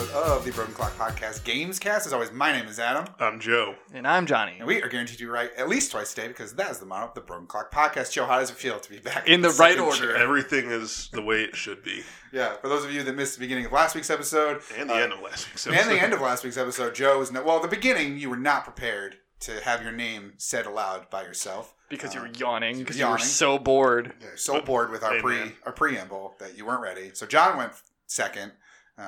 episode of the Broken Clock Podcast Gamescast. As always, my name is Adam, I'm Joe. And I'm Johnny. and we are guaranteed to be right at least twice a day because that is the motto of the Broken Clock Podcast. Joe, how does it feel to be back In the right order. chair? Everything is the way it should be. Yeah, for those of you that missed the beginning of last week's episode And the uh, end of last week's and episode. the end of last week's episode, Joe was no, well, the beginning you were not prepared to have your name said aloud by yourself. Because you Uh, were yawning, because you were so bored. You're so bored with our Hey, pre our preamble that you weren't ready. So John went second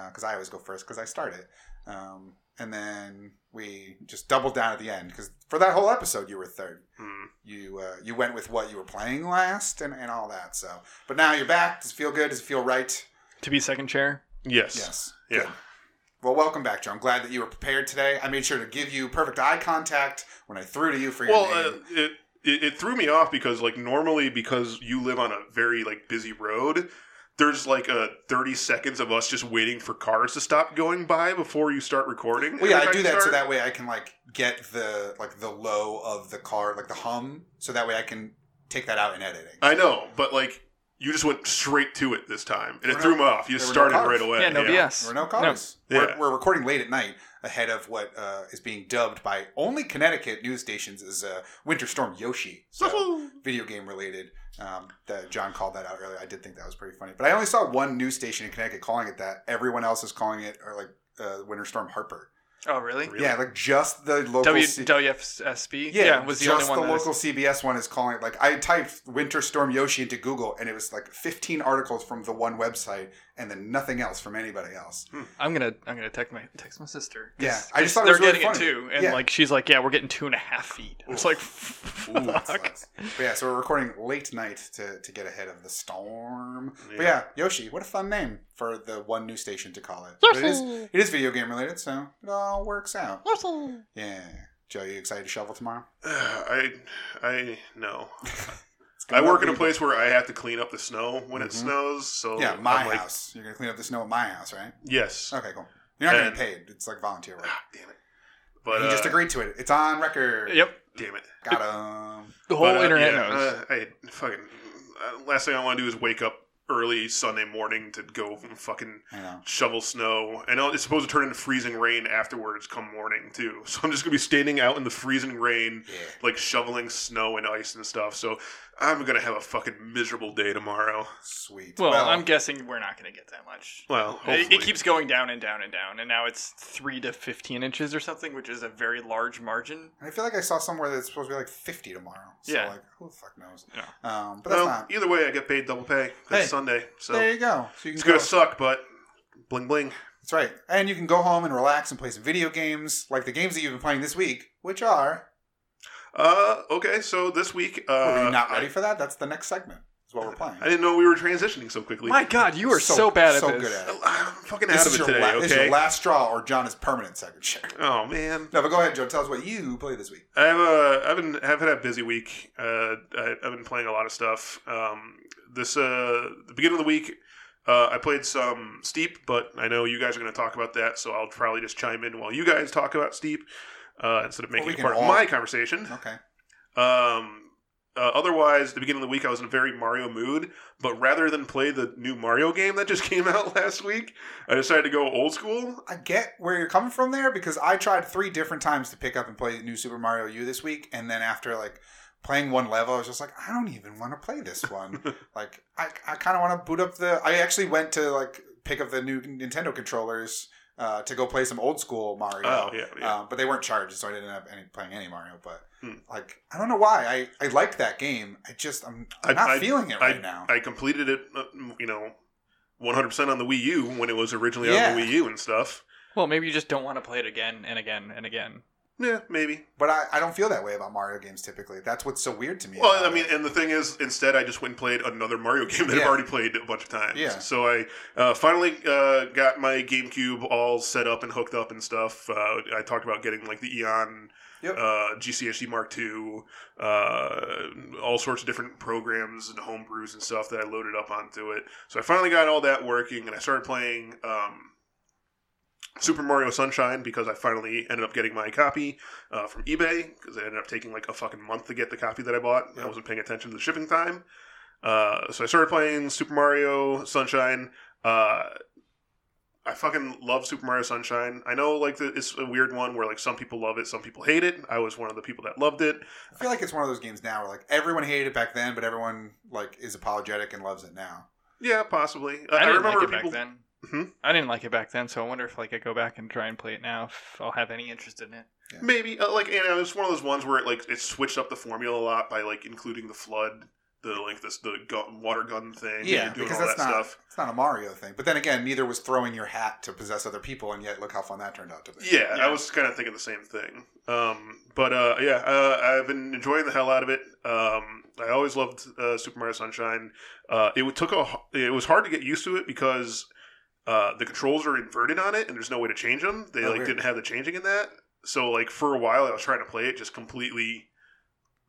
because I always go first because I started, um, and then we just doubled down at the end because for that whole episode you were third. Hmm. You uh, you went with what you were playing last and, and all that. So, but now you're back. Does it feel good? Does it feel right? To be second chair. Yes. Yes. Yeah. Good. Well, welcome back, Joe. I'm glad that you were prepared today. I made sure to give you perfect eye contact when I threw to you for your Well, name. uh, it, it it threw me off because like normally because you live on a very like busy road, there's like a 30 seconds of us just waiting for cars to stop going by before you start recording. Well, yeah, I do you that so that way I can like get the like the low of the car, like the hum, so that way I can take that out in editing. I know, but like you just went straight to it this time, and There it were threw no- me off. You just there were no started right away. Yeah, no BS. There were no cars. No. We're, Yeah. we're recording late at night ahead of what uh, is being dubbed by only Connecticut news stations as uh, Winter Storm Yoshi. So video game related. Um, that John called that out earlier. I did think that was pretty funny. But I only saw one news station in Connecticut calling it that. Everyone else is calling it or like uh, Winter Storm Harper. Oh, really? Really? Yeah, like just the local. W- C- WFSB? Yeah, was the just only one the that local CBS one is calling it. Like I typed "Winter Storm Yoshi" into Google, and it was like 15 articles from the one website, and then nothing else from anybody else. Hmm. I'm gonna I'm gonna text my text my sister. 'Cause- Yeah, I just thought it they're was really getting funny. it too, and Yeah. like she's like, yeah, we're getting two and a half feet. It's like, fuck. sucks. But yeah, so we're recording late night to, to get ahead of the storm. But Yeah. yeah, Yoshi, what a fun name for the one new station to call it. But it is it is video game related, so it all works out. Yeah. Joe, you excited to shovel tomorrow? I I no. It's I work in a place where I have to clean up the snow when it Mhm. snows. So Yeah, my I'm like, house. You're gonna clean up the snow at my house, right? Yes. Okay, cool. You're not And- getting paid. It's like volunteer work. Ah, damn it. But he just uh, agreed to it. It's on record. Yep, Damn it. Got him. the whole But, uh, internet yeah, knows. Uh, I fucking uh, last thing I want to do is wake up early Sunday morning to go and fucking I know. shovel snow, and it's supposed to turn into freezing rain afterwards come morning too. So I'm just gonna be standing out in the freezing rain, Yeah. like shoveling snow and ice and stuff. So I'm gonna have a fucking miserable day tomorrow. Sweet. well, I'm guessing we're not gonna get that much. Well, It, hopefully. it keeps going down and down and down, and now it's three to fifteen inches or something, which is a very large margin. I feel like I saw somewhere that it's supposed to be like 50 tomorrow. So Yeah. like, who the fuck knows? Yeah. Um, but that's Well, not. either way, I get paid double pay because Hey, it's Sunday. So there you go. So you can it's go. gonna suck, but bling bling. That's right. And you can go home and relax and play some video games, like the games that you've been playing this week, which are. Uh, okay. So this week, uh, Are you not I- ready for that? That's the next segment. Is what we're playing. I didn't know we were transitioning so quickly. My God, you are so, bad at so this. good at it. I'm fucking This out is, of it your today. la- this is your last straw, or John is permanent second chair. oh man. No, but go ahead, Joe. Tell us what you play this week. I have a I've been have had a busy week. Uh, I, I've been playing a lot of stuff. Um, this uh, the beginning of the week, uh, I played some Steep, but I know you guys are going to talk about that, so I'll probably just chime in while you guys talk about Steep uh, instead of making we it part all- of my conversation. Okay. Um, uh, otherwise, the beginning of the week, I was in a very Mario mood, but rather than play the new Mario game that just came out last week, I decided to go old school. I get where you're coming from there because I tried three different times to pick up and play New Super Mario U this week, and then after like playing one level, I was just like, I don't even want to play this one. like, I, I kind of want to boot up the. I actually went to like pick up the new Nintendo controllers uh, to go play some old school Mario. Oh, yeah, yeah. Um, but they weren't charged, so I didn't have any playing any Mario. But Hmm. like, I don't know why I I liked that game. I just I'm, I'm I- not I- feeling it right now. I completed it, uh, you know, 100% on the Wii U when it was originally Yeah. on the Wii U and stuff. Well, maybe you just don't want to play it again and again and again. Yeah, maybe. but I, I don't feel that way about Mario games typically. That's what's so weird to me. Well, I mean, and the thing is, instead, I just went and played another Mario game that Yeah. I've already played a bunch of times. Yeah. So I uh, finally uh, got my GameCube all set up and hooked up and stuff. Uh, I talked about getting like the Eon Yep. uh, GCHD Mark II, uh, all sorts of different programs and homebrews and stuff that I loaded up onto it. So I finally got all that working, and I started playing um, Super Mario Sunshine because I finally ended up getting my copy uh, from eBay because it ended up taking like a fucking month to get the copy that I bought. I wasn't paying attention to the shipping time. Uh, so I started playing Super Mario Sunshine. Uh, I fucking love Super Mario Sunshine. I know like the, it's a weird one where like some people love it, some people hate it. I was one of the people that loved it. I feel like it's one of those games now where like everyone hated it back then, but everyone like is apologetic and loves it now. Yeah, possibly. Uh, I, didn't remember like it people. Back then. Hmm? I didn't like it back then, so I wonder if like I go back and try and play it now, if I'll have any interest in it. Maybe uh, like you know, it's one of those ones where it like it switched up the formula a lot by like including the FLUDD, the like this the gun, water gun thing, Yeah, and doing because all that's that not stuff. it's not a Mario thing. But then again, neither was throwing your hat to possess other people, and yet look how fun that turned out to be. Yeah, Yeah. I was kind of thinking the same thing. Um, but uh, yeah, uh, I've been enjoying the hell out of it. Um, I always loved uh, Super Mario Sunshine. Uh, it took a it was hard to get used to it because uh, the controls are inverted on it, and there's no way to change them. They Oh, like weird. didn't have the changing in that. So like for a while, I was trying to play it just completely.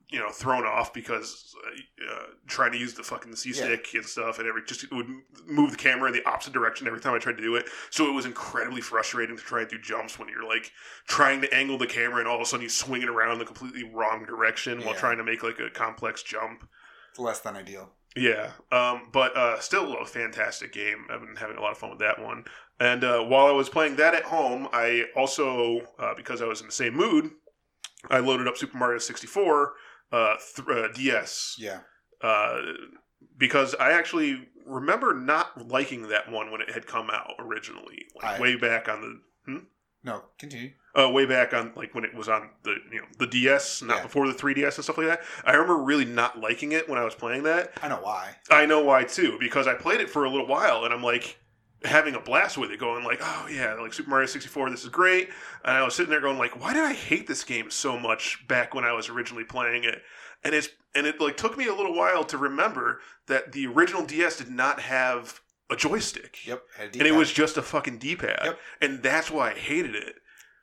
You know, thrown off because uh, uh, trying to use the fucking C stick and stuff, and every just it would move the camera in the opposite direction every time I tried to do it. So it was incredibly frustrating to try and do jumps when you're like trying to angle the camera and all of a sudden you swing it around in the completely wrong direction while trying to make like a complex jump. It's less than ideal. Yeah, um, but uh, still a fantastic game. I've been having a lot of fun with that one. And uh, while I was playing that at home, I also, uh, because I was in the same mood, I loaded up Super Mario 64 uh, th- uh, DS Yeah. uh, because I actually remember not liking that one when it had come out originally, like I- way back on the No, continue. uh, way back on like when it was on the you know the DS, not Yeah. before the 3DS and stuff like that. I remember really not liking it when I was playing that. I know why. I know why too because I played it for a little while and I'm like having a blast with it, going like, oh yeah, like Super Mario 64, this is great. And I was sitting there going like, why did I hate this game so much back when I was originally playing it? And it's and it like took me a little while to remember that the original DS did not have a joystick. Yep. And it was just a fucking D-pad. Yep. And that's why I hated it.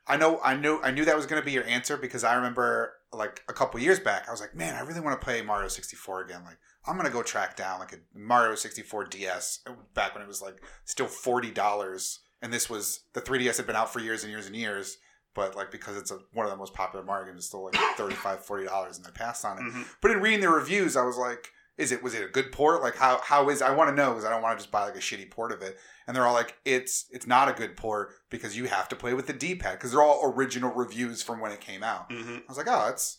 I know. I knew. I knew that was going to be your answer because I remember like a couple years back. I was like, man, I really want to play Mario 64 again. Like, I'm going to go track down like a Mario 64 DS back when it was like still forty dollars, and this was the 3DS had been out for years and years and years. But like because it's a, one of the most popular Mario games, it's still like 35 40 dollars, and they passed on it. Mhm. But in reading the reviews, I was like, is it was it a good port? Like how how is I want to know because I don't want to just buy like a shitty port of it. And they're all like, it's it's not a good port because you have to play with the D pad because they're all original reviews from when it came out. hmm I was like, oh, it's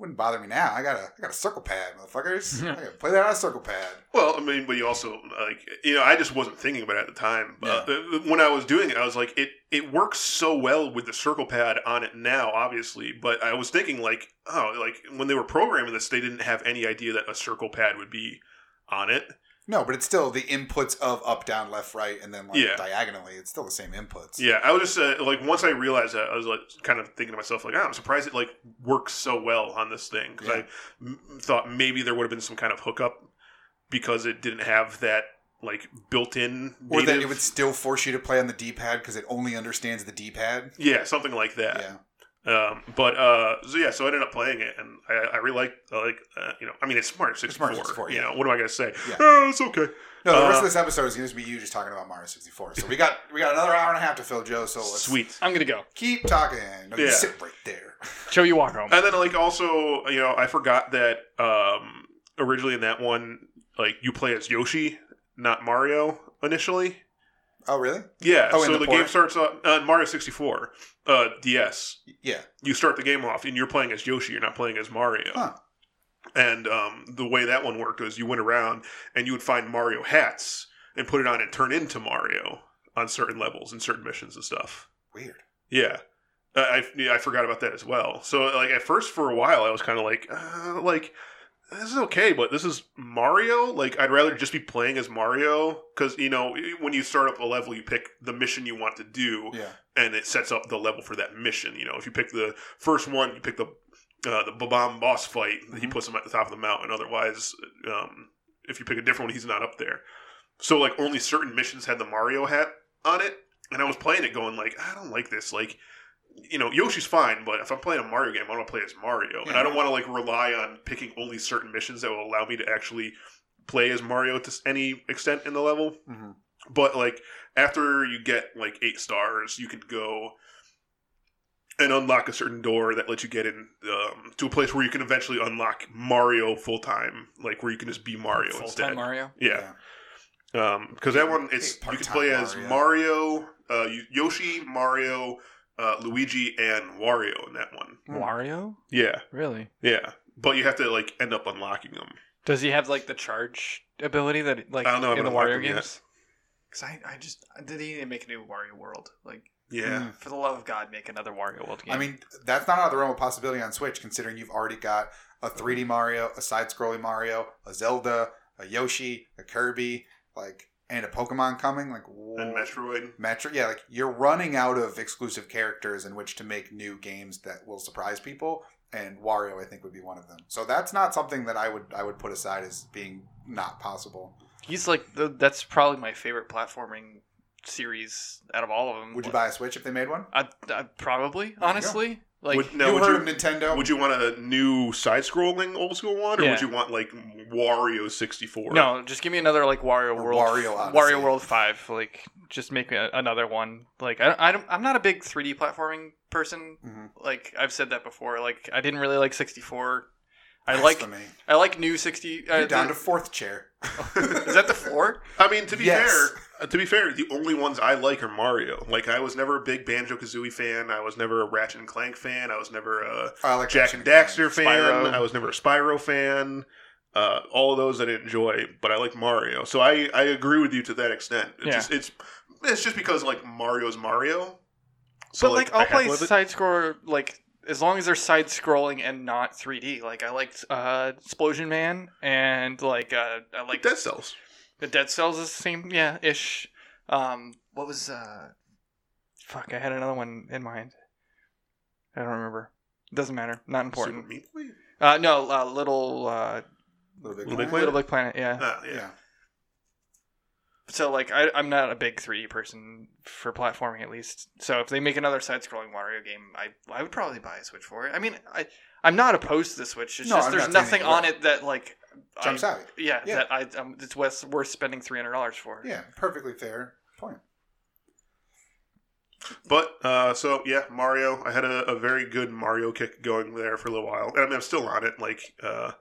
wouldn't bother me now. I got a I got a circle pad, motherfuckers. I gotta play that on a circle pad. Well, I mean, but you also like you know, I just wasn't thinking about it at the time. Uh, when I was doing it, I was like, it it works so well with the circle pad on it now, obviously. But I was thinking like, oh, like when they were programming this, they didn't have any idea that a circle pad would be on it. No, but it's still the inputs of up, down, left, right, and then like Yeah. diagonally. It's still the same inputs. Yeah, I was just uh, like once I realized that, I was like kind of thinking to myself like, oh, I'm surprised it like works so well on this thing because Yeah. I m- thought maybe there would have been some kind of hookup because it didn't have that like built-in Or that it would still force you to play on the D pad because it only understands the D pad. yeah something like that. Yeah. Um, but uh, so yeah, so I ended up playing it, and I, I really like like uh, you know, I mean, it's Mario sixty four. Mario 64, You yeah. know, what am I gonna say? Yeah. Oh, it's okay. No, the rest Uh, of this episode is going to be you just talking about Mario 64. So we got we got another hour and a half to fill, Joe. So let's Sweet. I'm gonna go. keep talking. No, you Yeah. sit right there. Joe, you walk home. And then like also, you know, I forgot that um, originally in that one, like you play as Yoshi, not Mario initially. Oh, really? Yeah. Oh, so the the, game starts on uh, Mario sixty four, uh, DS. Yeah. You start the game off, and you're playing as Yoshi. You're not playing as Mario. Huh. And um, the way that one worked was you went around and you would find Mario hats and put it on and turn into Mario on certain levels and certain missions and stuff. Weird. Yeah. Uh, I, yeah, I forgot about that as well. So, like, at first, for a while, I was kind of like, uh, like, this is okay, but this is Mario. Like, I'd rather just be playing as Mario because you know when you start up a level, you pick the mission you want to do, Yeah. and it sets up the level for that mission. You know, if you pick the first one, you pick the uh, the Bob-omb boss fight. He Mhm. puts him at the top of the mountain. Otherwise, um, if you pick a different one, he's not up there. So, like, only certain missions had the Mario hat on it, and I was playing it, going like, I don't like this. Like, you know, Yoshi's fine, but if I'm playing a Mario game, I want to play as Mario, and I don't want to like rely on picking only certain missions that will allow me to actually play as Mario to any extent in the level. hmm But like after you get like eight stars, you can go and unlock a certain door that lets you get in um, to a place where you can eventually unlock Mario full time, like where you can just be Mario Full instead. time Mario. Yeah. because that one it's Hey, you can part-time play as Mario, uh, Yoshi, Mario, uh, Luigi, and Wario in that one. Hmm. Wario? Yeah, Really? yeah, but you have to like end up unlocking them. Does he have like the charge ability that like I don't know, I in the haven't unlocked Wario him games? Because I, I just did he need to make a new Wario World? Like Yeah, Mm. for the love of God, make another Wario World game. I mean, that's not out of the realm of possibility on Switch, considering you've already got a 3D Mario, a side-scrolling Mario, a Zelda, a Yoshi, a Kirby, like, and a Pokemon coming. Like, and wh- Metroid. Metro, yeah, like you're running out of exclusive characters in which to make new games that will surprise people, and Wario, I think, would be one of them. So that's not something that I would I would put aside as being not possible. he's like the, that's probably my favorite platforming series out of all of them. Would you buy a Switch if they made one? I, I probably you honestly like Would, now, you would heard you of Nintendo? would you want a new side-scrolling old school one, or Yeah. would you want like Wario sixty four? no, just give me another like Wario Or World, Wario Odyssey. Wario World Five. Like just make me a, another one. Like I, I don't, I'm not a big 3D platforming person. Mhm. Like I've said that before. Like I didn't really like 64. I like Blasphemy. I like new 60. Uh, You're down the- to fourth chair. is that the four? I mean, to be Yes. fair, to be fair, the only ones I like are Mario. Like, I was never a big Banjo Kazooie fan. I was never a Ratchet and Clank fan. I was never a I like Jack and Clank. Daxter fan. Spyro. I was never a Spyro fan. Uh, all of those I didn't enjoy, but I like Mario. So I, I agree with you to that extent. It's Yeah. just it's it's just because like Mario's Mario. So but like, I I'll play to love it. side scroller like as long as they're side scrolling and not 3D. Like I liked uh Explosion Man and like uh I like Dead Cells. The Dead Cells is the same yeah ish. Um what was uh fuck I had another one in mind. I don't remember. Doesn't matter. Not important. Super Meat Boy? Uh no, uh, little uh Little Big Planet. Planet? Little Big Planet, yeah. Ah, yeah. Yeah. So like I, I'm not a big 3D person for platforming at least. So if they make another side-scrolling Mario game, I I would probably buy a Switch for it. I mean, I I'm not opposed to the Switch. It's No, just I'm there's not saying nothing that on it that like Jumps I, out. Yeah, Yeah. that I um, it's worth worth spending three hundred dollars for. Yeah, perfectly fair point. But uh, so yeah, Mario. I had a, a very good Mario kick going there for a little while, and I mean, I'm still on it. Like, uh,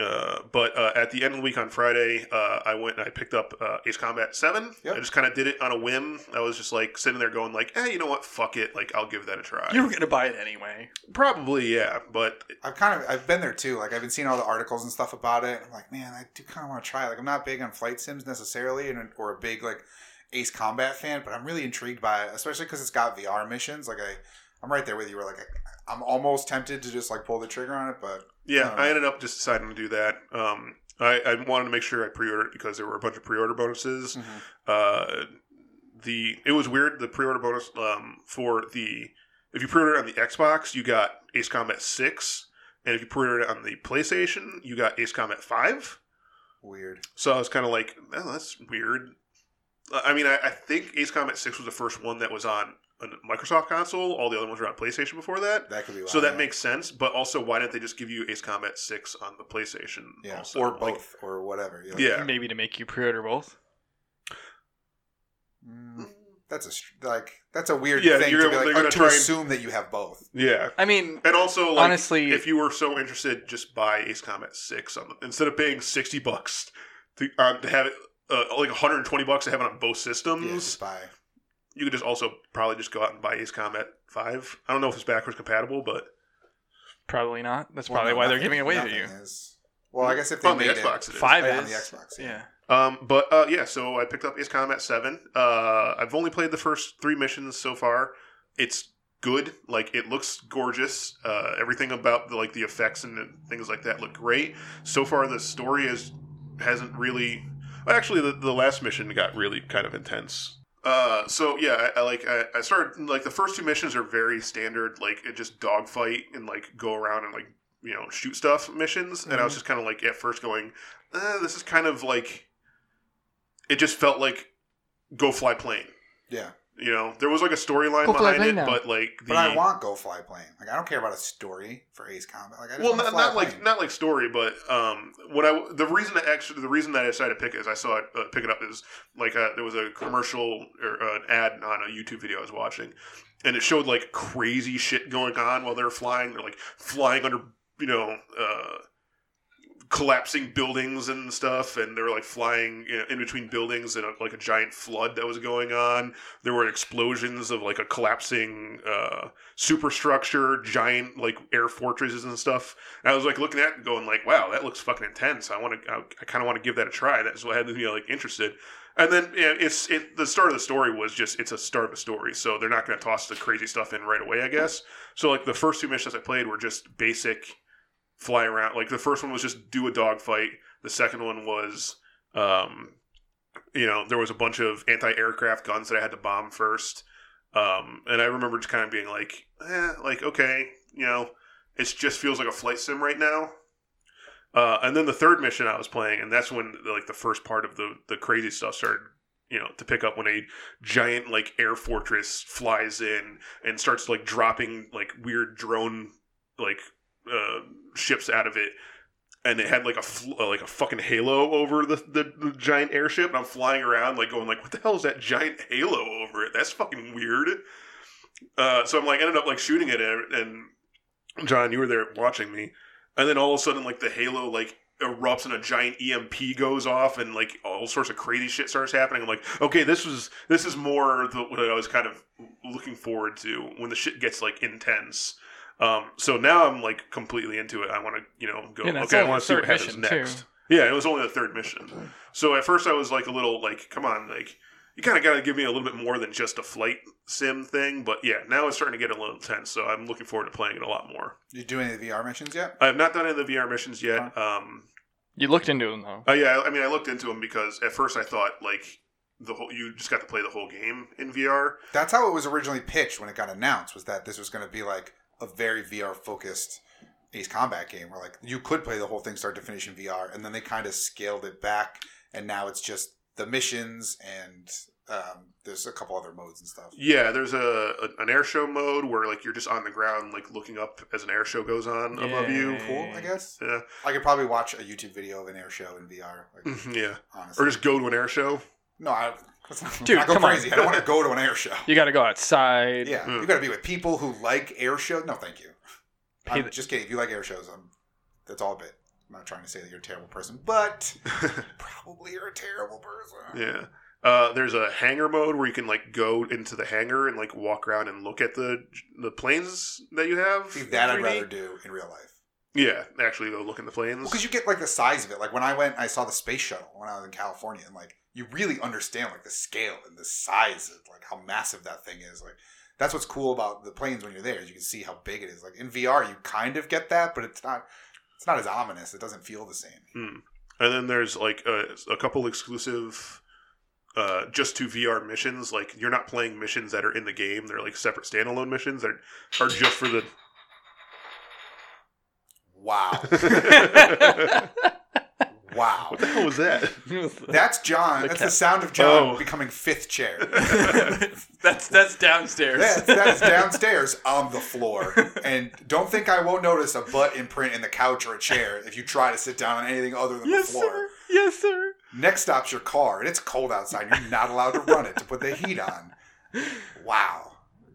uh, but uh, at the end of the week on Friday, uh, I went and I picked up uh, Ace Combat Seven. Yep. I just kind of did it on a whim. I was just like sitting there going like, "Hey, you know what? Fuck it. Like, I'll give that a try." You were gonna buy it anyway. Probably yeah, but I've kind of I've been there too. Like I've been seeing all the articles and stuff about it. I'm like, man, I do kind of want to try. it. Like I'm not big on flight sims necessarily, and or a big like Ace Combat fan, but I'm really intrigued by it, especially because it's got VR missions. Like I, I'm right there with you. Where like I, I'm almost tempted to just like pull the trigger on it, but yeah, Uh, I ended up just deciding to do that. Um, I, I wanted to make sure I pre-ordered it because there were a bunch of pre-order bonuses. uh, the it was weird the pre-order bonus um, for the if you pre-order it on the Xbox you got Ace Combat Six, and if you pre-order it on the PlayStation you got Ace Combat Five. weird. So I was kind of like, oh, that's weird. I mean, I, I think Ace Combat Six was the first one that was on a Microsoft console. All the other ones were on PlayStation before that. That could be. So that yeah. makes sense, but also why didn't they just give you Ace Combat Six on the PlayStation? yeah, also? or Like, both, or whatever. You're like, yeah, Maybe to make you pre-order both. mm, that's a like that's a weird Yeah, thing you're- to be like gonna uh, and- assume that you have both. yeah. I mean, And also, like, honestly, if you were so interested, just buy Ace Combat Six on the, instead of paying sixty bucks to um, to have it uh, like one hundred and twenty bucks to have it on both systems. Yeah, just buy. You could just also probably just go out and buy Ace Combat Five. I don't know if it's backwards compatible, but probably not. That's Well, probably no, why they're giving it away to you. is. Well, I guess if they on the Xbox it, it is. Five Oh, is on the Xbox, yeah. yeah. Um, but uh, yeah, so I picked up Ace Combat Seven. Uh, I've only played the first three missions so far. It's good. Like it looks gorgeous. Uh, everything about the, like the effects and things like that look great. So far, the story is hasn't really. well, Actually, the, the last mission got really kind of intense. Uh, so yeah, I, I like I, I started like the first two missions are very standard, like it just dogfight and like go around and like you know shoot stuff missions, and I was just kind of like at first going, uh, this is kind of like it just felt like go fly plane. Yeah, You know, there was like a storyline Go fly behind plane it, now. but like the but I want Go Fly plane. Like I don't care about a story for Ace Combat. Like I just well, want not, fly a not like plane. not like story, but um, when I the reason that actually the reason that I decided to pick it is I saw it uh, pick it up is like uh, there was a commercial or uh, an ad on a YouTube video I was watching, and it showed like crazy shit going on while they're flying. They're like flying under you know. Uh, collapsing buildings and stuff, and they were like flying you know, in between buildings and like a giant flood that was going on. There were explosions of like a collapsing uh, superstructure, giant like air fortresses and stuff. And I was like looking at it and going like, wow, that looks fucking intense. I want to, I, I kind of want to give that a try. That's what had me like interested. And then yeah, it's it, the start of the story was just it's a start of a story, so they're not going to toss the crazy stuff in right away, I guess. So like the first two missions I played were just basic fly around. Like the first one was just do a dogfight. The second one was, um, you know, there was a bunch of anti-aircraft guns that I had to bomb first. Um, and I remember just kind of being like, eh, like okay, you know, it just feels like a flight sim right now. Uh, and then the third mission I was playing, and that's when like the first part of the the crazy stuff started, you know, to pick up when a giant like air fortress flies in and starts like dropping like weird drone like uh, ships out of it, and it had like a fl- uh, like a fucking halo over the, the the giant airship, and I'm flying around like going like, what the hell is that giant halo over it? That's fucking weird. Uh, so I'm like ended up like shooting it, and, John, you were there watching me, and then all of a sudden like the halo like erupts and a giant EMP goes off and like all sorts of crazy shit starts happening. I'm like, okay, this was this is more the, what I was kind of looking forward to when the shit gets like intense. Um, so now I'm like completely into it. I want to you know go. Yeah, okay, I want to see what happens mission, next. too. Yeah, it was only the third mission. So at first I was like a little like, come on, like you kind of got to give me a little bit more than just a flight sim thing. But yeah, now it's starting to get a little intense. So I'm looking forward to playing it a lot more. You do any of the VR missions yet? I have not done any of the VR missions yet. Um, You looked into them though. uh, yeah, I mean, I looked into them because at first I thought like the whole you just got to play the whole game in VR. That's how it was originally pitched when it got announced. Was that this was going to be like a very VR focused Ace Combat game, where like you could play the whole thing start to finish in VR, and then they kind of scaled it back, and now it's just the missions and um, there's a couple other modes and stuff. Yeah, there's a, a an air show mode where like you're just on the ground like looking up as an air show goes on above you. Cool, I guess. Yeah, I could probably watch a YouTube video of an air show in VR. Like, Mhm, yeah, honestly, or just go to an air show. No, I. Let's not, Dude, not go come on. crazy. I don't want to go to an air show. You got to go outside. Yeah, Mm. you got to be with people who like air shows. No, thank you. Pay I'm the- just kidding. If you like air shows, I'm. That's all a bit. I'm not trying to say that you're a terrible person, but probably you're a terrible person. yeah. Uh, there's a hangar mode where you can like go into the hangar and like walk around and look at the the planes that you have. See, that I'd 3D. rather do in real life. Yeah, actually go look in the planes. Because you get like the size of it. Like when I went, I saw the space shuttle when I was in California, and like you really understand like the scale and the size of like how massive that thing is. Like that's what's cool about the planes when you're there is you can see how big it is. Like in VR, you kind of get that, but it's not. It's not as ominous. It doesn't feel the same. And then there's like a, a couple exclusive, uh, just to VR missions. Like you're not playing missions that are in the game; they're like separate standalone missions that are just for the. Wow, wow. what the hell was that? That's John. The That's cat. the sound of John Oh. becoming fifth chair. that's that's downstairs. That's, that's downstairs on the floor. And don't think I won't notice a butt imprint in the couch or a chair if you try to sit down on anything other than yes, the floor. sir. Yes, sir. Next stop's your car, and it's cold outside. You're not allowed to run it to put the heat on. Wow.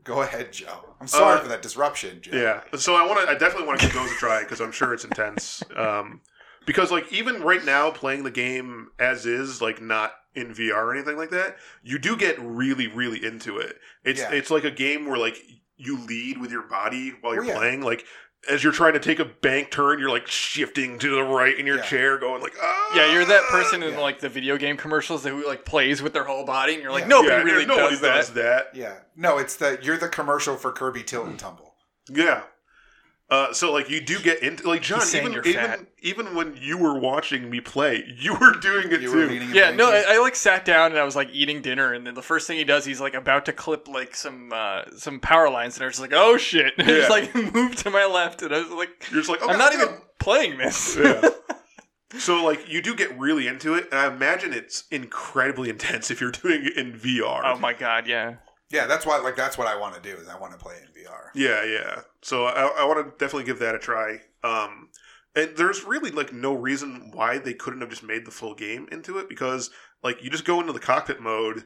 Go ahead, Joe. I'm sorry Uh, for that disruption, Joe. Yeah. So I want to. I definitely want to give those a try because I'm sure it's intense. Um, because like even right now, playing the game as is, like not in VR or anything like that, you do get really, really into it. It's Yeah. it's like a game where like you lead with your body while you're Oh, yeah. playing. Like as you're trying to take a bank turn, you're like shifting to the right in your Yeah. chair, going like, ah. Yeah, you're that person in Yeah. like the video game commercials that who like plays with their whole body, and you're like, Yeah. nobody Yeah, really nobody does that. does that. Yeah. No, it's the you're the commercial for Kirby Tilt and Tumble. Yeah. Uh, so like you do get into like John even you're even fat. even when you were watching me play, you were doing it You too. were Yeah, no, I. I like sat down and I was like eating dinner, and then the first thing he does, he's like about to clip like some uh, some power lines, and I was just like, oh shit! And Yeah. just like moved to my left, and I was like, You're just like, oh, I'm God, not no. even playing this. Yeah. So like you do get really into it, and I imagine it's incredibly intense if you're doing it in VR. oh my god, yeah. Yeah, that's why like that's what I want to do is I want to play in VR. Yeah, yeah. So I, I want to definitely give that a try. Um, and there's really like no reason why they couldn't have just made the full game into it because like you just go into the cockpit mode,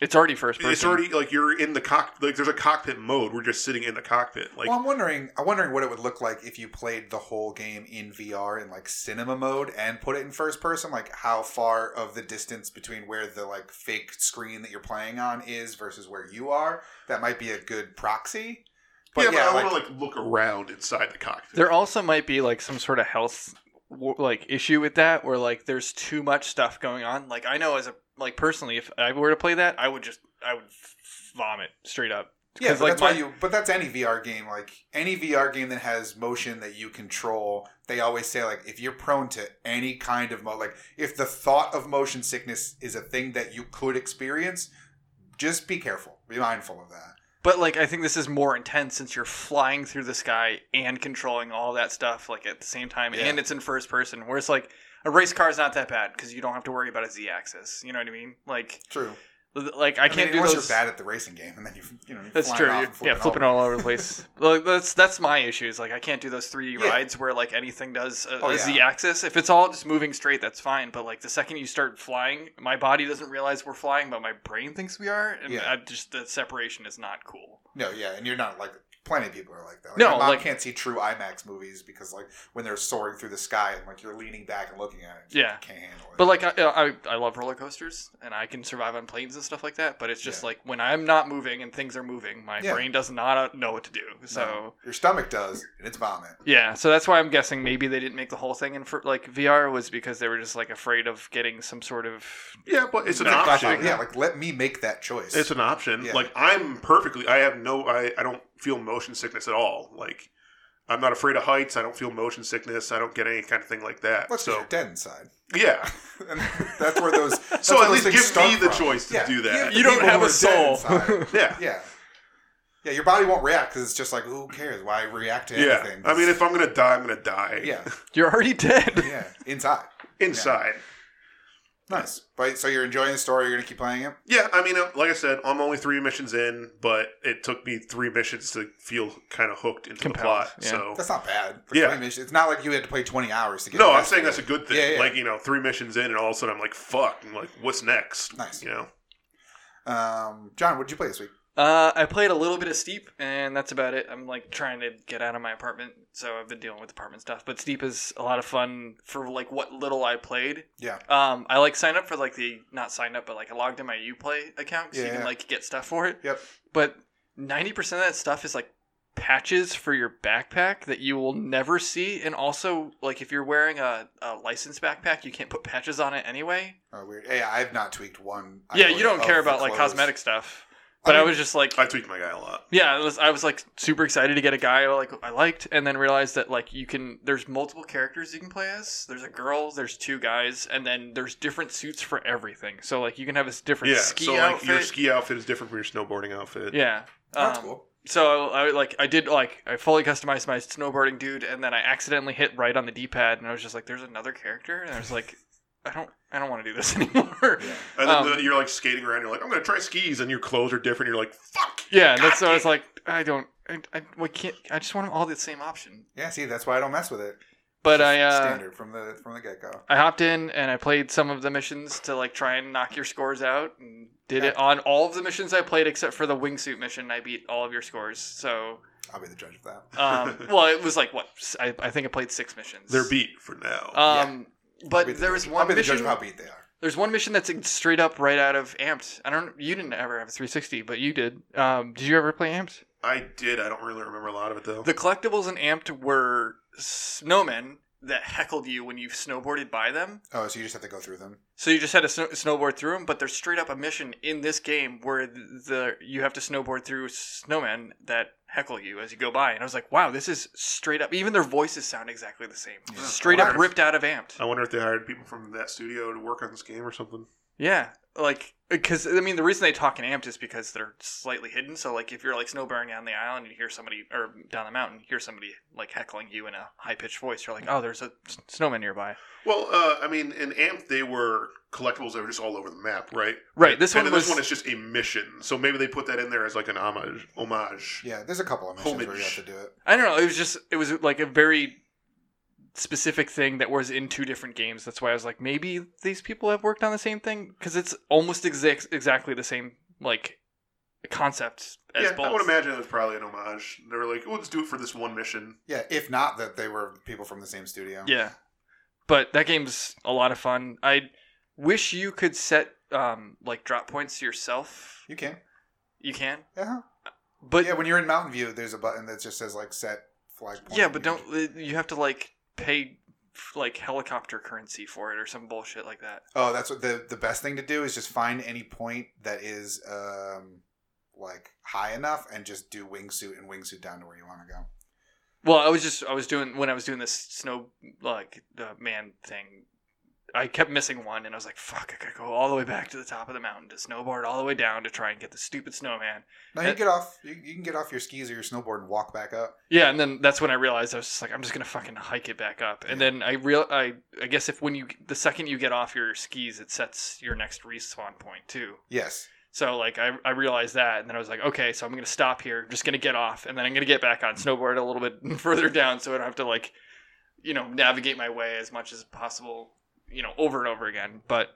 It's already first person. It's already like you're in the cock. Like there's a cockpit mode. We're just sitting in the cockpit. Like well, I'm wondering. I'm wondering what it would look like if you played the whole game in VR in like cinema mode and put it in first person. Like how far of the distance between where the like fake screen that you're playing on is versus where you are. That might be a good proxy. yeah, But but yeah, I like, want to like look around inside the cockpit. There also might be like some sort of health like issue with that, where like there's too much stuff going on. Like I know as a like personally, if I were to play that, I would just I would vomit straight up. Yeah, but like, that's my- why you. But that's any VR game. Like any VR game that has motion that you control, they always say like if you're prone to any kind of mo, like if the thought of motion sickness is a thing that you could experience, just be careful. Be mindful of that. But like I think this is more intense since you're flying through the sky and controlling all that stuff like at the same time, Yeah. and it's in first person. Where it's like a race car is not that bad because you don't have to worry about a z-axis. You know what I mean? Like True. like I, I, can't mean, do unless those. you're bad at the racing game, and then you you know That's true. flipping yeah, flipping over. all over the place. like, that's that's my issues. Like I can't do those 3D Yeah. rides where like anything does a, Oh, a yeah. z-axis. If it's all just moving straight, that's fine. But like the second you start flying, my body doesn't realize we're flying, but my brain thinks we are, and Yeah. I just the separation is not cool. No, yeah, and you're not like plenty of people are like that. Like, No, my mom like- can't see true IMAX movies because like when they're soaring through the sky and like you're leaning back and looking at it, she Yeah. can't handle it. But like I, I, I love roller coasters, and I can survive on planes and stuff like that. But it's just Yeah. like when I'm not moving and things are moving, my Yeah. brain does not uh, know what to do. So. No, your stomach does, and it's vomit. Yeah, so that's why I'm guessing maybe they didn't make the whole thing in for like VR was because they were just like afraid of getting some sort of yeah, but it's an Like, option. Yeah, like let me make that choice. It's an option. Yeah. Like I'm perfectly. I have no. I. I don't feel motion sickness at all. Like I'm not afraid of heights. I don't feel motion sickness. I don't get any kind of thing like that. Let's so, so dead inside. yeah. and that's where those. That's So where at those least give start me the from. choice to Yeah, do that. give You don't have a soul. Yeah. yeah. Yeah, your body won't react because it's just like, who cares? Why react to Yeah. anything? I mean, if I'm gonna die, I'm gonna die. yeah, you're already dead. yeah, inside. Inside. Nice. But so you're enjoying the story. You're gonna keep playing it. Yeah, I mean, uh, like I said, I'm only three missions in, but it took me three missions to feel kind of hooked into Compelled, the plot. yeah. So That's not bad. For Yeah. 20 missions. It's not like you had to play 20 hours to get. no, I'm saying that's a good thing. Yeah, yeah. Like you know, three missions in, and all of a sudden I'm like, "Fuck!" I'm like, "What's next?" Nice. You know. Um, John, what did you play this week? Uh, I played a little bit of Steep, and that's about it. I'm like trying to get out of my apartment, so I've been dealing with apartment stuff. But Steep is a lot of fun for like what little I played. Yeah. Um, I like signed up for like the not signed up, but like I logged in my UPlay account, so you Yeah. can like get stuff for it. Yep. But ninety percent of that stuff is like patches for your backpack that you will never see, and also like if you're wearing a, a licensed backpack, you can't put patches on it anyway. Oh, weird. Hey, I've not tweaked one. yeah, you don't care about like cosmetic stuff. But I, mean, was just like, I tweaked my guy a lot. yeah, I was, I was like super excited to get a guy I like I liked, and then realized that like you can there's multiple characters you can play as. There's a girl, there's two guys, and then there's different suits for everything. So like you can have a different Yeah. ski so like outfit. your ski outfit is different from your snowboarding outfit. yeah, That's Um, cool. So I like I did like I fully customized my snowboarding dude, and then I accidentally hit right on the D pad, and I was just like, "There's another character," and I was like, "I don't I don't want to do this anymore." Yeah. And then Um, the, you're like skating around. You're like, I'm gonna try skis, and your clothes are different. You're like, fuck. Yeah, and that's God what I was like. I don't. I, I we can't. I just want them all the same option. Yeah. See, that's why I don't mess with it. But It's I uh, standard from the from the get go. I hopped in and I played some of the missions to like try and knock your scores out, and did it on all of the missions I played except for the wingsuit mission. I beat all of your scores. So, I'll be the judge of that. um, well, it was like what I, I think I played six missions. They're beat for now. Um, I'll but the there was one I'll be the judge mission. how beat they are. There's one mission that's straight up right out of Amped. I don't. You didn't ever have a 360, but you did. Um, did you ever play Amped? I did. I don't really remember a lot of it though. The collectibles in Amped were snowmen that heckled you when you snowboarded by them. Oh, so you just have to go through them. So you just had to snow- snowboard through them, but there's straight up a mission in this game where the, the you have to snowboard through snowmen that heckle you as you go by. And I was like, wow, this is straight up. Even their voices sound exactly the same. Yeah. Straight up wonder if- ripped out of Amped. I wonder if they hired people from that studio to work on this game or something. Yeah, like because I mean the reason they talk in Amped is because they're slightly hidden. So like if you're like snowboarding down the island, you hear somebody or down the mountain, you hear somebody like heckling you in a high pitched voice. You're like, oh, there's a s- snowman nearby. Well, uh, I mean, in AMP, they were collectibles that were just all over the map, right? Right, this and one then this one is just a mission. So maybe they put that in there as like an homage. Homage. Yeah, there's a couple of missions where you have to do it. I don't know. It was just it was like a very specific thing that was in two different games. That's why I was like, maybe these people have worked on the same thing because it's almost exact exactly the same like concept as yeah, both. I would imagine it was probably an homage. They were like, "Oh, let's do it for this one mission." Yeah, if not that they were people from the same studio. Yeah, but that game's a lot of fun. I wish you could set um, like drop points yourself. You can. You can, Yeah. but yeah, when you're in Mountain View, there's a button that just says like set flag point. Yeah, but don't uh, you have to like pay like helicopter currency for it or some bullshit like that? Oh, that's what the the best thing to do is just find any point that is um like high enough and just do wingsuit and wingsuit down to where you want to go. Well, I was just I was doing when I was doing this snow like the man thing. I kept missing one, and I was like, "Fuck! I gotta go all the way back to the top of the mountain to snowboard all the way down to try and get the stupid snowman." No, you Uh, get off. You, you can get off your skis or your snowboard and walk back up. Yeah, and then that's when I realized I was just like, I'm just gonna fucking hike it back up. And then I real I I guess if when you the second you get off your skis, it sets your next respawn point too. Yes. So like I, I realized that, and then I was like, okay, so I'm gonna stop here, just gonna get off, and then I'm gonna get back on snowboard a little bit further down, so I don't have to like, you know, navigate my way as much as possible, you know, over and over again. But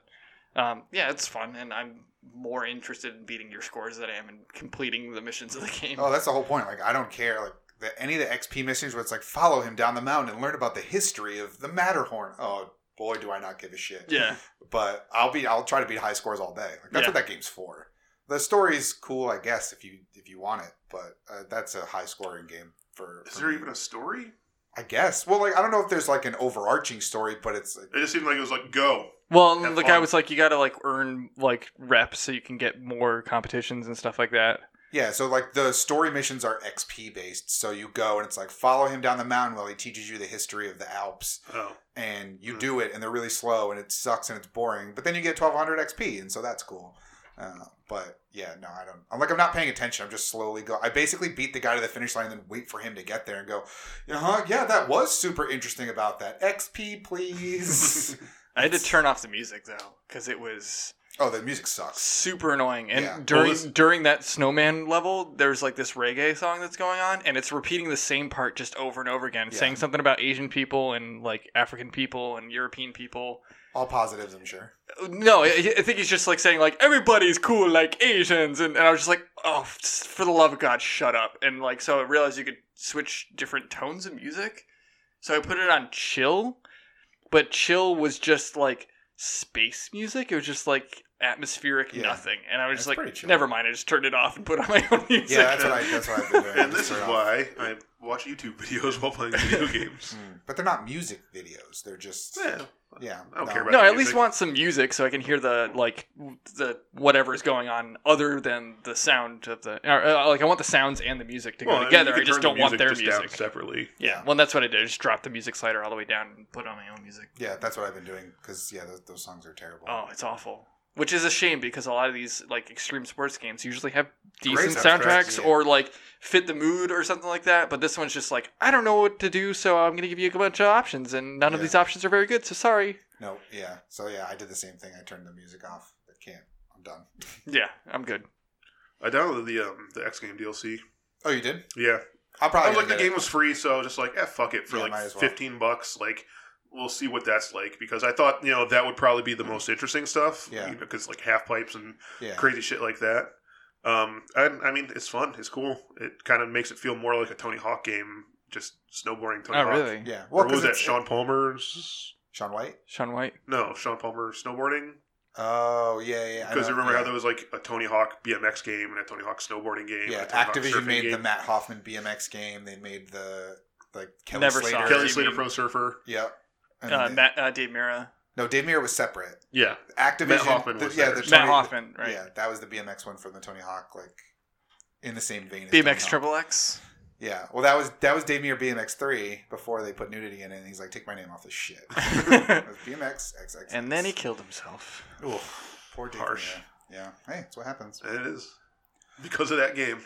um, yeah, it's fun, and I'm more interested in beating your scores than I am in completing the missions of the game. Oh, that's the whole point. Like I don't care. Like the, any of the XP missions where it's like follow him down the mountain and learn about the history of the Matterhorn. Oh boy, do I not give a shit. yeah, But I'll be. I'll try to beat high scores all day. Like that's Yeah. what that game's for. The story's cool, I guess, if you if you want it. But uh, that's a high scoring game for. Is there me. even a story? I guess. Well, like I don't know if there's like an overarching story, but it's It just seemed like it was like go. Well, and the fun. guy was like, you got to like earn like reps so you can get more competitions and stuff like that. yeah. So like the story missions are XP based. So you go and it's like follow him down the mountain while he teaches you the history of the Alps, Oh, and you Hmm. do it, and they're really slow, and it sucks, and it's boring. But then you get 1200 XP, and so that's cool. Uh, but yeah, no, I don't. I'm like I'm not paying attention. I'm just slowly go. I basically beat the guy to the finish line, and then wait for him to get there and go. Uh huh. Yeah, that was super interesting about that. XP, please. I had to turn off the music though because it was oh, the music sucks. super annoying. And Yeah. during Well, this- during that snowman level, there's like this reggae song that's going on, and it's repeating the same part just over and over again, Yeah. saying something about Asian people and like African people and European people. All positives, I'm sure. No, I, think he's just like saying like everybody's cool like Asians, and, and I was just like, oh, for the love of God, shut up! And like, so I realized you could switch different tones of music, so I put it on chill, but chill was just like space music. It was just like atmospheric Yeah. nothing, and I was just That's pretty like, never mind. I just turned it off and put on my own music. Yeah, that's what I. That's what I've been doing. and this is off. why I watch YouTube videos while playing video games. Mm. But they're not music videos. They're just Yeah, yeah. I don't care about no, I at least want some music so I can hear the like the whatever's going on other than the sound of the or, uh, like I want the sounds and the music to go Well, and together. you I just don't want their just down music. separately. Yeah, well, that's what I did. I just dropped the music slider all the way down and put on my own music. Yeah, that's what I've been doing because yeah, those, those songs are terrible. Oh, it's awful. Which is a shame because a lot of these like extreme sports games usually have decent soundtracks, soundtracks yeah. or like fit the mood or something like that. But this one's just like I don't know what to do, so I'm gonna give you a bunch of options, and none of these options are very good. So sorry. No, yeah. So yeah, I did the same thing. I turned the music off. I can't. I'm done. Yeah, I'm good. I downloaded the um, the X Game DLC. Oh, you did? Yeah, I'll I probably was like the get it. game was free, so I was just like, eh, fuck it for Yeah, like well. fifteen bucks. Like, we'll see what that's like because I thought you know that would probably be the most interesting stuff. Yeah. because like half pipes and yeah. crazy shit like that. Um, I, I mean, it's fun. It's cool. It kind of makes it feel more like a Tony Hawk game, just snowboarding Tony Oh, Hawk. really? Yeah. Or Well, what was 'cause that? Shaun Palmer's? Shaun White. Shaun White. No, Shaun Palmer snowboarding. Oh yeah, yeah. Because know, remember yeah. how there was like a Tony Hawk BMX game and a Tony Hawk snowboarding game. Yeah, and a Tony Activision surfing made the. Matt Hoffman BMX game. They made the like Kelly Never Slater. Kelly Slater Pro Surfer. Yep. And Uh, then- Matt, uh, Dave Mirra. no, Dave Mirra was separate. Yeah, Activision. Matt Hoffman the- was yeah, the Matt Matt Tony- Hoffman, right? Yeah, that was the BMX one from the Tony Hawk, like in the same vein. BMX Triple X. Yeah, well, that was that was Dave Mirra BMX three before they put nudity in it. and He's like, take my name off this shit. It was BMX XXX. and then he killed himself. Ooh, poor Dave Harsh. Mirra. Yeah, hey, that's what happens. it is because of that game.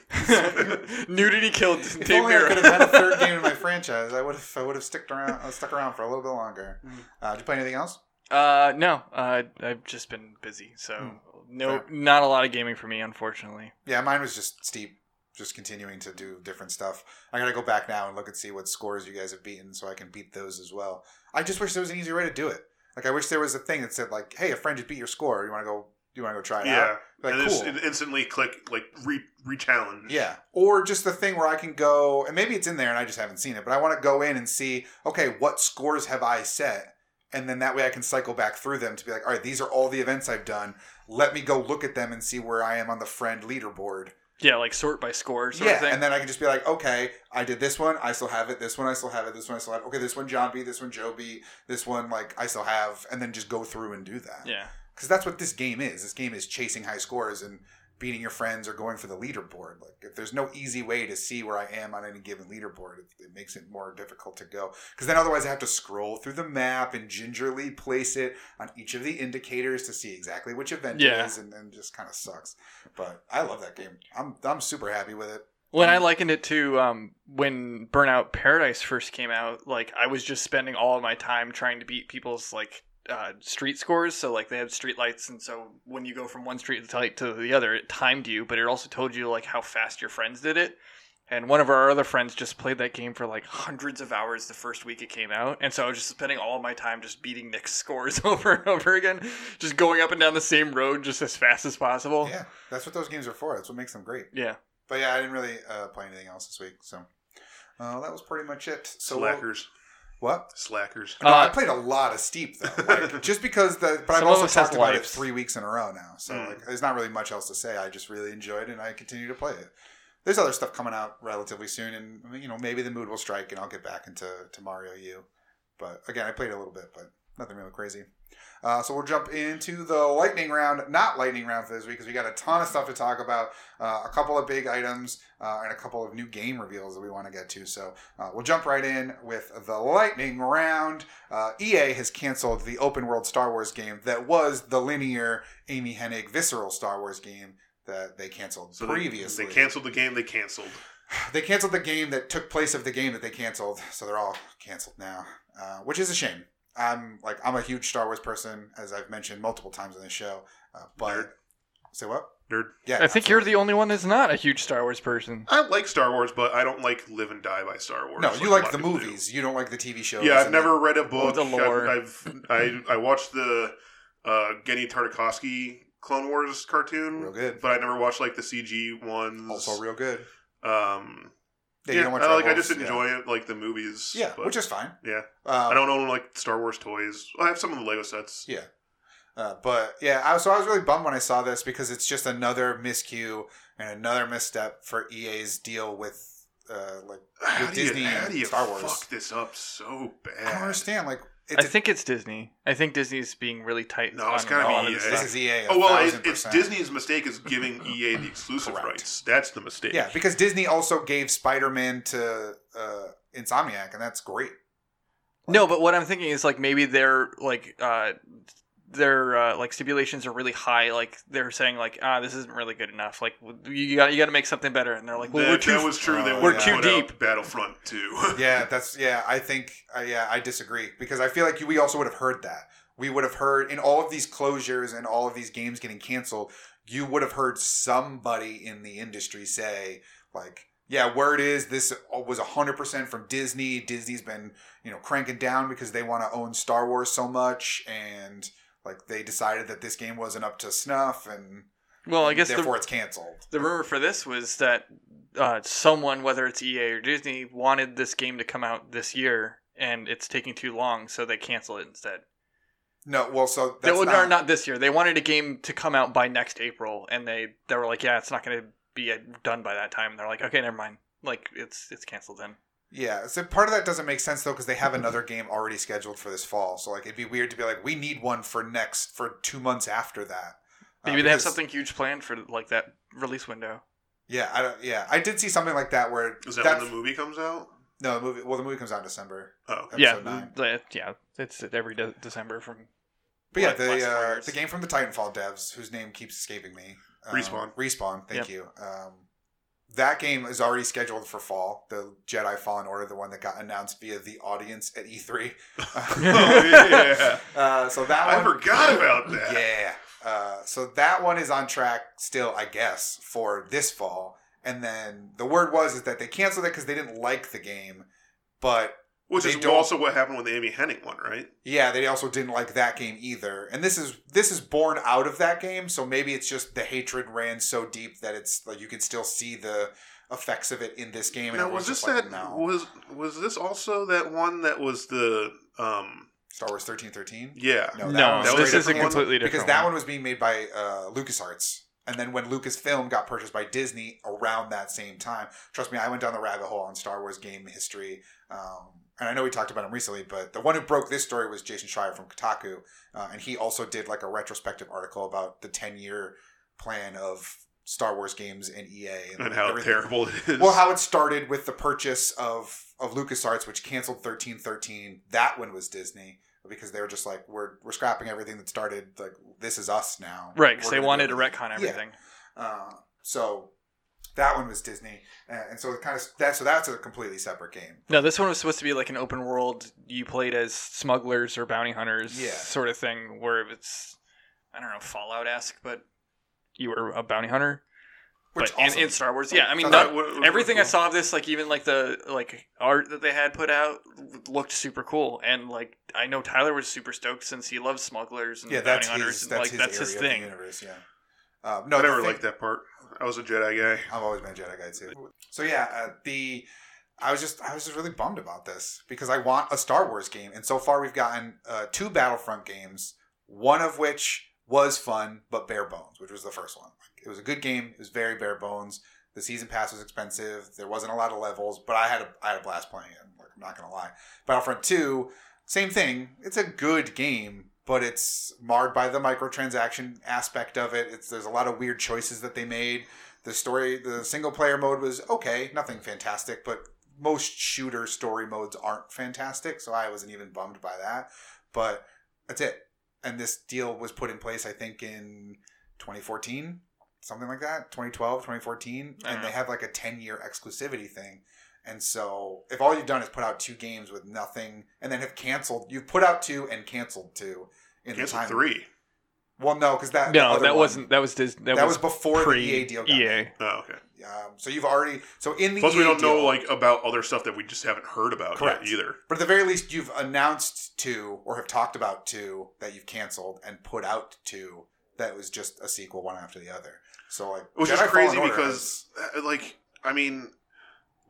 Nudity killed If Dave only I could have had a third game in my franchise, I would have I would have stuck around uh, stuck around for a little bit longer. Mm. Uh, did you play anything else? Uh, no, uh, I've just been busy, so Hmm. no, Fair. not a lot of gaming for me, unfortunately. Yeah, mine was just steep, just continuing to do different stuff. I gotta go back now and look and see what scores you guys have beaten, so I can beat those as well. I just wish there was an easier way to do it. Like I wish there was a thing that said like, "Hey, a friend just beat your score. You want to go Do you want to go try it Yeah. out? Like, and cool. just instantly click like re re-challenge. Yeah. Or just the thing where I can go, and maybe it's in there and I just haven't seen it, but I want to go in and see, okay, what scores have I set? And then that way I can cycle back through them to be like, all right, these are all the events I've done. Let me go look at them and see where I am on the friend leaderboard. Yeah, like sort by score yeah. of thing. And then I can just be like, okay, I did this one. I still have it. This one, I still have it. This one, I still have it. Okay, this one, John B. This one, Joe B. This one, like, I still have. And then just go through and do that yeah. Because that's what this game is. This game is chasing high scores and beating your friends or going for the leaderboard. Like if there's no easy way to see where I am on any given leaderboard, it, it makes it more difficult to go. Because then otherwise I have to scroll through the map and gingerly place it on each of the indicators to see exactly which event Yeah. it is, and then just kind of sucks. But I love that game. I'm I'm super happy with it. When I likened it to um, when Burnout Paradise first came out, like I was just spending all of my time trying to beat people's like uh, street scores. So like they had street lights, and so when you go from one street light to the other, it timed you, but it also told you like how fast your friends did it. And one of our other friends just played that game for like hundreds of hours the first week it came out, and so I was just spending all of my time just beating Nick's scores over and over again, just going up and down the same road just as fast as possible. Yeah, that's what those games are for. That's what makes them great. Yeah. But yeah, I didn't really uh, play anything else this week, so uh, that was pretty much it. So we'll- Slackers. What? Slackers. No, I Uh, played a lot of Steep though, like, just because the. But I've Some of also us have talked about it three weeks in a row now, so Mm. like, there's not really much else to say. I just really enjoyed it, and I continue to play it. There's other stuff coming out relatively soon, and you know maybe the mood will strike, and I'll get back into to Mario U. But again, I played a little bit, but nothing really crazy. Uh, so we'll jump into the lightning round, not lightning round for this week because we got a ton of stuff to talk about, uh, a couple of big items, uh, and a couple of new game reveals that we want to get to. So uh, we'll jump right in with the lightning round. Uh, EA has canceled the open world Star Wars game that was the linear Amy Hennig visceral Star Wars game that they canceled So they- previously. They, canceled the game they canceled. They canceled the game that took place of the game that they canceled, so they're all canceled now, uh, which is a shame. I'm like I'm a huge Star Wars person, as I've mentioned multiple times on the show. Uh, but Nerd. say what? Nerd. Yeah, I think you're the only one that's not a huge Star Wars person. I like Star Wars, but I don't like live and die by Star Wars. No, you a like the of people do. movies. You don't like the TV shows. Yeah, I've and never read a book. the lore. I've, I've I I watched the uh, Genndy Tartakovsky Clone Wars cartoon, real good. but I never watched like the CG ones. Also real good. um, Yeah, yeah, you don't watch I, like I just yeah. enjoy it, like the movies. Yeah, but, which is fine. yeah. Um, I don't own like Star Wars toys. I have some of the Lego sets. Yeah. Uh, but yeah, I, so I was really bummed when I saw this because it's just another miscue and another misstep for EA's deal with uh, like with you, Disney how and you Star Wars. fuck this up so bad. I don't understand. Like, I think it's Disney. I think Disney's being really tight. No, it's on gotta be of EA. this this is EA. Oh well, it, it's. Disney's mistake is giving EA the exclusive Correct. rights. That's the mistake. Yeah, because Disney also gave Spider Man to uh, Insomniac, and that's great. No, but what I'm thinking is like maybe they're like uh their uh, like stipulations are really high. Like they're saying like ah this isn't really good enough. Like you got you got to make something better. And they're like well that, we're too that was true. They Oh, would yeah. too deep. Battlefront too. Yeah, that's yeah. I think uh, yeah, I disagree because I feel like we also would have heard that. We would have heard in all of these closures and all of these games getting canceled. You would have heard somebody in the industry say like, "Yeah, word is this was hundred percent from Disney. Disney's been you know cranking down because they want to own Star Wars so much, and like they decided that this game wasn't up to snuff, and well I guess the, therefore it's canceled." the rumor for this was that uh, someone whether it's EA or Disney wanted this game to come out this year and it's taking too long so they cancel it instead. No, well, so that's not, not, not this year. They wanted a game to come out by next April, and they they were like, "Yeah, it's not going to be uh, done by that time." And they're like, "Okay, never mind. Like, it's it's canceled then." Yeah, so part of that doesn't make sense though because they have another game already scheduled for this fall. So like it'd be weird to be like, we need one for next for two months after that. Uh, Maybe they have something huge planned for like that release window. Yeah, I don't. Yeah, I did see something like that where Is that that's- when the movie comes out? no the movie. Well, the movie comes out in December. Oh, Episode yeah, nine. the- yeah, it's every de- December from. But yeah, the uh, the game from the Titanfall devs, whose name keeps escaping me. Um, Respawn. Respawn. Thank Yep. you. Um, that game is already scheduled for fall. The Jedi Fallen Order, the one that got announced via the audience at E3. oh yeah. Uh, so that one I one, forgot about that. Yeah. Uh, so that one is on track still, I guess, for this fall. And then the word was is that they canceled it because they didn't like the game, but Which They is don't- also what happened with the Amy Hennig one, right? Yeah, they also didn't like that game either. And this is this is born out of that game, so maybe it's just the hatred ran so deep that it's like you can still see the effects of it in this game. And Now, was everyone's this just like, that? no. Was was this also that one that was the? um Star Wars thirteen thirteen? Yeah. No, that No, was that this straight is a up one? completely different because that one was being made by uh, LucasArts. And then when Lucasfilm got purchased by Disney around that same time, trust me, I went down the rabbit hole on Star Wars game history. Um, and I know we talked about him recently, but the one who broke this story was Jason Schreier from Kotaku. Uh, and he also did like a retrospective article about the 10 year plan of Star Wars games and EA And how everything. terrible it is. Well, how it started with the purchase of of LucasArts, which canceled thirteen thirteen. That one was Disney because they were just like, we're we're scrapping everything that started. Like this is us now, right because they wanted to everything. retcon Yeah. everything. Uh, so that one was Disney, uh, and so it kind of that. So that's a completely separate game. No, this one was supposed to be like an open world. You played as smugglers or bounty hunters, Yeah. sort of thing. Where it's, I don't know, Fallout esque, but you were a bounty hunter. Which but in, Star Wars, yeah. I mean, not- that everything I saw of this, like even like the like art that they had put out, looked super cool. And like I know Tyler was super stoked since he loves smugglers and yeah, bounty that's hunters, his and that's like his that's his thing. universe. Yeah. Uh, no, I never liked that part. I was a Jedi guy. I've always been a Jedi guy too. So yeah, uh, the I was just I was just really bummed about this because I want a Star Wars game, and so far we've gotten uh, two Battlefront games, one of which was fun but bare bones, which was the first one. It was a good game. It was very bare bones. The season pass was expensive. There wasn't a lot of levels, but I had a I had a blast playing it. Like, I'm not gonna lie. Battlefront Two, same thing. It's a good game, but it's marred by the microtransaction aspect of it. It's there's a lot of weird choices that they made. The story, the single player mode was okay, nothing fantastic, but most shooter story modes aren't fantastic, so I wasn't even bummed by that. But that's it. And this deal was put in place, I think, in 2014, something like that, 2012, 2014, I and uh-huh. they have like a 10 year exclusivity thing. And so, if all you've done is put out two games with nothing, and then have canceled, you've put out two and canceled two in Cancel the time. three. Well, no, because that No, other that one- wasn't. That was Disney. That, that, was, was, before pre the EA deal. Got EA. made. Oh, okay. Um, so you've already so in the Plus, we don't know like about other stuff that we just haven't heard about Correct. yet either. But at the very least, you've announced two or have talked about two that you've canceled and put out two that was just a sequel one after the other. So like, Which Jedi is crazy because, uh, like, I mean,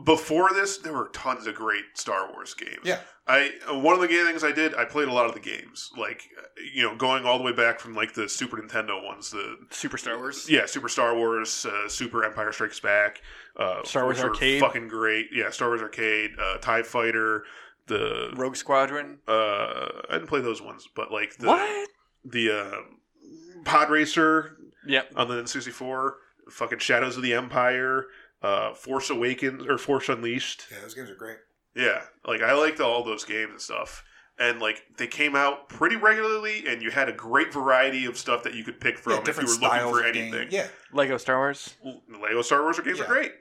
before this, there were tons of great Star Wars games. Yeah. I uh, one of the ga- things I did, I played a lot of the games, like uh, you know, going all the way back from like the Super Nintendo ones, the Super Star Wars. yeah, Super Star Wars, uh, Super Empire Strikes Back, uh, Star Wars which Arcade. fucking great. Yeah, Star Wars Arcade, uh, Tie Fighter, the Rogue Squadron. uh, I didn't play those ones, but like the what? the uh, Pod Racer Yep. on the N64, fucking Shadows of the Empire, uh, Force Awakens or Force Unleashed. yeah, those games are great. Yeah, like I liked all those games and stuff. And like they came out pretty regularly, and you had a great variety of stuff that you could pick from yeah, if you were looking for anything. game. Yeah, Lego Star Wars. Lego Star Wars games Yeah. are great.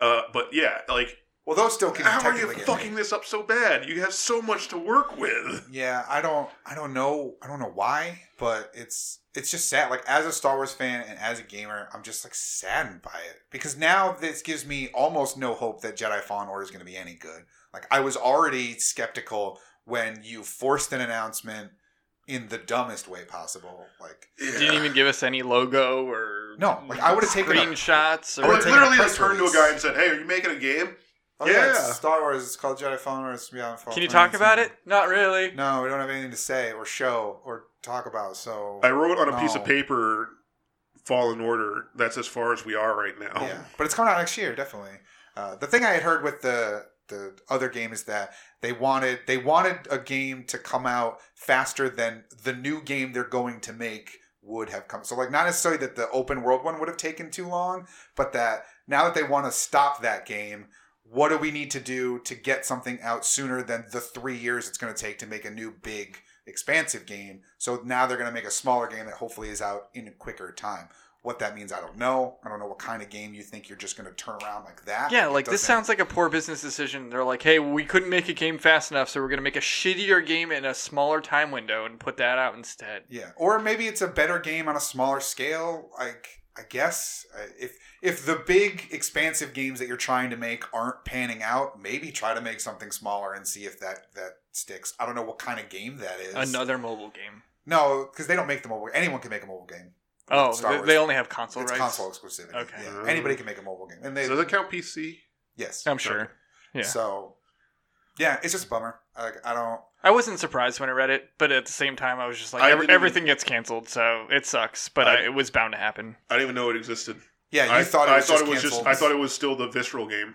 Uh, but yeah, like well, those still can how are you fucking this up so bad? You have so much to work with. Yeah, I don't, I don't know, I don't know why, but it's it's just sad. Like as a Star Wars fan and as a gamer, I'm just like saddened by it because now this gives me almost no hope that Jedi Fallen Order is going to be any good. Like I was already skeptical when you forced an announcement in the dumbest way possible. Like Didn't even give us any logo or No, like, I would've taken a- screenshots I I or would've like, literally press just turned to a guy and said, "Hey, are you making a game?" Oh yeah, Yeah. it's Star Wars. It's called Jedi Fallen Order. It's beyond Fallen Can you talk about it? Not really. No, we don't have anything to say or show or talk about. So I wrote on a piece of paper, "Fallen Order." That's as far as we are right now. Yeah, but it's coming out next year, definitely. Uh, the thing I had heard with the the other game is that they wanted they wanted a game to come out faster than the new game they're going to make would have come. So like not necessarily that the open world one would have taken too long, but that now that they want to stop that game, what do we need to do to get something out sooner than the 3 years it's going to take to make a new big expansive game. So now they're going to make a smaller game that hopefully is out in a quicker time. What that means, I don't know. I don't know what kind of game you think you're just going to turn around like that. Yeah, like this sounds like a poor business decision. They're like, hey, we couldn't make a game fast enough, so we're going to make a shittier game in a smaller time window and put that out instead. Yeah, or maybe it's a better game on a smaller scale. Like I guess uh, if if the big expansive games that you're trying to make aren't panning out, maybe try to make something smaller and see if that that sticks. I don't know what kind of game that is. Another mobile game. No, because they don't make the mobile. Anyone can make a mobile game. Oh, Star they, Wars. they only have console it's rights. console exclusivity. Okay. Yeah. Anybody can make a mobile game, and they So does that count PC? yes. I'm sure. Yeah. So yeah, it's just a bummer. Like I don't. I wasn't surprised when I read it, but at the same time, I was just like, I every, even- everything gets canceled, so it sucks. But I- I, it was bound to happen. I didn't even know it existed. Yeah, you I thought it I was thought just it was just. I thought it was still the visceral game.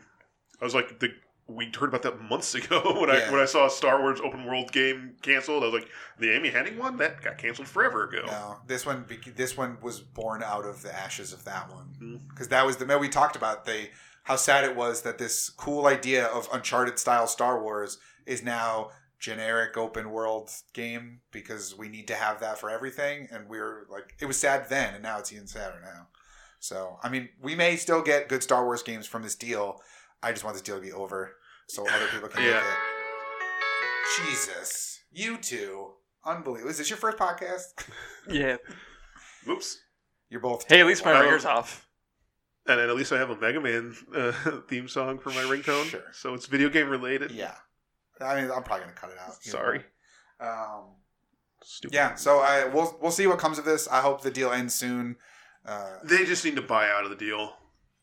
I was like, the we heard about that months ago when I when I saw a Star Wars open world game canceled. I was like, the Amy Hennig one that got canceled forever ago. No, this one this one was born out of the ashes of that one mm. because that was the no we talked about the how sad it was that this cool idea of Uncharted style Star Wars is now generic open world game because we need to have that for everything and we are like it was sad then and now it's even sadder now. So I mean we may still get good Star Wars games from this deal. I just want this deal to be over so other people can Yeah. make it. Jesus, you two, unbelievable! Is this your first podcast? Yeah. Oops. You're both. Hey, at least my Wow. ringer's off. And at least I have a Mega Man uh, theme song for my ringtone, Sure. so it's video game related. Yeah. I mean, I'm probably gonna cut it out. Sorry. Um, Stupid. yeah. So I we'll we'll see what comes of this. I hope the deal ends soon. Uh, They just need to buy out of the deal.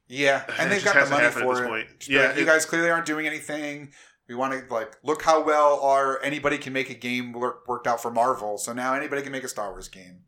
yeah, It and they've got the money for it. Yeah, like, you guys clearly aren't doing anything. We want to like look how well our anybody can make a game work, worked out for Marvel. So now anybody can make a Star Wars game.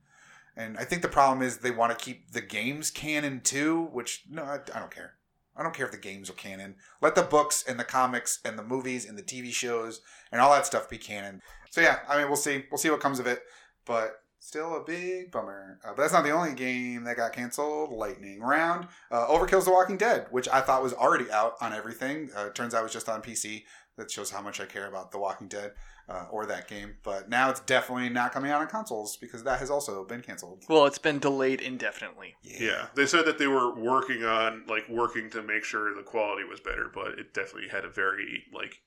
And I think the problem is they want to keep the games canon too, which no, I, I don't care. I don't care if the games are canon. Let the books and the comics and the movies and the TV shows and all that stuff be canon. So yeah, I mean we'll see. We'll see what comes of it. But still a big bummer. Uh, but that's not the only game that got canceled. Lightning round. Uh, Overkill's The Walking Dead, which I thought was already out on everything. Uh, turns out it was just on PC. That shows how much I care about The Walking Dead uh, or that game. But now it's definitely not coming out on consoles because that has also been canceled. Well, it's been delayed indefinitely. Yeah, they said that they were working on like working to make sure the quality was better, but it definitely had a very like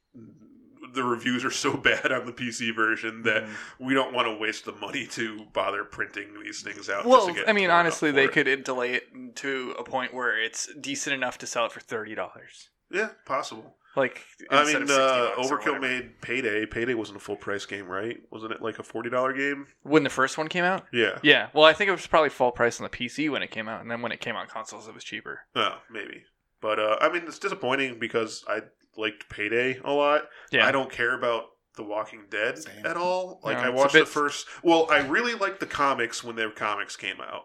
the reviews are so bad on the PC version that Mhm. we don't want to waste the money to bother printing these things out. Well, just to get I mean, honestly, they it. could delay it to a point where it's decent enough to sell it for thirty dollars. Yeah, possible. Like, I mean, of 60 uh, bucks Overkill made Payday. Payday wasn't a full price game, right? Wasn't it like a forty dollar game? when the first one came out. Yeah. Yeah, well, I think it was probably full price on the PC when it came out, and then when it came on consoles, it was cheaper. Oh, maybe. But uh, I mean, it's disappointing because I liked Payday a lot. Yeah, I don't care about The Walking Dead Same. at all. Like No, I watched bit- the first. Well, I really liked the comics when their comics came out,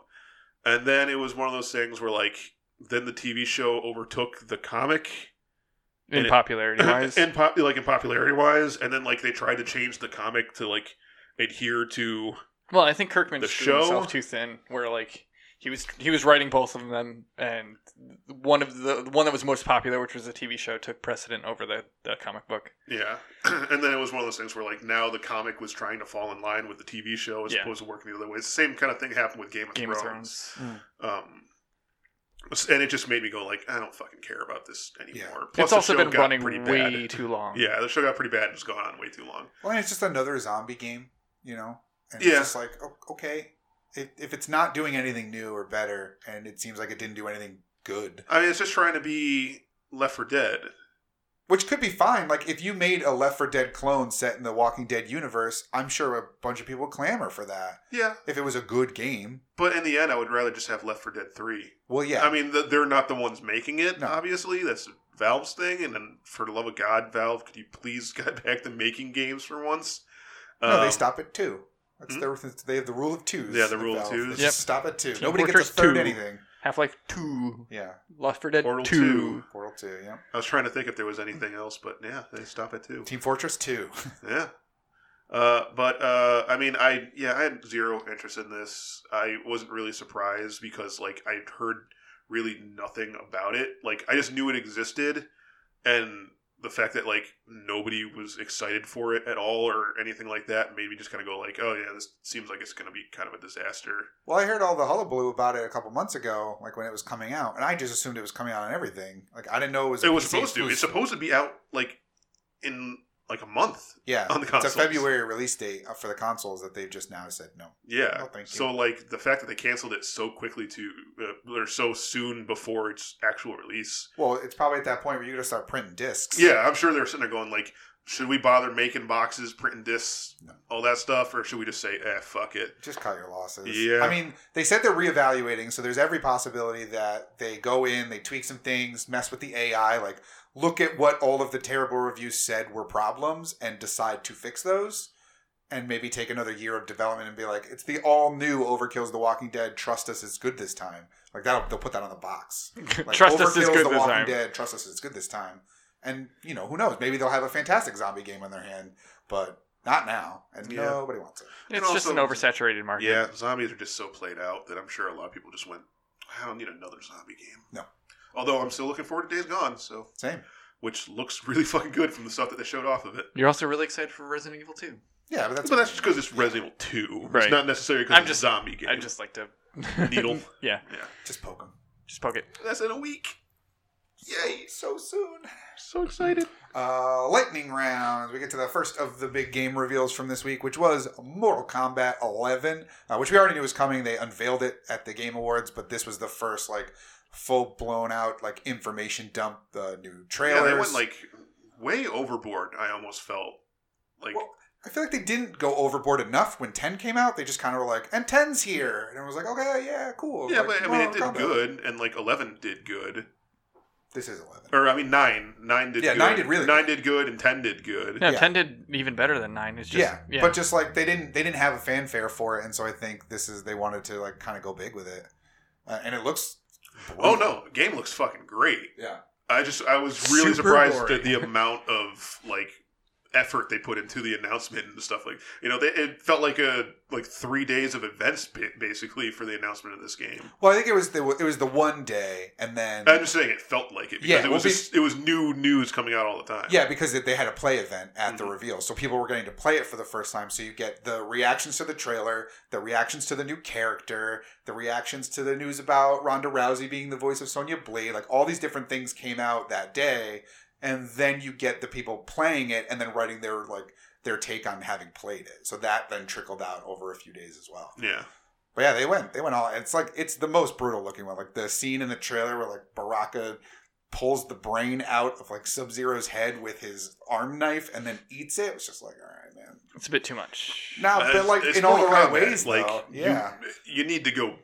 and then it was one of those things where like then the TV show overtook the comic in and it- popularity wise. and pop, like in popularity wise, and then like they tried to change the comic to like adhere to. well, I think Kirkman the screwed show- himself too thin, where like he was he was writing both of them, and one of the the one that was most popular, which was the TV show, took precedent over the, the comic book. Yeah, and then it was one of those things where like now the comic was trying to fall in line with the TV show as Yeah. opposed to working the other way. It's the same kind of thing happened with Game of Game of Thrones. Thrones. Um, and it just made me go like, I don't fucking care about this anymore. Yeah. Plus, it's the also show been got running pretty way bad. too long. Yeah, the show got pretty bad. and It's gone on way too long. Well, and it's just another zombie game, you know. And Yeah. it's just like o- okay, if, if it's not doing anything new or better, and it seems like it didn't do anything good, I mean, it's just trying to be Left for Dead. Which could be fine. Like if you made a Left for Dead clone set in the Walking Dead universe, I'm sure a bunch of people would clamor for that Yeah, if it was a good game. but in the end, I would rather just have Left for Dead Three. Well, yeah, I mean, th- they're not the ones making it. No. Obviously, that's Valve's thing. And then, for the love of God, Valve, could you please get back to making games for once? no, they Um, stop at two. That's hmm? their, they have the rule of twos. Yeah, the at rule of twos. They Yep. just stop at two. Nobody Fortress gets a third 2. anything. Half Life Two, Yeah, Lost for Dead Portal 2. 2. Portal two. Yeah, I was trying to think if there was anything else, but yeah, they stop at two. Team Fortress two. Yeah. Uh, but uh, I mean, I yeah, I had zero interest in this. I wasn't really surprised because like I heard really nothing about it. Like I just knew it existed, and the fact that like nobody was excited for it at all or anything like that made me just kind of go like, oh yeah, this seems like it's going to be kind of a disaster. Well, I heard all the hullabaloo about it a couple months ago, like when it was coming out, and I just assumed it was coming out on everything. Like I didn't know it was. It was PC supposed to. It's supposed to be out like in like a month. Yeah, On the it's a. February release date uh, for the consoles that they've just now said no. Yeah. Oh, you. so like the fact that they canceled it so quickly to uh, or so soon before its actual release. Well, it's probably at that point where you're gonna start printing discs. Yeah, I'm sure they're sitting there going like, should we bother making boxes, printing discs, No. all that stuff, or should we just say, eh, fuck it? Just cut your losses. Yeah. I mean, they said they're reevaluating, so there's every possibility that they go in, they tweak some things, mess with the AI, like look at what all of the terrible reviews said were problems and decide to fix those. And maybe take another year of development and be like, it's the all new Overkill's The Walking Dead. Trust us, it's good this time. Like that'll they'll put that on the box. Like, Trust us is Overkill's good The this Walking time. Dead. Trust us, it's good this time. And you know who knows? Maybe they'll have a fantastic zombie game on their hand, but not now. And Yeah. nobody wants it. It's And just an oversaturated market. Yeah, zombies are just so played out that I'm sure a lot of people just went, I don't need another zombie game. No. Although I'm still looking forward to Days Gone, so Same. which looks really fucking good from the stuff that they showed off of it. You're also really excited for Resident Evil 2. Yeah, but that's but that's just because it's Resident Evil 2. Right. It's not necessarily because I'm it's just- a zombie game. I just like to Needle. yeah, Yeah. just poke them. just poke it. That's in a week. Yay. So soon. So excited. Uh, lightning rounds. We get to the first of the big game reveals from this week, which was Mortal Kombat 11, uh, which we already knew was coming. They unveiled it at the Game Awards, but this was the first like full blown out like information dump. The new trailers. Yeah, they went like way overboard, I almost felt. Like, Well, I feel like they didn't go overboard enough when 10 came out. They just kind of were like, and 10's here. And it was like, okay, yeah, cool. yeah, Like, but I mean, it did Kombat. good, and like 11 did good. This is 11. Or, I mean, 9. 9 did Yeah, good. 9 did really 9 did good, and 10 did good. Yeah, Yeah. ten did even better than nine. It's just yeah, yeah, but just like they didn't they didn't have a fanfare for it, and so I think this is they wanted to like kind of go big with it, uh, and it looks. Oh, no. Game looks fucking great. Yeah, I just I was really Super surprised gory. at the amount of like effort they put into the announcement and stuff like you know they, it felt like a like three days of events basically for the announcement of this game. well, I think it was the it was the one day, and then I'm just saying it felt like it because Yeah, it well, was just, it was new news coming out all the time. yeah, because they had a play event at the Mhm. reveal, so people were getting to play it for the first time. So you get the reactions to the trailer, the reactions to the new character, the reactions to the news about Ronda Rousey being the voice of Sonya Blade. Like all these different things came out that day, and then you get the people playing it and then writing their like their take on having played it. So that then trickled out over a few days as well. yeah. But yeah, they went. They went all. It's like it's the most brutal looking one. Like the scene in the trailer where like Baraka pulls the brain out of like Sub Zero's head with his arm knife and then eats it. It's just like, all right, man. it's a bit too much. Now, It's- but like in all the right ways, like though. you- Yeah, you, need to go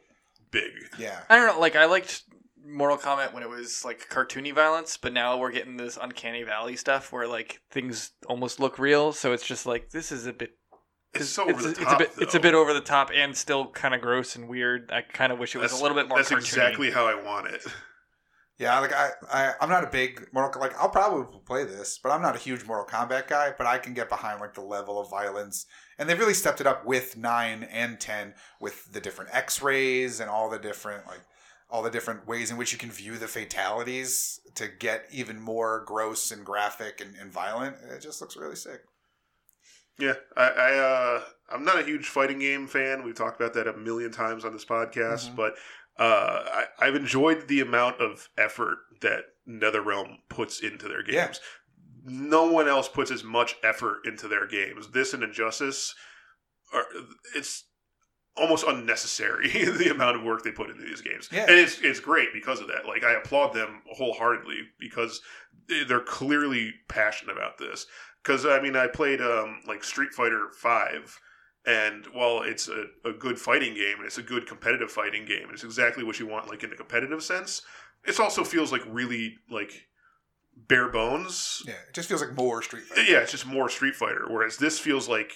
big. yeah. I don't know. Like I liked Mortal Kombat when it was like cartoony violence, but now we're getting this uncanny valley stuff where like things almost look real. So it's just like this is a bit. It's so it's, over the it's top. a bit. It's a bit over the top and still kind of gross and weird. I kind of wish it was That's- a little bit more. That's cartoony. exactly how I want it. Yeah, like I, I, I'm not a big Mortal. Like I'll probably play this, but I'm not a huge Mortal Kombat guy. But I can get behind like the level of violence, and they've really stepped it up with nine and ten with the different X-rays and all the different like all the different ways in which you can view the fatalities to get even more gross and graphic and, and violent. It just looks really sick. Yeah, I, I uh, I'm not a huge fighting game fan. We've talked about that a million times on this podcast, Mhm. but uh, I, I've enjoyed the amount of effort that NetherRealm puts into their Yeah. games. No one else puts as much effort into their games. This and Injustice, are it's almost unnecessary the amount of work they put into these games, Yeah. and it's it's great because of that. Like I applaud them wholeheartedly because they're clearly passionate about this because I mean I played um, like Street Fighter Five, and while it's a, a good fighting game and it's a good competitive fighting game, and it's exactly what you want like in the competitive sense. It also feels like really like bare bones. Yeah, it just feels like more Street Fighter. Yeah, it's just more Street Fighter. Whereas this feels like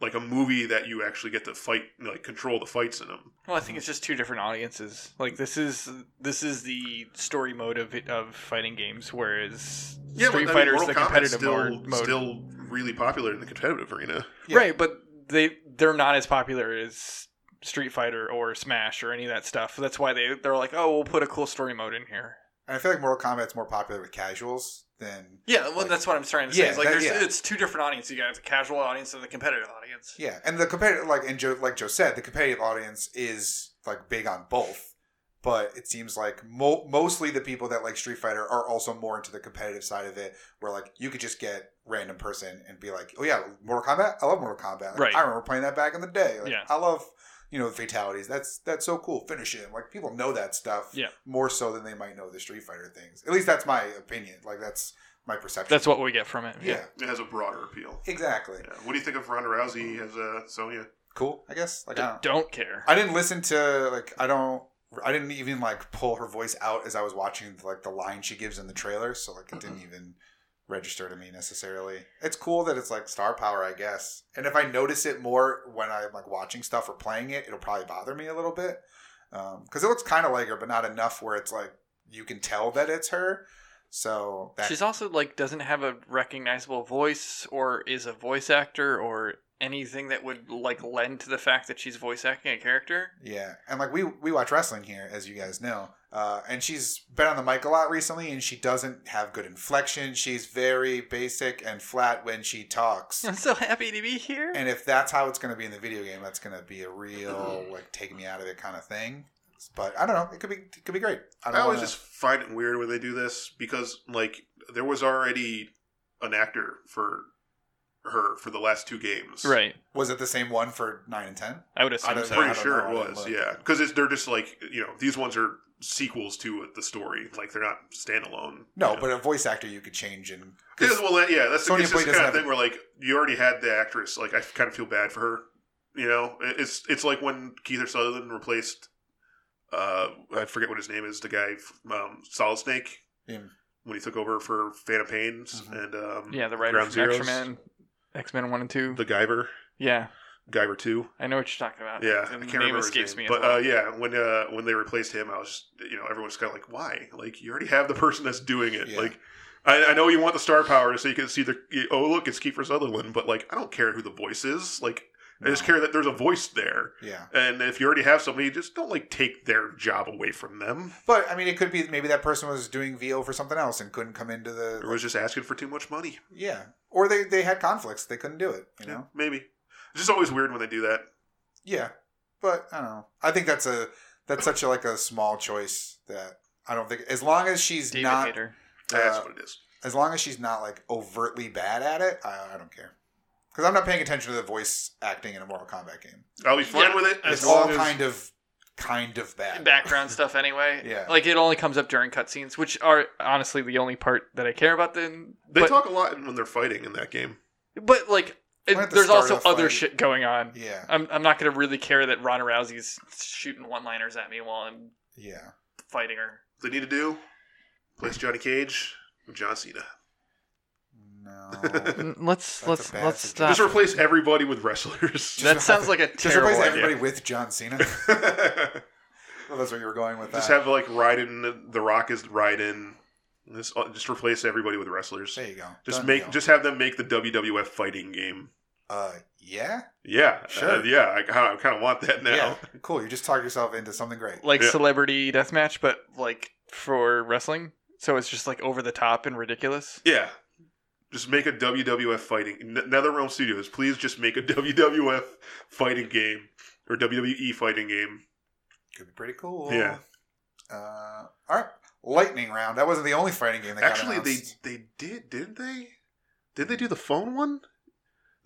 like a movie that you actually get to fight, like control the fights in them. Well, I think it's just two different audiences. Like this is this is the story mode of of fighting games, whereas Street but, Fighter is the Kombat's competitive still, mode. mode. still really popular in the competitive arena. Yeah. Right, but they they're not as popular as Street Fighter or Smash or any of that stuff. That's why they they're like, oh, we'll put a cool story mode in here. And I feel like Mortal Kombat's more popular with casuals than Yeah, well, Like- that's what I'm trying to say. Yeah, It's like that- there's yeah. it's two different audiences. You got the casual audience and the competitive audience. Yeah, and the competitive, like and Joe, like Joe said, the competitive audience is like big on both, but it seems like mo- mostly the people that like Street Fighter are also more into the competitive side of it, where like you could just get random person and be like, oh yeah, Mortal Kombat, I love Mortal Kombat. Like, Right. I remember playing that back in the day. Like, Yeah. I love you know the fatalities. That's that's so cool. Finish him. Like people know that stuff. Yeah. more so than they might know the Street Fighter things. At least that's my opinion. Like that's my perception. That's what we get from it. yeah, It has a broader appeal. exactly. Yeah. What do you think of Ronda Rousey as uh, Sonya? Cool. I guess. Like I don't. Don't care. I didn't listen to like I don't I didn't even like pull her voice out as I was watching like the line she gives in the trailer, so like it didn't even register to me necessarily. It's cool that it's like star power, I guess. And if I notice it more when I'm like watching stuff or playing it, it'll probably bother me a little bit um, because it looks kind of like her, but not enough where it's like you can tell that it's her. So that She's also like doesn't have a recognizable voice or is a voice actor or anything that would like lend to the fact that she's voice acting a character. Yeah, and like we we watch wrestling here, as you guys know, uh, and she's been on the mic a lot recently, and she doesn't have good inflection. She's very basic and flat when she talks. I'm so happy to be here. And if that's how it's going to be in the video game, that's going to be a real like take me out of it kind of thing. But I don't know. It could be it could be great. I I, don't always wanna- just find it weird when they do this because, like, there was already an actor for her for the last two games. right. was it the same one for nine and ten? I would assume don't- so. Pretty sure know, it was, look. yeah. Because they're just like you know these ones are sequels to the story, like they're not standalone. No, you know? but a voice actor you could change and Yeah, well, yeah, that's Sonya it's just the kind of have thing where like you already had the actress. Like I kind of feel bad for her. You know, it's it's like when Kiefer Sutherland replaced. Uh, I forget what his name is. The guy, um, Solid Snake, him. when he took over for Phantom Pains Mhm. and um, Yeah, the writer Ground from X Zeroes. Men, X Men One and Two. the Guyver, yeah, Guyver Two. I know what you're talking about. Yeah, the I can't name remember escapes his me. name. as But well. uh, yeah, when uh, when they replaced him, I was just, you know everyone's kind of like, why? Like you already have the person that's doing it. Yeah. Like I, I know you want the star power so you can see the oh look it's Kiefer Sutherland, but like I don't care who the voice is. Like I just care that there's a voice there. Yeah. And if you already have somebody, just don't like take their job away from them. But I mean, it could be maybe that person was doing VO for something else and couldn't come into the Or was just asking for too much money. Yeah. Or they, they had conflicts. They couldn't do it, you know? maybe. It's just always weird when they do that. Yeah. But I don't know. I think that's a that's such a like a small choice that I don't think as long as she's David not Hayter. That's uh, what it is. as long as she's not like overtly bad at it, I, I don't care. Because I'm not paying attention to the voice acting in a Mortal Kombat game. I'll be fine Yeah, with it. It's as all long as- kind of kind of bad. background stuff anyway. Yeah. Like it only comes up during cutscenes, which are honestly the only part that I care about. Then, They but, talk a lot when they're fighting in that game. but like it, the there's also the other fight. shit going on. Yeah. I'm I'm not gonna really care that Ronda Rousey's shooting one-liners at me while I'm Yeah. fighting her. What they need to do place Johnny Cage with John Cena. No. Let's let's let's stop. Just replace everybody with wrestlers. that sounds like a Just terrible replace idea. everybody with John Cena. well, that's where you were going with that. have like Raiden. The Rock is Raiden. Just, uh, just replace everybody with wrestlers. there you go. Just Done make, deal. just have them make the WWF fighting game. Uh, yeah. Yeah, Sure. uh, yeah. I kind of, kind of want that now. Yeah. Cool. You just talked yourself into something great. like Yeah. celebrity deathmatch, but like for wrestling. So it's just like over the top and ridiculous. Yeah. Just make a WWF fighting. NetherRealm Studios, please just make a WWF fighting game or WWE fighting game. Could be pretty cool. Yeah. Uh, all right. Lightning round. That wasn't the only fighting game that got Actually, they they did, didn't they? Did they do the phone one?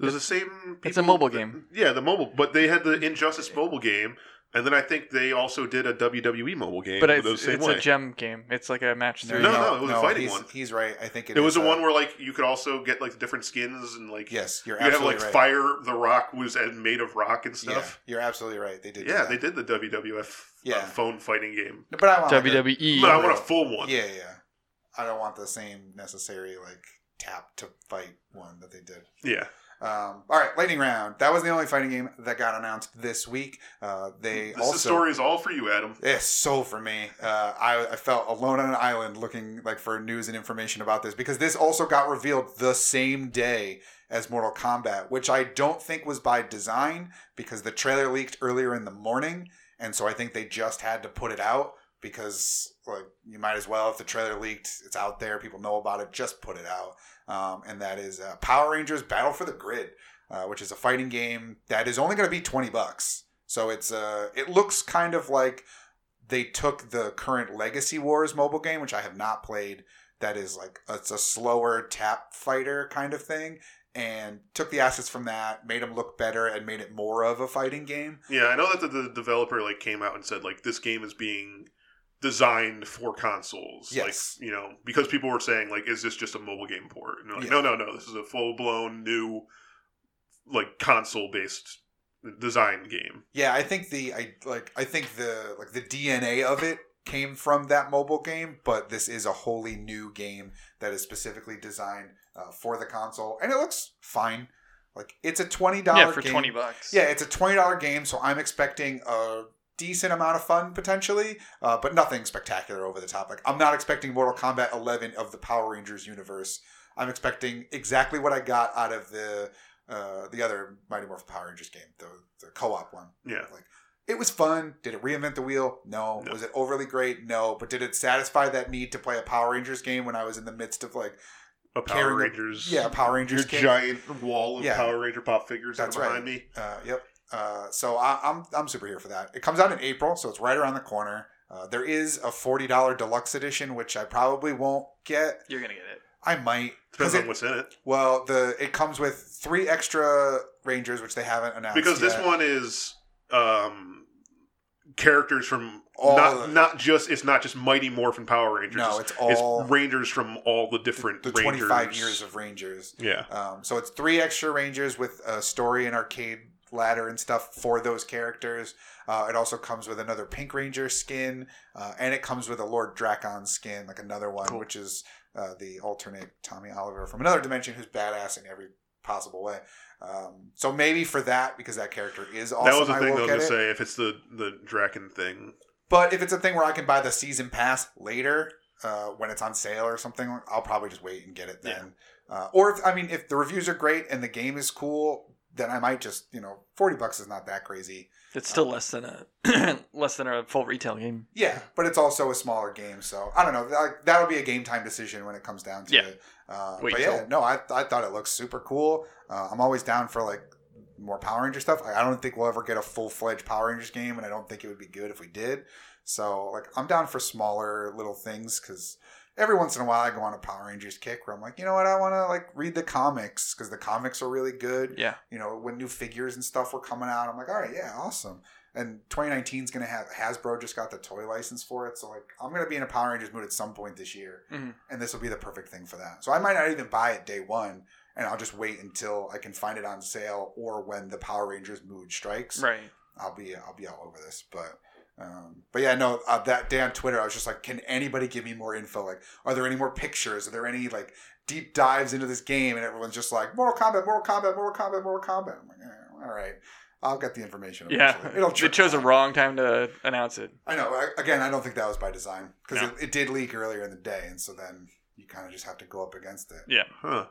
It was the same. It's a mobile that- game. Yeah, the mobile, but they had the Injustice mobile game, and then I think they also did a WWE mobile game. But with it's, those same it's way. a gem game. It's like a match three. No, no, it was a fighting he's, one. He's right. I think It was is, the uh, one where like you could also get like different skins and like Yes, you're you could have like right. Fire the Rock was uh, made of rock and Yeah, stuff. you're absolutely right. They did. Yeah, that. they did the WWF uh, Yeah. phone fighting game. But I want like, a- WWE. But I want a full one. yeah, yeah. I don't want the same necessary like tap to fight one that they did. Yeah. Um, all right, lightning round. That was the only fighting game that got announced this week. Uh, they This also story is all for you, Adam. It's so for me. Uh, I, I felt alone on an island looking like for news and information about this because this also got revealed the same day as Mortal Kombat, which I don't think was by design because the trailer leaked earlier in the morning, and so I think they just had to put it out because like you might as well if the trailer leaked, it's out there, people know about it, just put it out. Um, and that is uh, Power Rangers Battle for the Grid, uh, which is a fighting game that is only going to be twenty bucks. So it's uh, it looks kind of like they took the current Legacy Wars mobile game, which I have not played. That is like it's a slower tap fighter kind of thing, and took the assets from that, made them look better, and made it more of a fighting game. Yeah, I know that the, the developer like came out and said like this game is being designed for consoles. Yes. Like, you know, because people were saying like, is this just a mobile game port? And like, Yeah. no, no, no, this is a full blown new like console based design game. Yeah, I think the I like I think the like the DNA of it came from that mobile game, but this is a wholly new game that is specifically designed uh, for the console, and it looks fine. Like it's a twenty dollar Yeah, for game. twenty bucks. Yeah, it's a twenty dollar game, so I'm expecting a decent amount of fun potentially, uh, but nothing spectacular over the top. Like I'm not expecting Mortal Kombat 11 of the Power Rangers universe. I'm expecting exactly what I got out of the uh, the other Mighty Morphin Power Rangers game, the the co-op one. Yeah. Like it was fun. Did it reinvent the wheel? No. No. Was it overly great? No. But did it satisfy that need to play a Power Rangers game when I was in the midst of like A Power Carrying a- Rangers. yeah Power Your Rangers game? giant wall of Yeah. Power Ranger pop figures That's that are right. behind me. Uh, yep. Uh, so I, I'm I'm super here for that. It comes out in April, so it's right around the corner. Uh, there is a forty dollar deluxe edition, which I probably won't get. You're gonna get it. I might. Depends 'Cause on it, what's in it. well, the it comes with three extra Rangers, which they haven't announced Because this yet. one is um characters from All not the- not just it's not just Mighty Morphin Power Rangers. No, it's, it's all it's Rangers from all the different the Rangers. 25 years of Rangers. Yeah. Um, so it's three extra Rangers with a story and arcade ladder and stuff for those characters. Uh, it also comes with another Pink Ranger skin, uh, and it comes with a Lord Drakkon skin, like another one, Cool. which is uh, the alternate Tommy Oliver from another dimension who's badass in every possible way. Um, so maybe for that, because that character is awesome, that was the I thing I was gonna say. If it's the the Drakkon thing, But if it's a thing where I can buy the season pass later uh, when it's on sale or something, I'll probably just wait and get it then. Uh, or if I mean, if the reviews are great and the game is cool, then I might just you know forty bucks is not that crazy. It's still less than a less than a full retail game. Yeah, but it's also a smaller game, so I don't know. That, that'll be a game time decision when it comes down to Yeah. it. Uh, Wait but yeah, till- no, I I thought it looked super cool. Uh, I'm always down for like more Power Ranger stuff. I I don't think we'll ever get a full fledged Power Rangers game, and I don't think it would be good if we did. So like, I'm down for smaller little things because every once in a while I go on a Power Rangers kick where I'm like, you know what, I want to like read the comics because the comics are really good. Yeah. You know, when new figures and stuff were coming out, I'm like, all right, yeah, awesome. And 2019 is going to have Hasbro just got the toy license for it, so like I'm going to be in a Power Rangers mood at some point this year, Mhm. and this will be the perfect thing for that. So I might not even buy it day one, and I'll just wait until I can find it on sale or when the Power Rangers mood strikes. Right. I'll be I'll be all over this. But um, but yeah, no. Uh, that day on Twitter, I was just like, can anybody give me more info? Like, are there any more pictures? Are there any like deep dives into this game? And everyone's just like, Mortal Kombat, Mortal Kombat, Mortal Kombat, Mortal Kombat. I'm like, eh, all right, I'll get the information. Yeah. it'll. They chose a wrong time to announce it. I know. I, again, I don't think that was by design because No. it, it did leak earlier in the day, and so then you kind of just have to go up against it. Yeah. huh?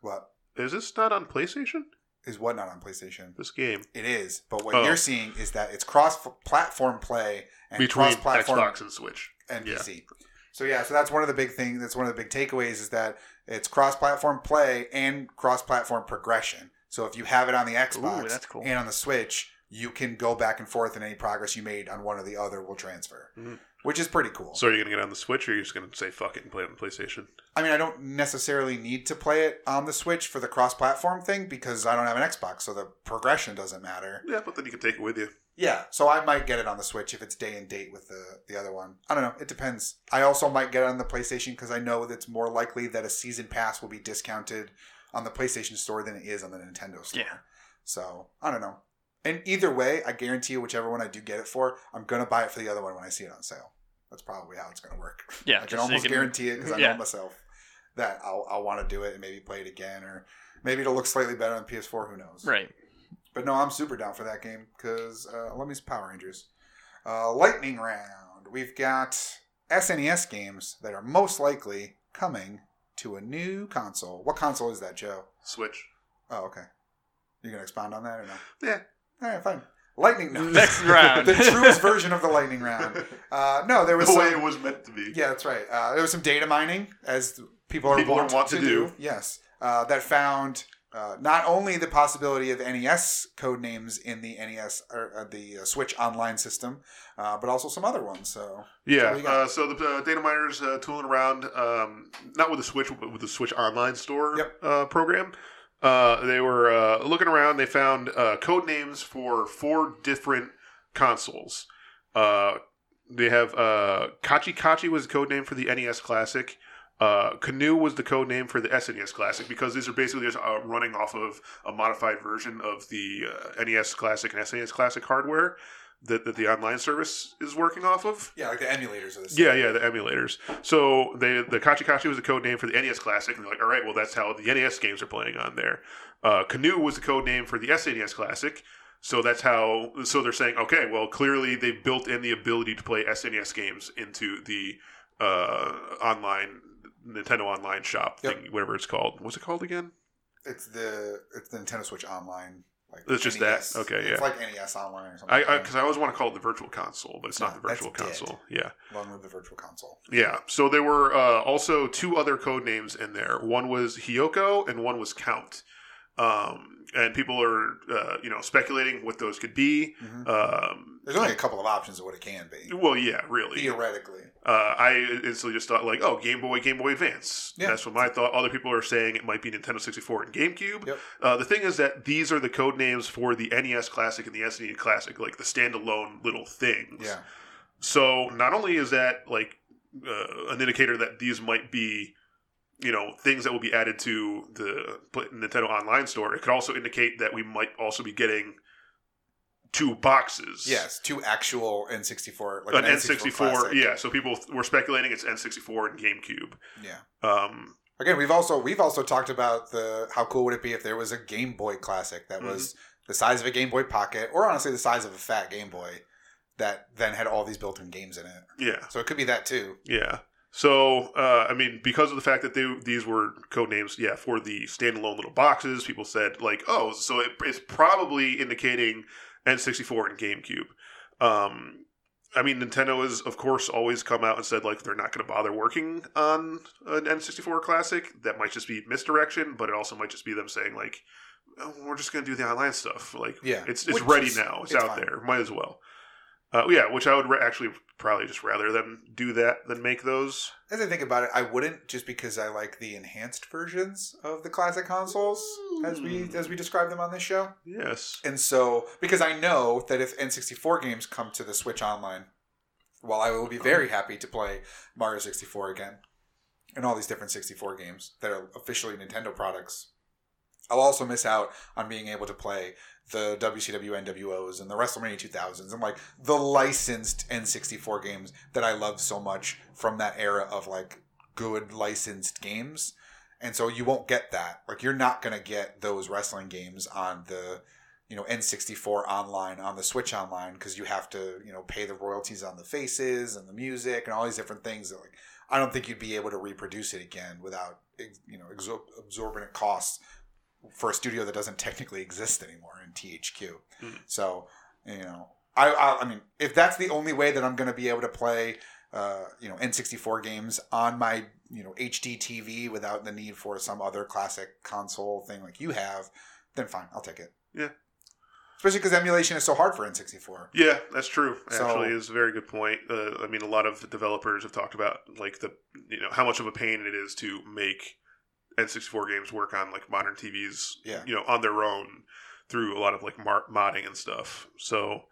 What Is this not on PlayStation? Is what not on PlayStation? This game It is, but what Oh. you're seeing is that it's cross-platform play and between cross-platform Xbox and Switch. and Yeah. PC. So yeah, so that's one of the big things. That's one of the big takeaways is that it's cross-platform play and cross-platform progression. So if you have it on the Xbox Ooh, cool. and on the Switch, you can go back and forth, and any progress you made on one or the other will transfer, Mhm. Which is pretty cool. So are you gonna get on the Switch, or are you just gonna say fuck it and play it on the PlayStation? I mean, I don't necessarily need to play it on the Switch for the cross-platform thing because I don't have an Xbox, so the progression doesn't matter. Yeah, but then you can take it with you. Yeah, so I might get it on the Switch if it's day and date with the the other one. I don't know. It depends. I also might get it on the PlayStation because I know that it's more likely that a season pass will be discounted on the PlayStation Store than it is on the Nintendo Store. Yeah. So I don't know. And either way, I guarantee you, whichever one I do get it for, I'm gonna buy it for the other one when I see it on sale. That's probably how it's gonna work. Yeah. I can just so you almost guarantee it because I yeah. know myself that I'll I'll want to do it and maybe play it again or maybe it'll look slightly better on PS4. Who knows? Right. But no, I'm super down for that game because uh, let me see Power Rangers. Uh, lightning round. We've got SNES games that are most likely coming to a new console. What console is that, Joe? Switch. Oh, okay. You gonna expound on that or no? Yeah. All right, fine. Lightning. No. Next round. the truest version of the lightning round. Uh, no, there was the some, way it was meant to be. yeah, that's right. Uh, there was some data mining, as people are People are wont wont to do. Yes, uh, that found uh, not only the possibility of NES code names in the NES or uh, the uh, Switch Online system, uh, but also some other ones. So Yeah, what do you got? uh, so the uh, data miners uh, tooling around, um, not with the Switch, but with the Switch Online Store Yep. uh, program. Uh, they were uh, looking around. They found uh, code names for four different consoles. Uh, they have uh, Kachi Kachi was the code name for the NES Classic. Uh, Canoe was the code name for the SNES Classic because these are basically just running off of a modified version of the NES Classic and SNES Classic hardware that, that the online service is working off of. yeah, like the emulators of this. Yeah, yeah, the emulators. So they the Kachi Kachi was the code name for the NES Classic, and they're like, all right, well, that's how the NES games are playing on there. Uh, Canoe was the code name for the SNES Classic, so that's how. So they're saying, okay, well, clearly they built in the ability to play SNES games into the uh, online Nintendo Online Shop Yep. thing, whatever it's called. What's it called again? it's the it's the Nintendo Switch Online. Like It's just that? Okay, It's yeah. like NES Online or something. I because I, always want to call it the Virtual Console, but it's not No, the that's Virtual dead. Console. Yeah. that. long live the Virtual Console. Yeah. So there were uh, also two other code names in there. One was Hyoko and one was Count. Um, and people are, uh, you know, speculating what those could be. Mhm. Um, There's only a couple of options of what it can be well, yeah, really. theoretically. Uh, I instantly just thought like, oh, Game Boy, Game Boy Advance. Yeah. That's what my thought. Other people are saying it might be Nintendo 64 and GameCube. Yep. Uh, the thing is that these are the code names for the NES Classic and the SNES Classic, like the standalone little things. Yeah, So not only is that like uh, an indicator that these might be, you know, things that will be added to the Nintendo Online store, it could also indicate that we might also be getting two boxes. yes, two actual N64, like An an, N64, classic. yeah. So people were speculating it's N64 and GameCube. yeah. Um, Again, we've also we've also talked about the how cool would it be if there was a Game Boy Classic that was Mm-hmm. the size of a Game Boy Pocket, or honestly the size of a fat Game Boy, that then had all these built-in games in it. yeah, So it could be that too. yeah. So uh, I mean, because of the fact that they, these were code names, yeah, for the standalone little boxes, people said like, oh, so it, it's probably indicating N64 and GameCube. Um, I mean, Nintendo has, of course, always come out and said like they're not going to bother working on an N64 classic. That might just be misdirection, but it also might just be them saying like, oh, we're just going to do the online stuff. Like, Yeah. it's it's Which ready is- now. It's, it's out fine. there. Might as well. Uh, yeah, which I would re- actually probably just rather them do that than make those. As I think about it, I wouldn't just because I like the enhanced versions of the classic consoles as we as we describe them on this show. Yes. And so, because I know that if N64 games come to the Switch Online, well, I will be very happy to play Mario 64 again and all these different 64 games that are officially Nintendo products, I'll also miss out on being able to play the WCW NWOs and the WrestleMania 2000s and like the licensed N64 games that I love so much from that era of like good licensed games. And so you won't get that. Like you're not going to get those wrestling games on the you know N64 online on the Switch online because you have to you know pay the royalties on the faces and the music and all these different things that like I don't think you'd be able to reproduce it again without you know exor- exorbitant costs for a studio that doesn't technically exist anymore in THQ. Mhm. So you know I, I I mean if that's the only way that I'm going to be able to play uh, you know N64 games on my you know HD TV without the need for some other classic console thing like you have, then fine, I'll take it. Yeah. Especially because emulation is so hard for N64. Yeah, that's true. So- Actually, is a very good point. Uh, I mean, a lot of developers have talked about like the you know how much of a pain it is to make N64 games work on like modern TVs. Yeah. You know, on their own through a lot of like mar- modding and stuff. So,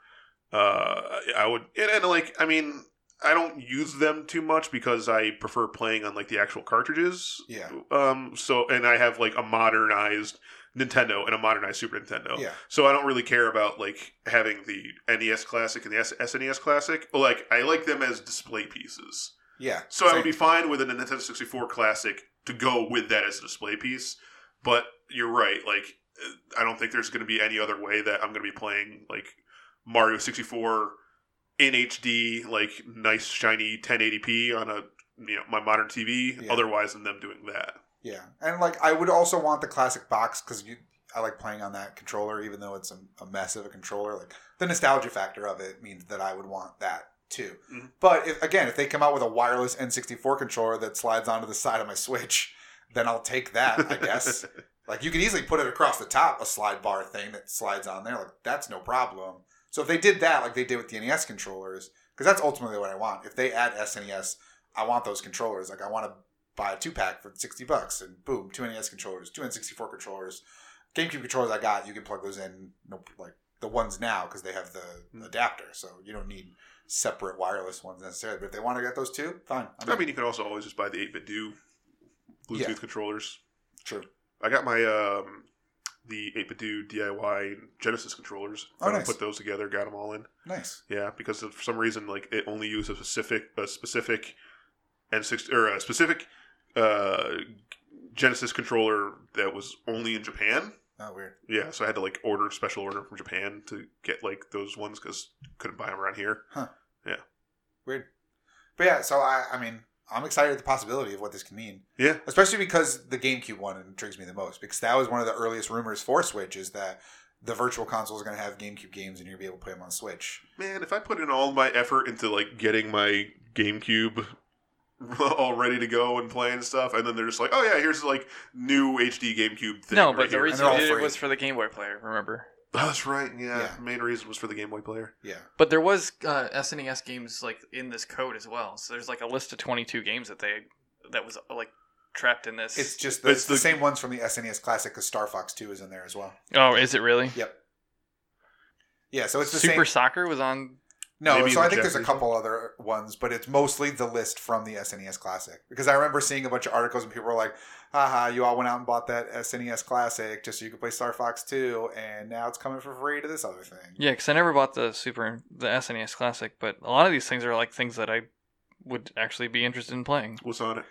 uh, I would and, and like I mean. I don't use them too much because I prefer playing on like the actual cartridges. Yeah. Um. So, and I have like a modernized Nintendo and a modernized Super Nintendo. Yeah. So I don't really care about like having the NES Classic and the S- SNES Classic. Like I like them as display pieces. Yeah. So I would be fine with a Nintendo 64 Classic to go with that as a display piece. But you're right. Like uh, I don't think there's going to be any other way that I'm going to be playing like Mario 64 in HD, like nice shiny 1080p on a you know my modern TV. Yeah. Otherwise, than them doing that. Yeah, and like I would also want the classic box because you, I like playing on that controller, even though it's a, a mess of a controller. Like the nostalgia factor of it means that I would want that too. Mhm. But if, again, if they come out with a wireless N64 controller that slides onto the side of my Switch, then I'll take that. I guess. Like you could easily put it across the top, a slide bar thing that slides on there. Like that's no problem. So if they did that, like they did with the NES controllers, because that's ultimately what I want. If they add SNES, I want those controllers. Like I want to buy a two pack for sixty bucks, and boom, two NES controllers, two N64 controllers, GameCube controllers. I got. You can plug those in. No, like the ones now because they have the adapter, so you don't need separate wireless ones necessarily. But if they want to get those two, fine. I'm I in. mean, you could also always just buy the 8BitDo Bluetooth Yeah. controllers. true. I got my um, the 8BitDo DIY Genesis controllers. Oh, nice. Put those together, got them all in. Nice. Yeah, because for some reason, like it only used a specific a specific and six or a specific uh, Genesis controller that was only in Japan. Oh, weird. Yeah, so I had to like order special order from Japan to get like those ones because couldn't buy them around here. Huh. Yeah. Weird. But yeah, so I, I mean, I'm excited at the possibility of what this can mean. Yeah, Especially because the GameCube one intrigues me the most. Because that was one of the earliest rumors for Switch is that the virtual console is going to have GameCube games and you're going to be able to play them on Switch. man, if I put in all my effort into like getting my GameCube all ready to go and playing and stuff, and then they're just like, oh yeah, here's like new HD GameCube thing. No, right but the here. reason they're all they did it was for the Game Boy player. Remember? Oh, that's right. Yeah, Yeah. the main reason was for the Game Boy player. Yeah. But there was uh, SNES games like in this code as well. So there's like a list of 22 games that they that was like trapped in this. It's just the, It's it's the, the- same ones from the SNES Classic because Star Fox 2 is in there as well. oh, is it really? Yep. Yeah, so it's the Super same. Soccer was on. No, Maybe so I the think there's a Japanese couple other ones, but it's mostly the list from the SNES Classic. Because I remember seeing a bunch of articles and people were like, haha, you all went out and bought that SNES Classic just so you could play Star Fox 2, and now it's coming for free to this other thing. Yeah, because I never bought the Super the SNES Classic, but a lot of these things are like things that I would actually be interested in playing. What's on it?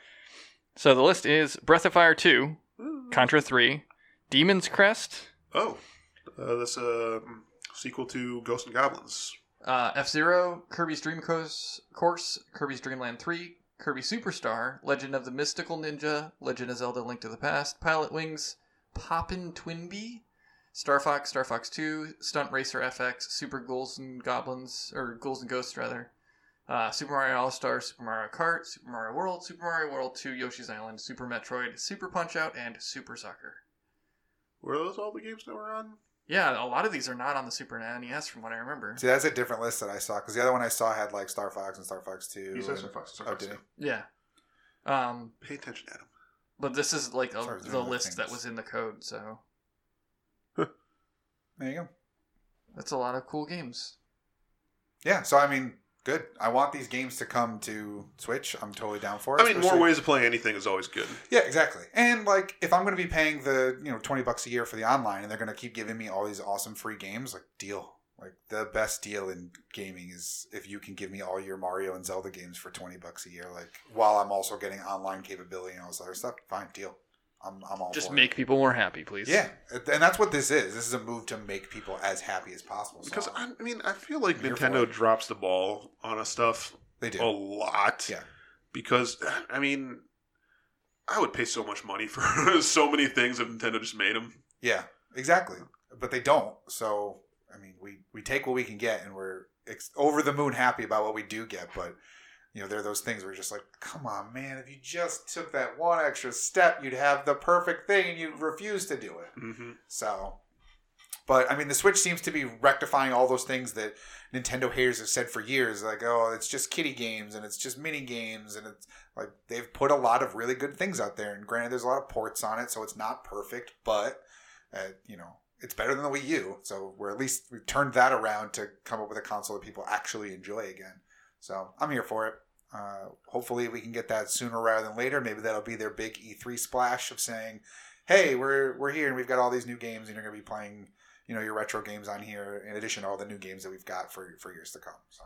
So the list is Breath of Fire 2, Contra 3, Demon's Crest, Oh, uh, that's a sequel to Ghosts and Goblins. Uh, F Zero, Kirby's Dream Course, Kirby's Dream Land 3, Kirby Superstar, Legend of the Mystical Ninja, Legend of Zelda Link to the Past, Pilot Wings, Poppin' Twinbee, Star Fox, Star Fox 2, Stunt Racer FX, Super Ghouls and Goblins, or Ghouls and Ghosts rather, uh, Super Mario All Star, Super Mario Kart, Super Mario World, Super Mario World 2, Yoshi's Island, Super Metroid, Super Punch Out, and Super Soccer. Were those all the games that were on? Yeah, a lot of these are not on the Super NES from what I remember. See, that's a different list that I saw, because the other one I saw had like Star Fox and Star Fox 2. You said Star Fox. Star Oh, Fox. did it? Yeah. Um, Pay attention, Adam. But this is like a, Sorry, the other list that was in the code, so There you go. that's a lot of cool games. Yeah, so I mean, good. I want these games to come to Switch. I'm totally down for it. I mean, more ways to play anything is always good. Yeah, exactly. And like, if I'm going to be paying the you know twenty bucks a year for the online, and they're going to keep giving me all these awesome free games, like deal. Like the best deal in gaming is if you can give me all your Mario and Zelda games for twenty bucks a year, like while I'm also getting online capability and all this other stuff. Fine, deal. I'm I'm all Just for make people more happy, please. Yeah, and that's what this is. This is a move to make people as happy as possible. So Because I, I mean, I feel like I'm Nintendo drops the ball on us stuff they do. a lot. Yeah. Because I mean, I would pay so much money for so many things if Nintendo just made them. Yeah, exactly. But they don't. So I mean, we we take what we can get, and we're ex- over the moon happy about what we do get. But you know, there are those things where you're just like, come on, man! If you just took that one extra step, you'd have the perfect thing, and you refuse to do it. Mm-hmm. So, but I mean, the Switch seems to be rectifying all those things that Nintendo haters have said for years. Like, oh, it's just kiddie games and it's just mini games, and it's like they've put a lot of really good things out there. And granted, there's a lot of ports on it, so it's not perfect, but uh, you know, it's better than the Wii U. So we're at least we've turned that around to come up with a console that people actually enjoy again. So I'm here for it. Uh, hopefully, we can get that sooner rather than later. Maybe that'll be their big E3 splash of saying, "Hey, we're we're here and we've got all these new games, and you're going to be playing, you know, your retro games on here in addition to all the new games that we've got for for years to come." So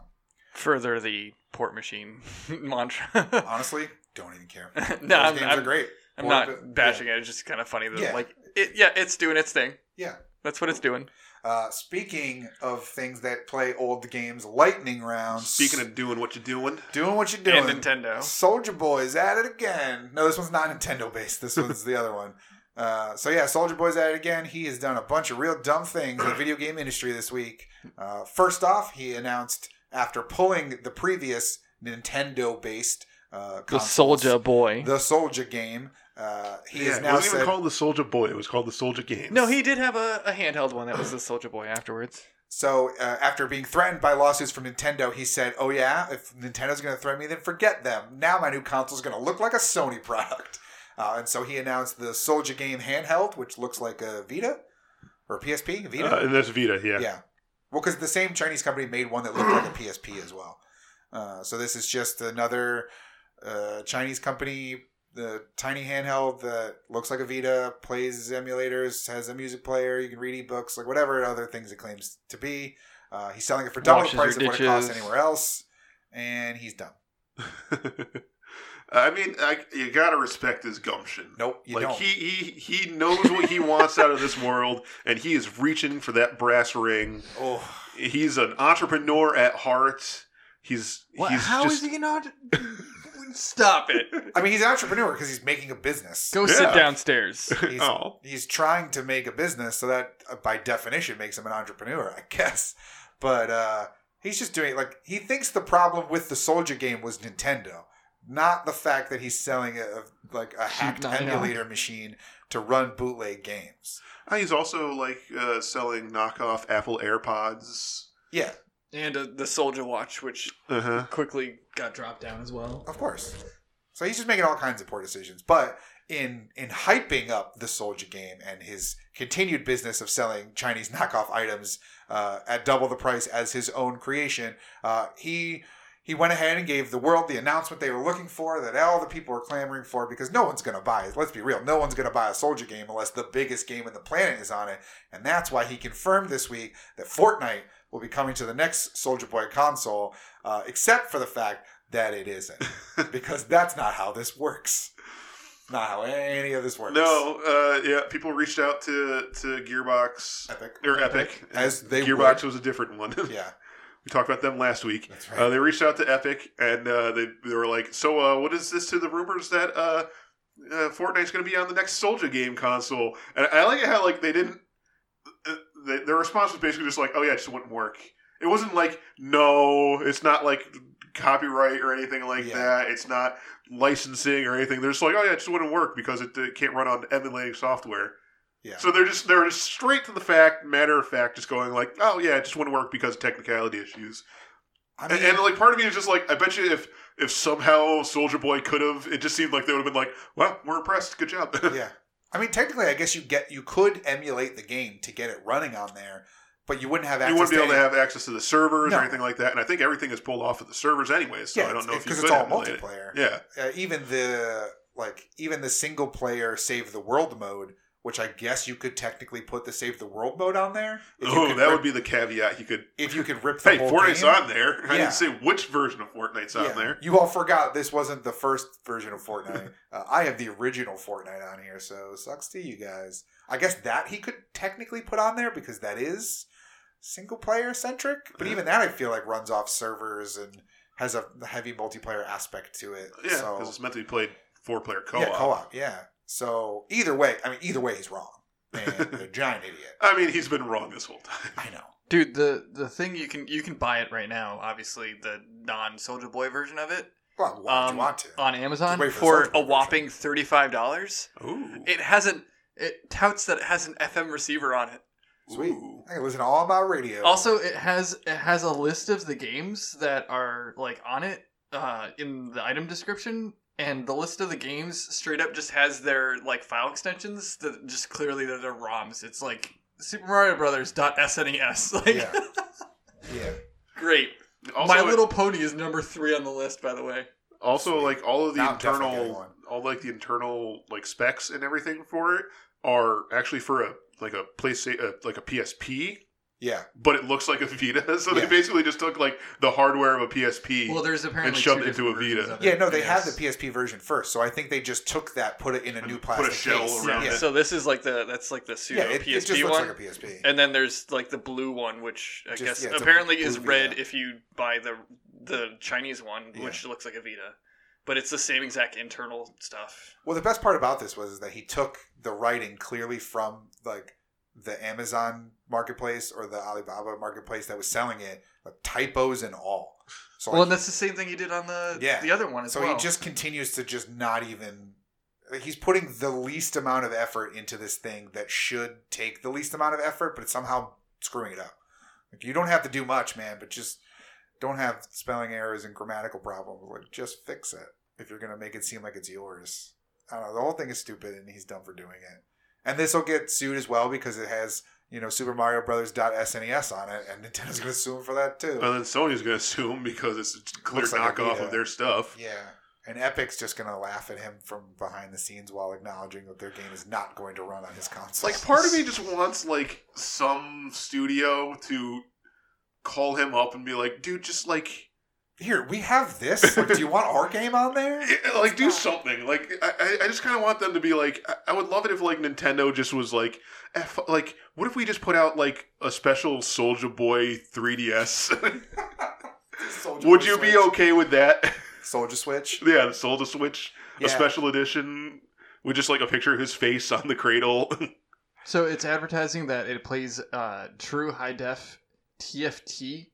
Further the port machine mantra. honestly, don't even care. no, those I'm, games I'm, are great. I'm Or- not bashing it. It's just kind of funny that Yeah. like it. Yeah, it's doing its thing. Yeah. That's what it's doing. Uh, speaking of things that play old games, lightning rounds. Speaking of doing what you're doing, doing what you're doing, And Nintendo. Soulja Boy's at it again. No, this one's not Nintendo based. This one's the other one. Uh, so yeah, Soulja Boy's at it again. He has done a bunch of real dumb things in the video game industry this week. Uh, first off, he announced after pulling the previous Nintendo based uh, The. Soulja Boy. the Soulja game. Uh, he yeah, is it now wasn't said, even called the Soulja Boy. It was called the Soulja Games. no, he did have a, a handheld one that was the Soulja Boy afterwards. So uh, after being threatened by lawsuits from Nintendo, he said, "Oh yeah, if Nintendo's going to threaten me, then forget them. Now my new console is going to look like a Sony product." Uh, and so he announced the Soulja Game handheld, which looks like a Vita or a PSP. Vita, Uh, and that's Vita. Yeah. yeah. Well, because the same Chinese company made one that looked like a PSP as well. Uh, so this is just another uh, Chinese company, the tiny handheld that looks like a Vita, plays emulators, has a music player, you can read ebooks, like whatever other things it claims to be. Uh, he's selling it for double the price of what it costs anywhere else, and he's done. I mean, I, you gotta respect his gumption. Nope, you like don't. he he he knows what he wants out of this world, and he is reaching for that brass ring. oh, He's an entrepreneur at heart. He's What, he's how is just he not? Stop it. I mean, he's an entrepreneur because he's making a business. Go Yeah. sit downstairs. He's, oh he's trying to make a business, so that uh, by definition makes him an entrepreneur, I guess. But uh, he's just doing like he thinks the problem with the Soulja game was Nintendo, not the fact that he's selling a like a hacked I emulator machine to run bootleg games. Uh, he's also like uh, selling knockoff Apple AirPods. Yeah, and uh, the Soulja Watch, which Uh huh. quickly got dropped down as well. of course. So he's just making all kinds of poor decisions. But in in hyping up the Soulja game and his continued business of selling Chinese knockoff items uh, at double the price as his own creation, uh, he he went ahead and gave the world the announcement they were looking for that all the people were clamoring for because no one's going to buy it. Let's be real, no one's going to buy a Soulja game unless the biggest game on the planet is on it, and that's why he confirmed this week that Fortnite will be coming to the next Soulja Boy console, uh, except for the fact that it isn't because that's not how this works. Not how any of this works. No, uh, yeah, people reached out to to Gearbox Epic. or Epic. As they Gearbox would. was a different one. Yeah, we talked about them last week. that's right. Uh, they reached out to Epic and uh, they they were like, "So, uh, what is this to the rumors that uh, uh, Fortnite's going to be on the next Soulja game console?" And I like it how like they didn't. They, their response was basically just like, "Oh yeah, it just wouldn't work." It wasn't like, "No, it's not like copyright or anything like Yeah. that. It's not licensing or anything." They're just like, "Oh yeah, it just wouldn't work because it, it can't run on emulating software." yeah. So they're just they're just straight to the fact, matter of fact, just going like, "Oh yeah, it just wouldn't work because of technicality issues." I And, and like part of me is just like, I bet you if if somehow Soulja Boy could have, it just seemed like they would have been like, well, we're impressed, good job. yeah. I mean, technically, I guess you get you could emulate the game to get it running on there, but you wouldn't have access. you wouldn't be able to any- have access to the servers No. or anything like that. And I think everything is pulled off of the servers anyway. so yeah, I don't know if because it's all emulate it. multiplayer. Yeah, Uh, even the like even the single player save the world mode, which I guess you could technically put the save the world mode on there. Oh, that rip, would be the caveat. You could. if you could rip the Hey, whole Fortnite's game. on there. I Yeah. didn't say which version of Fortnite's on there. You all forgot this wasn't the first version of Fortnite. uh, I have the original Fortnite on here, so sucks to you guys. I guess that he could technically put on there because that is single player centric. But even that, I feel like runs off servers and has a heavy multiplayer aspect to it. Yeah, so, because it's meant to be played four player co-op. yeah, co-op. Yeah. So either way, I mean, either way, he's wrong and a giant idiot. I mean, he's been wrong this whole time. I know. Dude, the the thing you can you can buy it right now. Obviously, the non Soulja Boy version of it Well, why Um, you want to? on Amazon for for a whopping thirty five dollars. Ooh, It has an it touts that it has an FM receiver on it. Sweet. Ooh. I can listen to all about radio. Also, it has it has a list of the games that are like on it uh, in the item description, and the list of the games straight up just has their like file extensions that just clearly they're their ROMs. It's like Super Mario Brothers dot SNES. Like, Yeah. yeah. great. Also, My it- Little Pony is number three on the list, by the way. Also, Sweet. like all of the Now I'm definitely getting internal, all like the internal like specs and everything for it are actually for a like a PlayStation, uh, like a PSP, Yeah. but it looks like a Vita. So Yeah. they basically just took like the hardware of a PSP. Well, there's apparently shoved two it into a Vita. Yeah, no, they have the PSP version first, so I think they just took that, put it in a And new put a plastic shell case. around yeah. it. So this is like the that's like the pseudo yeah, it, PSP it just looks one. like a PSP. And then there's like the blue one, which I Just- guess yeah, apparently is red Vita. if you buy the the Chinese one, which looks like a Vita. But it's the same exact internal stuff. well, the best part about this was that he took the writing clearly from like the Amazon marketplace or the Alibaba marketplace that was selling it, like, typos and all. So well, like, and that's the same thing he did on the Yeah. the other one as so well. So he just continues to just not even. He's putting the least amount of effort into this thing that should take the least amount of effort, but it's somehow screwing it up. Like you don't have to do much, man, but just don't have spelling errors and grammatical problems. Like just fix it if you're gonna make it seem like it's yours. I don't know. The whole thing is stupid, and he's dumb for doing it. And this will get sued as well because it has you know Super Mario Brothers .SNES on it, and Nintendo's gonna sue him for that too. And then Sony's going to sue him because it's a clear like knockoff of their stuff. Yeah. And Epic's just going to laugh at him from behind the scenes while acknowledging that their game is not going to run on his console. Like part of me just wants like some studio to call him up and be like, dude, just like Here, we have this. Like, do you want our game on there? eh, like do something. Like I, I- I just kind of want them to be like. I- I would love it if like Nintendo just was like, F, like what if we just put out like a special Soulja Boy 3DS? Soulja would Boy you be okay with that? Soulja Switch? yeah, the Soulja Switch, Yeah. a special edition with just like a picture of his face on the cradle. So it's advertising that it plays uh, true high def TFT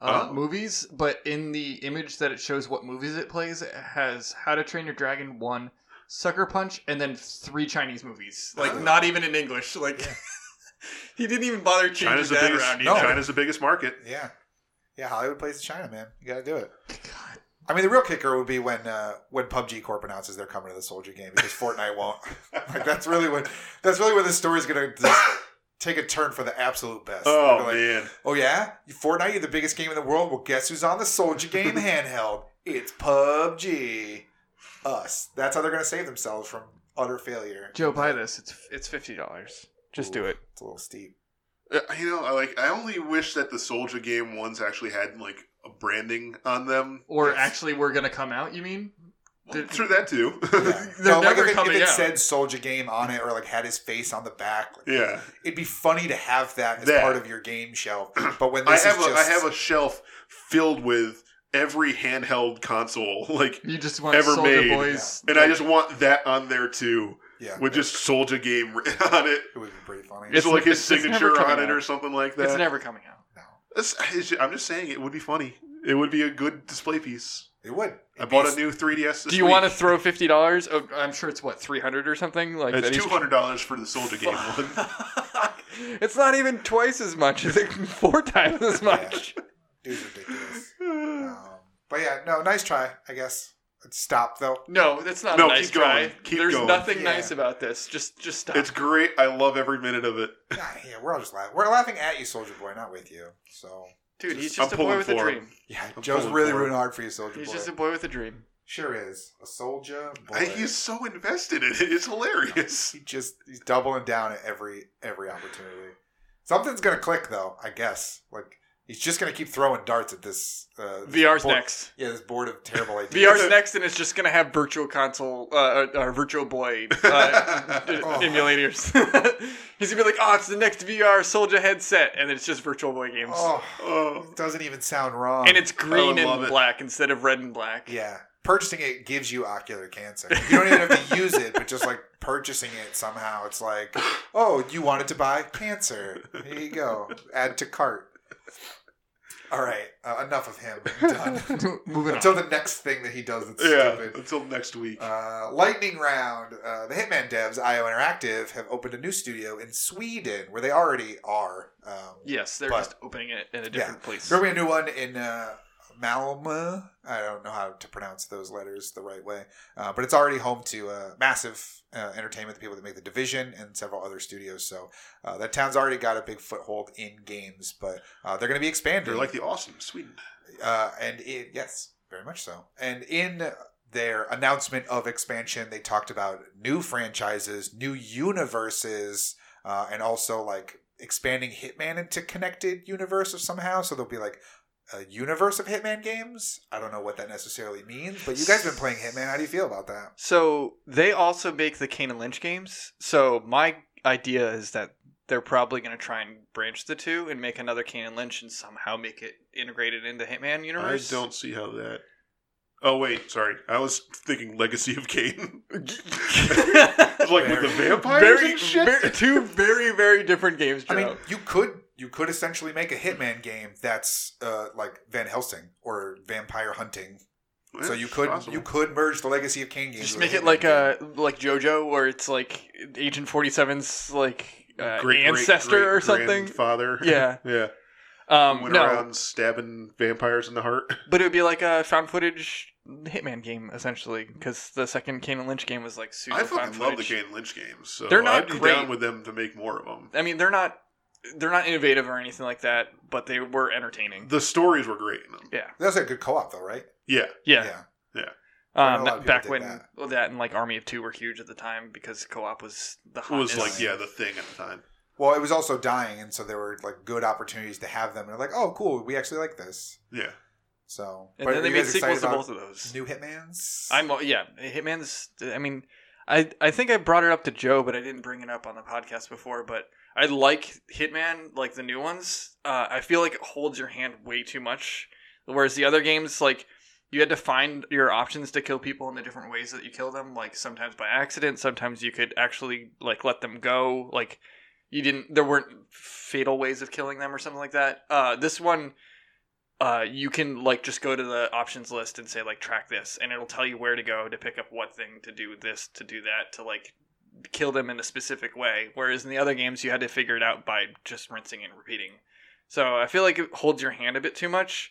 uh, Oh. movies, but in the image that it shows what movies it plays, it has How to Train Your Dragon one, Sucker Punch, and then three Chinese movies. Like Oh. not even in English. Like he didn't even bother changing China's the that biggest. around. No. China's the biggest market. Yeah. Yeah, Hollywood plays in China, man. You got to do it. God. I mean, the real kicker would be when uh, when PUBG Corp announces they're coming to the Soulja game because Fortnite won't. like that's really when that's really when the story's gonna just take a turn for the absolute best. Oh like, man, Oh yeah, Fortnite, you're the biggest game in the world. Well, guess who's on the Soulja game handheld? It's PUBG. Us. That's how they're gonna save themselves from utter failure. Joe, buy this. It's it's fifty dollars. Just do it. It's a little steep. Uh, you know, I like. I only wish that the Soulja game ones actually had like a branding on them. Or Yes. actually, we're gonna come out. You mean? Well, through that too. Yeah. They're no, like never if it, if it out. said Soulja Game on it or like had his face on the back, like, yeah. it'd be funny to have that as That. part of your game shelf. But when I have is a, just I have a shelf filled with every handheld console, like, You just want Ever Soulja made. Boys, and I just want that on there too, yeah, with just Soulja game on it. it would be pretty funny. It's It's like his it's- it's signature coming on it or something like that. It's never coming out. no, It's- it's ju- I'm just saying it would be funny. It would be a good display piece. It would. I bought a new 3DS. This Do you week. want to throw fifty dollars? Oh, I'm sure it's what three hundred or something. Like It's two hundred dollars for the Soulja game one. it's not even twice as much. It's like four times as much. Dude's ridiculous. Um, but yeah, no, nice try. I guess. Stop though. No, that's not No, a nice keep going. Keep There's going. nothing Yeah. nice about this. Just just stop. It's great. I love every minute of it. Nah, yeah, we're all just laughing. We're laughing at you, Soulja Boy, not with you. So Dude, he's I'm just a boy with a for dream. yeah, I'm Joe's pulling really for rooting hard for you, Soulja He's Boy. just a boy with a dream. Sure is a soldier. Boy. I, he's so invested in it. It's hilarious. he just he's doubling down at every every opportunity. Something's gonna click though, I guess. Like he's just gonna keep throwing darts at this. Uh, this VR's board- next. Yeah, this board of terrible ideas. VR's next, and it's just gonna have Virtual Console, uh, uh, uh, Virtual Boy uh, Oh. emulators. He's gonna be like, "Oh, it's the next VR Soulja headset," and it's just Virtual Boy games, Oh, Oh, doesn't even sound wrong. and it's green and it. black instead of red and black. yeah. Purchasing it gives you ocular cancer. You don't even have to use it, but just like purchasing it somehow, it's like, oh, you wanted to buy cancer. Here you go. Add to cart. All right, uh, enough of him. I'm done. Moving Until on. the next thing that he does that's yeah. stupid. Until next week. Uh, lightning round. Uh, the Hitman devs, IO Interactive, have opened a new studio in Sweden, where they already are. Um, Yes, they're But- just opening it in a different place. There will be a new one in Malmö. I don't know how to pronounce those letters the right way, uh, but it's already home to uh, massive uh, entertainment. The people that make the Division and several other studios. So uh, that town's already got a big foothold in games, but uh, they're going to be expanding. They're like the awesome Sweden. Uh, and it, yes, very much so. And in their announcement of expansion, they talked about new franchises, new universes, uh, and also like expanding Hitman into connected universe of somehow. So there'll be like a universe of Hitman games. I don't know what that necessarily means, but you guys have been playing Hitman. How do you feel about that? So they also make the Kane and Lynch games. So my idea is that they're probably going to try and branch the two and make another Kane and Lynch and somehow make it integrated into Hitman universe. I don't see how that. Oh wait, sorry. I was thinking Legacy of Kain, like with the vampires very, and shit. very- two very very different games. Joe. I mean, you could you could essentially make a Hitman game that's uh, like Van Helsing or vampire hunting. so you could possible. you could merge the Legacy of Kain games. Just with make a it like Hitman game. uh like JoJo, where it's like Agent 47's like uh, Great- great- ancestor or something. Father. Yeah. yeah. Um, Went no, around stabbing vampires in the heart. but it would be like a found footage Hitman game essentially, because the second Kane and Lynch game was like pseudo I found fucking love the footage. Kane Lynch games. So They're not I'd be great. down with them to make more of them. I mean, they're not they're not innovative or anything like that, but they were entertaining. The stories were great in them. Yeah, That's a good co-op though, right? Yeah. yeah. I know Um, a lot of back people when did that. that. that and like Army of Two were huge at the time because co-op was the It hotness. was like, yeah, the thing at the time. Well, it was also dying, and so there were like good opportunities to have them. And they're like, oh, cool, we actually like this. Yeah. So, And but then are they you made guys sequels to about both of those. New Hitman's. I'm yeah, Hitman's. I mean, I I think I brought it up to Joe, but I didn't bring it up on the podcast before. But I like Hitman, like the new ones. Uh, I feel like it holds your hand way too much, whereas the other games, like you had to find your options to kill people in the different ways that you kill them. Like sometimes by accident, sometimes you could actually like let them go. Like you didn't. There weren't fatal ways of killing them or something like that. Uh, this one uh, you can like just go to the options list and say like track this, and it'll tell you where to go to pick up what thing to do this to do that to like kill them in a specific way. Whereas in the other games, you had to figure it out by just rinsing and repeating. So I feel like it holds your hand a bit too much,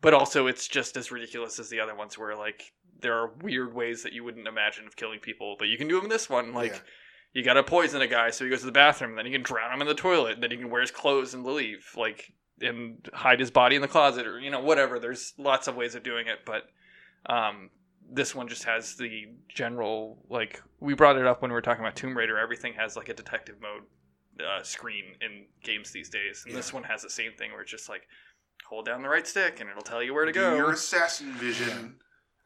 but also it's just as ridiculous as the other ones, where like there are weird ways that you wouldn't imagine of killing people, but you can do them in this one. Like Yeah. you got to poison a guy, so he goes to the bathroom, then you can drown him in the toilet, then you can wear his clothes and leave. Like and hide his body in the closet or you know whatever there's lots of ways of doing it but um this one just has the general like we brought it up when we were talking about tomb raider everything has like a detective mode uh, screen in games these days and this one has the same thing where it's just like hold down the right stick and it'll tell you where to Do go your assassin vision.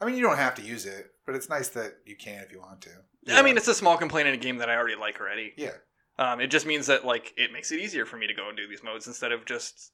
I mean, you don't have to use it, but it's nice that you can if you want to. i mean it's a small complaint in a game that i already like already Yeah. um, it just means that like it makes it easier for me to go and do these modes instead of just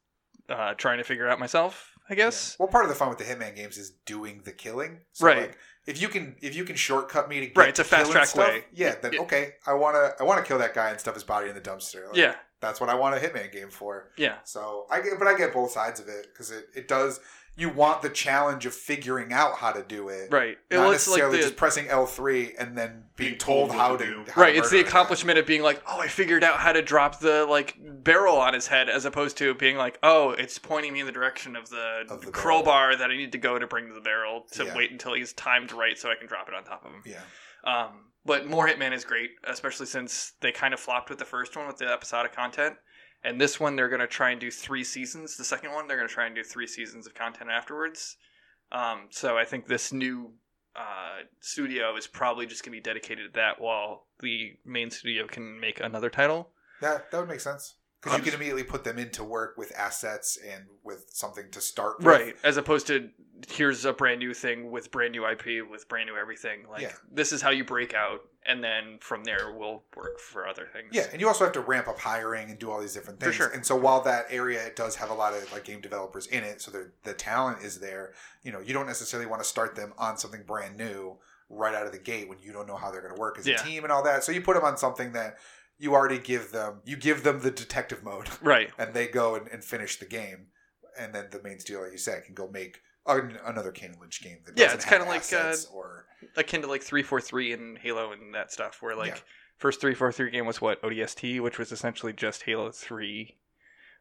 uh, trying to figure it out myself i guess Well, part of the fun with the Hitman games is doing the killing. So, Right. Like, if you can, if you can shortcut me to get Right, it's a to fast killing track stuff, way. Yeah, then Yeah. okay, I wanna, I wanna kill that guy and stuff his body in the dumpster. Like, yeah that's what I want a Hitman game for. yeah So I get, but I get both sides of it because it, it does. You want the challenge of figuring out how to do it, right Not well, it's like necessarily the, just pressing L three and then being, Being told, told how to. to do. how to right it's the murder it. accomplishment of being like oh i figured out how to drop the like barrel on his head as opposed to being like oh it's pointing me in the direction of the, Of the crowbar that i need to go to bring to the barrel to Yeah. wait until he's timed right so i can drop it on top of him Yeah, um, but more hitman is great especially since they kind of flopped with the first one with the episodic content and this one they're going to try and do three seasons. The second one they're going to try and do three seasons of content afterwards. Um, so i think this new uh, studio is probably just going to be dedicated to that while the main studio can make another title. That that would make sense. Because you can immediately put them into work with assets and with something to start with. right as opposed to here's a brand new thing with brand new ip with brand new everything. Like Yeah. this is how you break out and then from there we'll work for other things Yeah, and you also have to ramp up hiring and do all these different For things. sure. And so while that area it does have a lot of like game developers in it, so the the talent is there. You know, you don't necessarily want to start them on something brand new right out of the gate when you don't know how they're going to work as Yeah. a team and all that. So you put them on something that you already give them. You give them the detective mode, right and they go and, and finish the game, and then the main studio, like you said, can go make another Kane Lynch game that Yeah, it's kinda like, uh, or akin to like 343 and halo and that stuff where like Yeah. first 343 game was what odst which was essentially just halo 3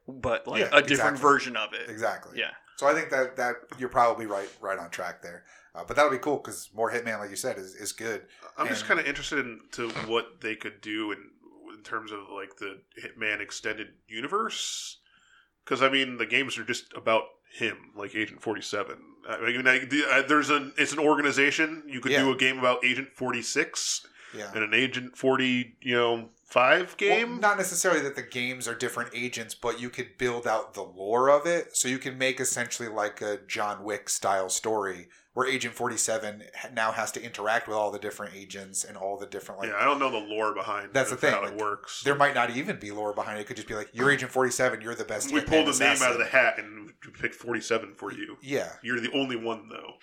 but like Yeah, a different exactly. version of it exactly. yeah So I think that that you're probably right right on track there. Uh, but that would be cool because more Hitman, like you said, is, is good. I'm just kind of interested in to what they could do in in terms of like the Hitman extended universe. Because I mean, the games are just about him, like Agent Forty Seven. I mean, I, the- uh, there's an it's an organization. You could do a game about Agent Forty Six Yeah. and an Agent Forty, you know, five game. Well, not necessarily that the games are different agents, but you could build out the lore of it. So you can make essentially like a John Wick style story where Agent 47 now has to interact with all the different agents and all the different like yeah, I don't know the lore behind. That's the thing, How like, it works. there might not even be lore behind it. It could just be like you're Agent 47, you're the best. we pulled a name out of the hat and picked Forty Seven for you. Yeah. You're the only one though.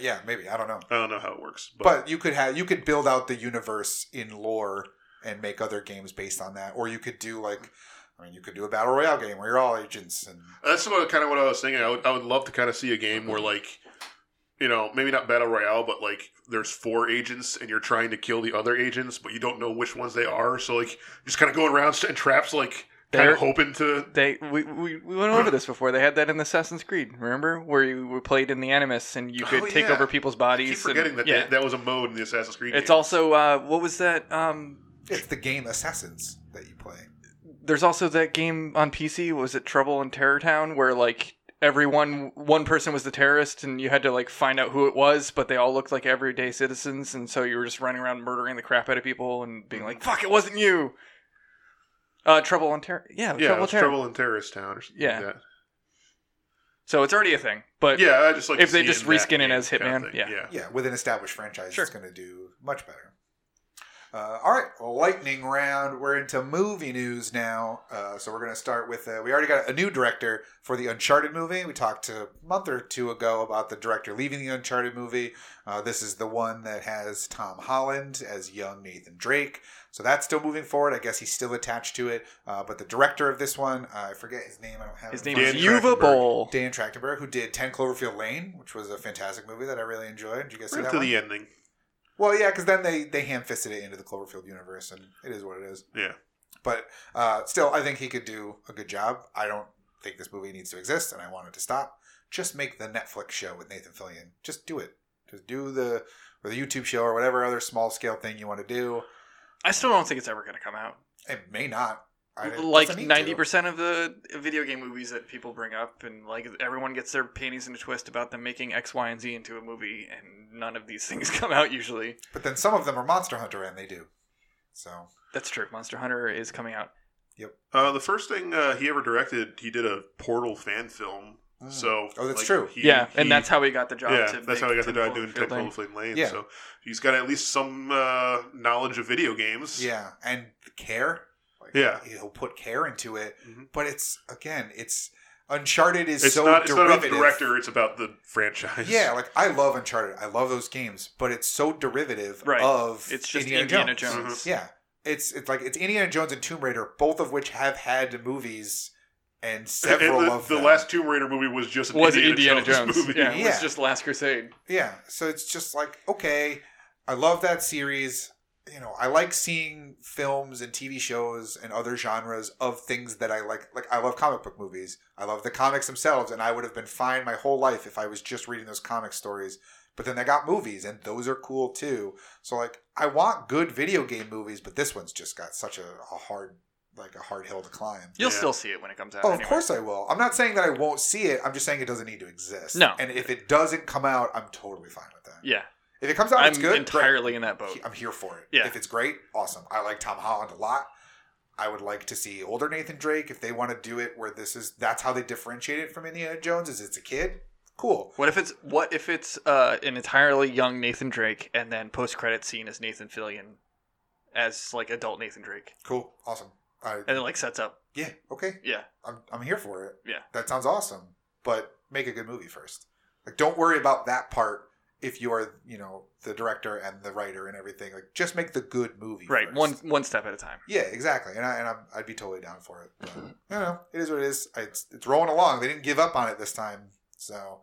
Yeah, maybe. I don't know. I don't know how it works, but, But you could have you could build out the universe in lore and make other games based on that, or you could do like I mean, you could do a battle royale game where you're all agents and That's what, kind of what I was thinking. I would, I would love to kind of see a game where, like, you know, maybe not battle royale, but like there's four agents and you're trying to kill the other agents, but you don't know which ones they are. So like, just kind of going around setting traps, like kind There- of hoping to. They we, we, we went over this before. They had that in Assassin's Creed. Remember where you were played in the Animus and you could Oh, take yeah. over people's I bodies. keep forgetting and, that, yeah. that that was a mode in the Assassin's Creed. it's games. also uh, what was that? Um, it's the game Assassins that you play. there's also that game on PC. Was it Trouble in Terror Town where like everyone one person was the terrorist and you had to like find out who it was, but they all looked like everyday citizens, and so you were just running around murdering the crap out of people and being like, "Fuck, it wasn't you." Uh, Trouble in Terror. Yeah, yeah, Trouble in it's Terror. Trouble in Terrorist Town or something Yeah. like that. So it's already a thing, but Yeah, I just like If they just reskin it game as kind of Hitman, yeah. yeah. Yeah, with an established franchise, Sure. it's going to do much better. Uh, all right, well, lightning round. We're into movie news now. Uh, so we're going to start with uh, we already got a new director for the Uncharted movie. We talked a month or two ago about the director leaving the Uncharted movie. Uh, this is the one that has Tom Holland as young Nathan Drake. So that's still moving forward. I guess he's still attached to it. Uh, but the director of this one, uh, I forget his name. I don't have his it in name front is of me. Yuva Trachtenberg. Bowl. Dan Trachtenberg, who did 10 Cloverfield Lane, which was a fantastic movie that I really enjoyed. Did you guys see Right that to one? the ending. Well, yeah, because then they they ham fisted it into the Cloverfield universe, and it is what it is. Yeah. But uh, still, I think he could do a good job. I don't think this movie needs to exist, and I want it to stop. Just make the Netflix show with Nathan Fillion. Just do it. Just do the or the YouTube show or whatever other small scale thing you want to do. I still don't think it's ever going to come out. It may not. I, it like ninety percent of the video game movies that people bring up, and like everyone gets their panties in a twist about them making X, Y, and Z into a movie, and none of these things come out usually. But then some of them are Monster Hunter, and they do. So That's true. Monster Hunter is coming out. Uh, the first thing uh, he ever directed, he did a Portal fan film. mm. So Oh, that's like, true. he- yeah, and that's how he got the job. yeah, to that's make how he got the job doing Cloverfield Ten Lane. Cloverfield Lane. Yeah. So he's got at least some uh, knowledge of video games. yeah, and care. Like, Yeah. he'll put care into it. Mhm. But it's again, it's Uncharted is It's so not. It's not about the director. It's about the franchise. Yeah, like I love Uncharted. I love those games, but it's so derivative Right. of It's just Indiana, Indiana, Jones. Jones. Mhm. Yeah, it's it's like it's Indiana Jones and Tomb Raider, both of which have had movies and And several the, of the them. last Tomb Raider movie was just an Was Indiana, Indiana Jones, Jones? movie. Yeah, it was just Last Crusade. Yeah, so it's just like okay, I love that series. You know, I like seeing films and TV shows and other genres of things that I like. Like I love comic book movies. I love the comics themselves, and I would have been fine my whole life if I was just reading those comic stories. But then they got movies, and those are cool too. So like, I want good video game movies, but this one's just got such a, a hard, like a hard hill to climb. You'll Yeah. still see it when it comes out. Oh, of course I will. I'm not saying that I won't see it. I'm just saying it doesn't need to exist. No. And if it doesn't come out, I'm totally fine with that. Yeah, If it comes out, I'm it's good. entirely in that boat. I'm here for it. Yeah. If it's great, awesome. I like Tom Holland a lot. I would like to see older Nathan Drake if they want to do it where this is that's how they differentiate it from Indiana Jones is it's a kid. Cool. What if it's what if it's uh, an entirely young Nathan Drake and then post credit scene as Nathan Fillion as like adult Nathan Drake Cool. Awesome. I, and it like sets up yeah. Okay. yeah I'm I'm here for it. Yeah. That sounds awesome. But make a good movie first. Like don't worry about that part if you are, you know, the director and the writer and everything. Like just make the good movie. right first. one one step at a time. Yeah, exactly. And I and I'm, I'd be totally down for it. But, you know, it is what it is. It's it's rolling along. They didn't give up on it this time, so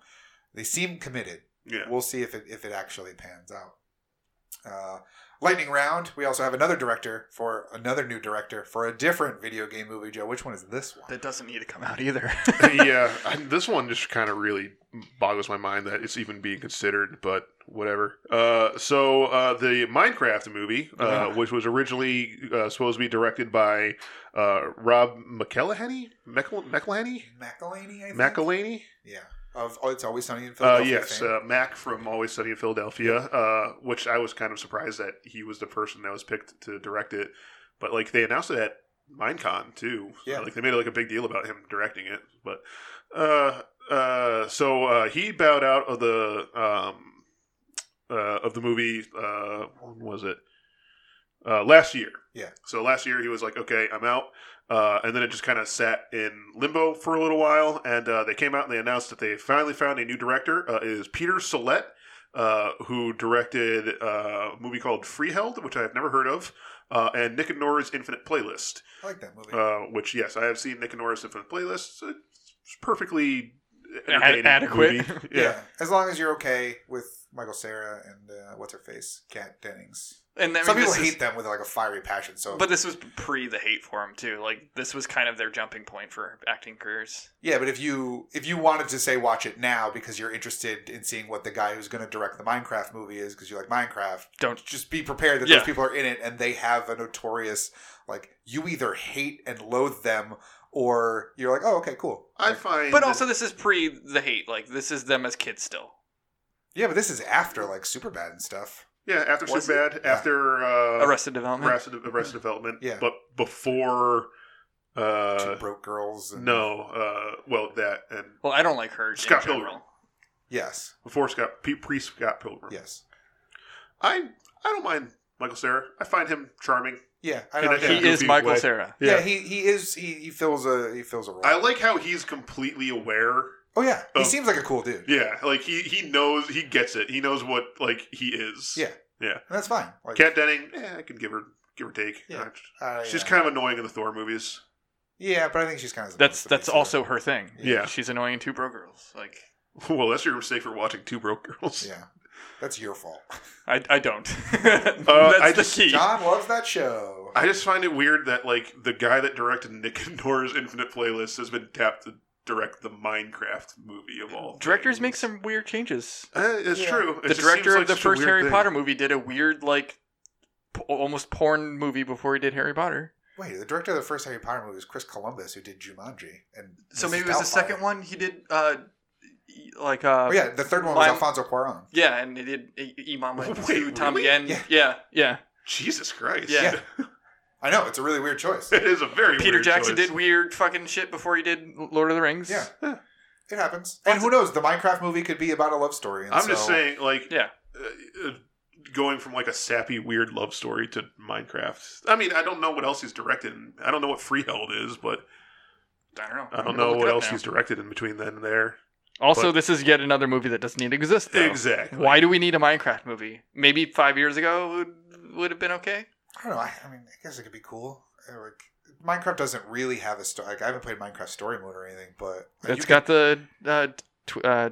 they seem committed. Yeah. We'll see if it if it actually pans out. Uh, lightning round. We also have another director for another new director for a different video game movie. Joe, which one is this one? That doesn't need to come out either. yeah, I, this one just kind of really boggles my mind that it's even being considered, but whatever. Uh, so uh, the Minecraft movie, uh, Yeah. which was originally uh, supposed to be directed by uh, Rob McElhenney, Meckel- McElhenney, McElhaney, I think. McElhaney. Yeah. Of oh, it's always sunny in Uh, Philadelphia. yes, fame. uh, Mac from Always Sunny in Philadelphia, uh, which I was kind of surprised that he was the person that was picked to direct it. But like they announced it at Minecon too. Yeah. like they made like a big deal about him directing it. But uh, uh, so uh, he bowed out of the um, uh, of the movie. Uh, when was it? Uh, last year. Yeah. So last year he was like, okay, I'm out. Uh, and then it just kind of sat in limbo for a little while, and uh, they came out and they announced that they finally found a new director. Uh, it is Peter Sollett, uh, who directed uh, a movie called Freeheld, which I have never heard of, uh, and Nick and Nora's Infinite Playlist, I like that movie. uh, which yes, I have seen Nick and Nora's Infinite Playlist. It's perfectly entertaining adequate. movie. yeah. yeah. as long as you're okay with Michael Cera and uh, what's her face, Kat Dennings. And I Some mean, people hate is, them with like a fiery passion. So, but this was pre the hate for him too. Like this was kind of their jumping point for acting careers. yeah, but if you if you wanted to say watch it now because you're interested in seeing what the guy who's going to direct the Minecraft movie is because you like Minecraft, Don't just be prepared that Yeah. those people are in it and they have a notorious like you either hate and loathe them or you're like, oh, okay, cool. I Like, find, But that- also, this is pre the hate. Like this is them as kids still. yeah, but this is after like Superbad and stuff. Yeah, after Was it? Superbad, Yeah. after uh, Arrested Development. Arrested, Arrested Development, Yeah. but before. Two Uh, broke girls. And, no, uh, well that and Well, I don't like her. Scott in general. Pilgrim. Yes. before Scott pre Scott Pilgrim. Yes. I I don't mind Michael Cera. I find him charming. Yeah. I know. a- He is Michael way. Sarah. Yeah, he, he is he, he fills a he fills a role. I like how he's completely aware. Oh yeah, he Oh. seems like a cool dude. Yeah, like he he knows he gets it. He knows what like he is. Yeah. yeah. And that's fine. Like, Kat Denning, eh, I can give her give or take. Yeah. Uh, uh, She's yeah. kind of annoying in the Thor movies. yeah, but I think she's kind of That's that's also her thing. Yeah. she's annoying two bro girls. Like Well, that's your mistake for watching Two Broke Girls. yeah. That's your fault. I, I don't. that's I the just- key. John loves that show. I just find it weird that like the guy that directed Nick and Nora's Infinite Playlist has been tapped to direct the Minecraft movie of all. Directors things. make some weird changes. Uh, it's Yeah. true. It the director like of the first Harry thing. Potter movie did a weird like p- almost porn movie before he did Harry Potter. Wait, the director of the first Harry Potter movie was Chris Columbus, who did Jumanji. And So Mrs. maybe it was the second one he did. uh like uh Oh yeah, the third one was Mine- Alfonso Cuarón. yeah, and he did I- Imam went Wait, to Tom really? again. Yeah. yeah, yeah. Jesus Christ! Yeah. I know it's a really weird choice. it is a very Peter weird Jackson choice. did weird fucking shit before he did Lord of the Rings. Yeah. It happens. And who knows? The Minecraft movie could be about a love story. And I'm just saying, like, Yeah. uh, uh, going from like a sappy, weird love story to Minecraft. I mean, I don't know what else he's directed. I don't know what Freeheld is, but I don't know. I don't know what else now. he's directed in between then and there. Also, but- this is yet another movie that doesn't need to exist. Though. Exactly. Why do we need a Minecraft movie? Maybe five years ago would would have been okay. I don't know. I, I mean, I guess it could be cool. Like, Minecraft doesn't really have a story. Like, I haven't played Minecraft Story Mode or anything, but like, It's you got the uh, tw- uh,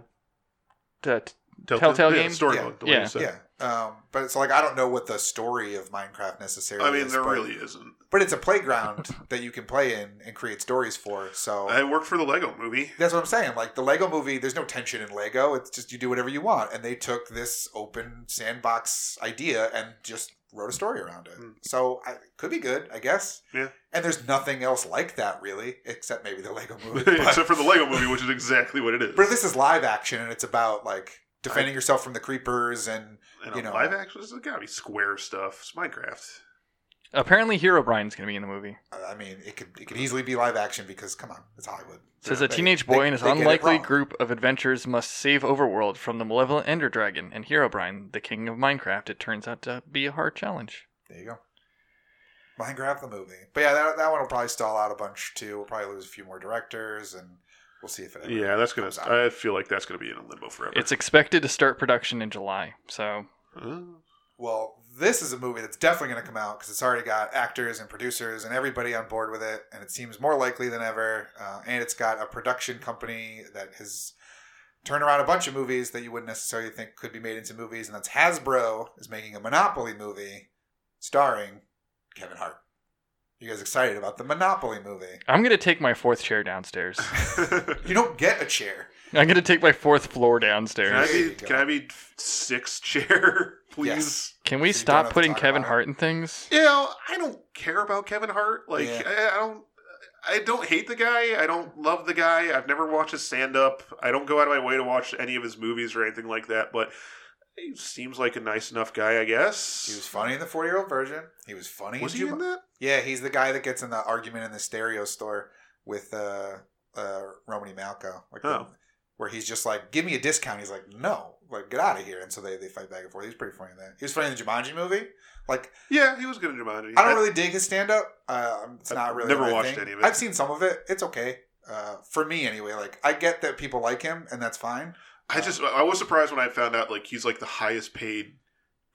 t- t- Telltale yeah, game? story Yeah. mode. The way Yeah. you said. yeah. Um, but it's like I don't know what the story of Minecraft necessarily. I mean, is, there but, really isn't. but it's a playground that you can play in and create stories for. So I worked for the Lego movie. That's what I'm saying. Like the Lego movie, there's no tension in Lego. It's just you do whatever you want. And they took this open sandbox idea and just wrote a story around it. Hmm. So I, it could be good, I guess. Yeah. And there's nothing else like that really, except maybe the Lego movie. But, Except for the Lego movie, which is exactly what it is. but this is live action and it's about like defending yourself from the creepers and and you know- live action, this has got to be square stuff. It's Minecraft. Apparently Herobrine's going to be in the movie. uh, I mean, it could it could easily be live action because come on, it's Hollywood. Says They- a teenage boy they- and his they get it unlikely group of adventurers must save Overworld from the malevolent Ender Dragon and Herobrine, the king of Minecraft. It turns out to be a hard challenge. There you go. Minecraft the movie, but yeah, that, that one will probably stall out a bunch too. We'll probably lose a few more directors, and we'll see if it. Ever Yeah, that's gonna. comes out. I feel like that's gonna be in a limbo forever. It's expected to start production in July. So Uh, Well, this is a movie that's definitely going to come out because it's already got actors and producers and everybody on board with it, and it seems more likely than ever. Uh, and it's got a production company that has turned around a bunch of movies that you wouldn't necessarily think could be made into movies, and that's Hasbro is making a Monopoly movie starring Kevin Hart. You guys excited about the Monopoly movie? I'm going to take my fourth chair downstairs. You don't get a chair. I'm going to take my fourth floor can I downstairs. Be? Can I be six chair, please? Yes. Can we So you don't stop to putting talk Kevin about it? Hart in things? You know, I don't care about Kevin Hart. Like, Yeah. I, I don't. I don't hate the guy. I don't love the guy. I've never watched his stand up. I don't go out of my way to watch any of his movies or anything like that. But he seems like a nice enough guy, I guess. He was funny in the 40 year old version. He was funny Was in he Juma- in that? Yeah, he's the guy that gets in the argument in the stereo store with uh, uh, Romany Malco, like the- Oh. Where he's just like, "Give me a discount." He's like, "No, like get out of here." And so they, they fight back and forth. He's pretty funny in that. He was funny in the Jumanji movie. Like Yeah, he was good in Jumanji. I don't really dig his stand up. Uh, it's I've not really never watched thing. any of it. I've seen some of it. It's okay uh, for me anyway. Like I get that people like him, and that's fine. I just I was surprised when I found out like he's like the highest paid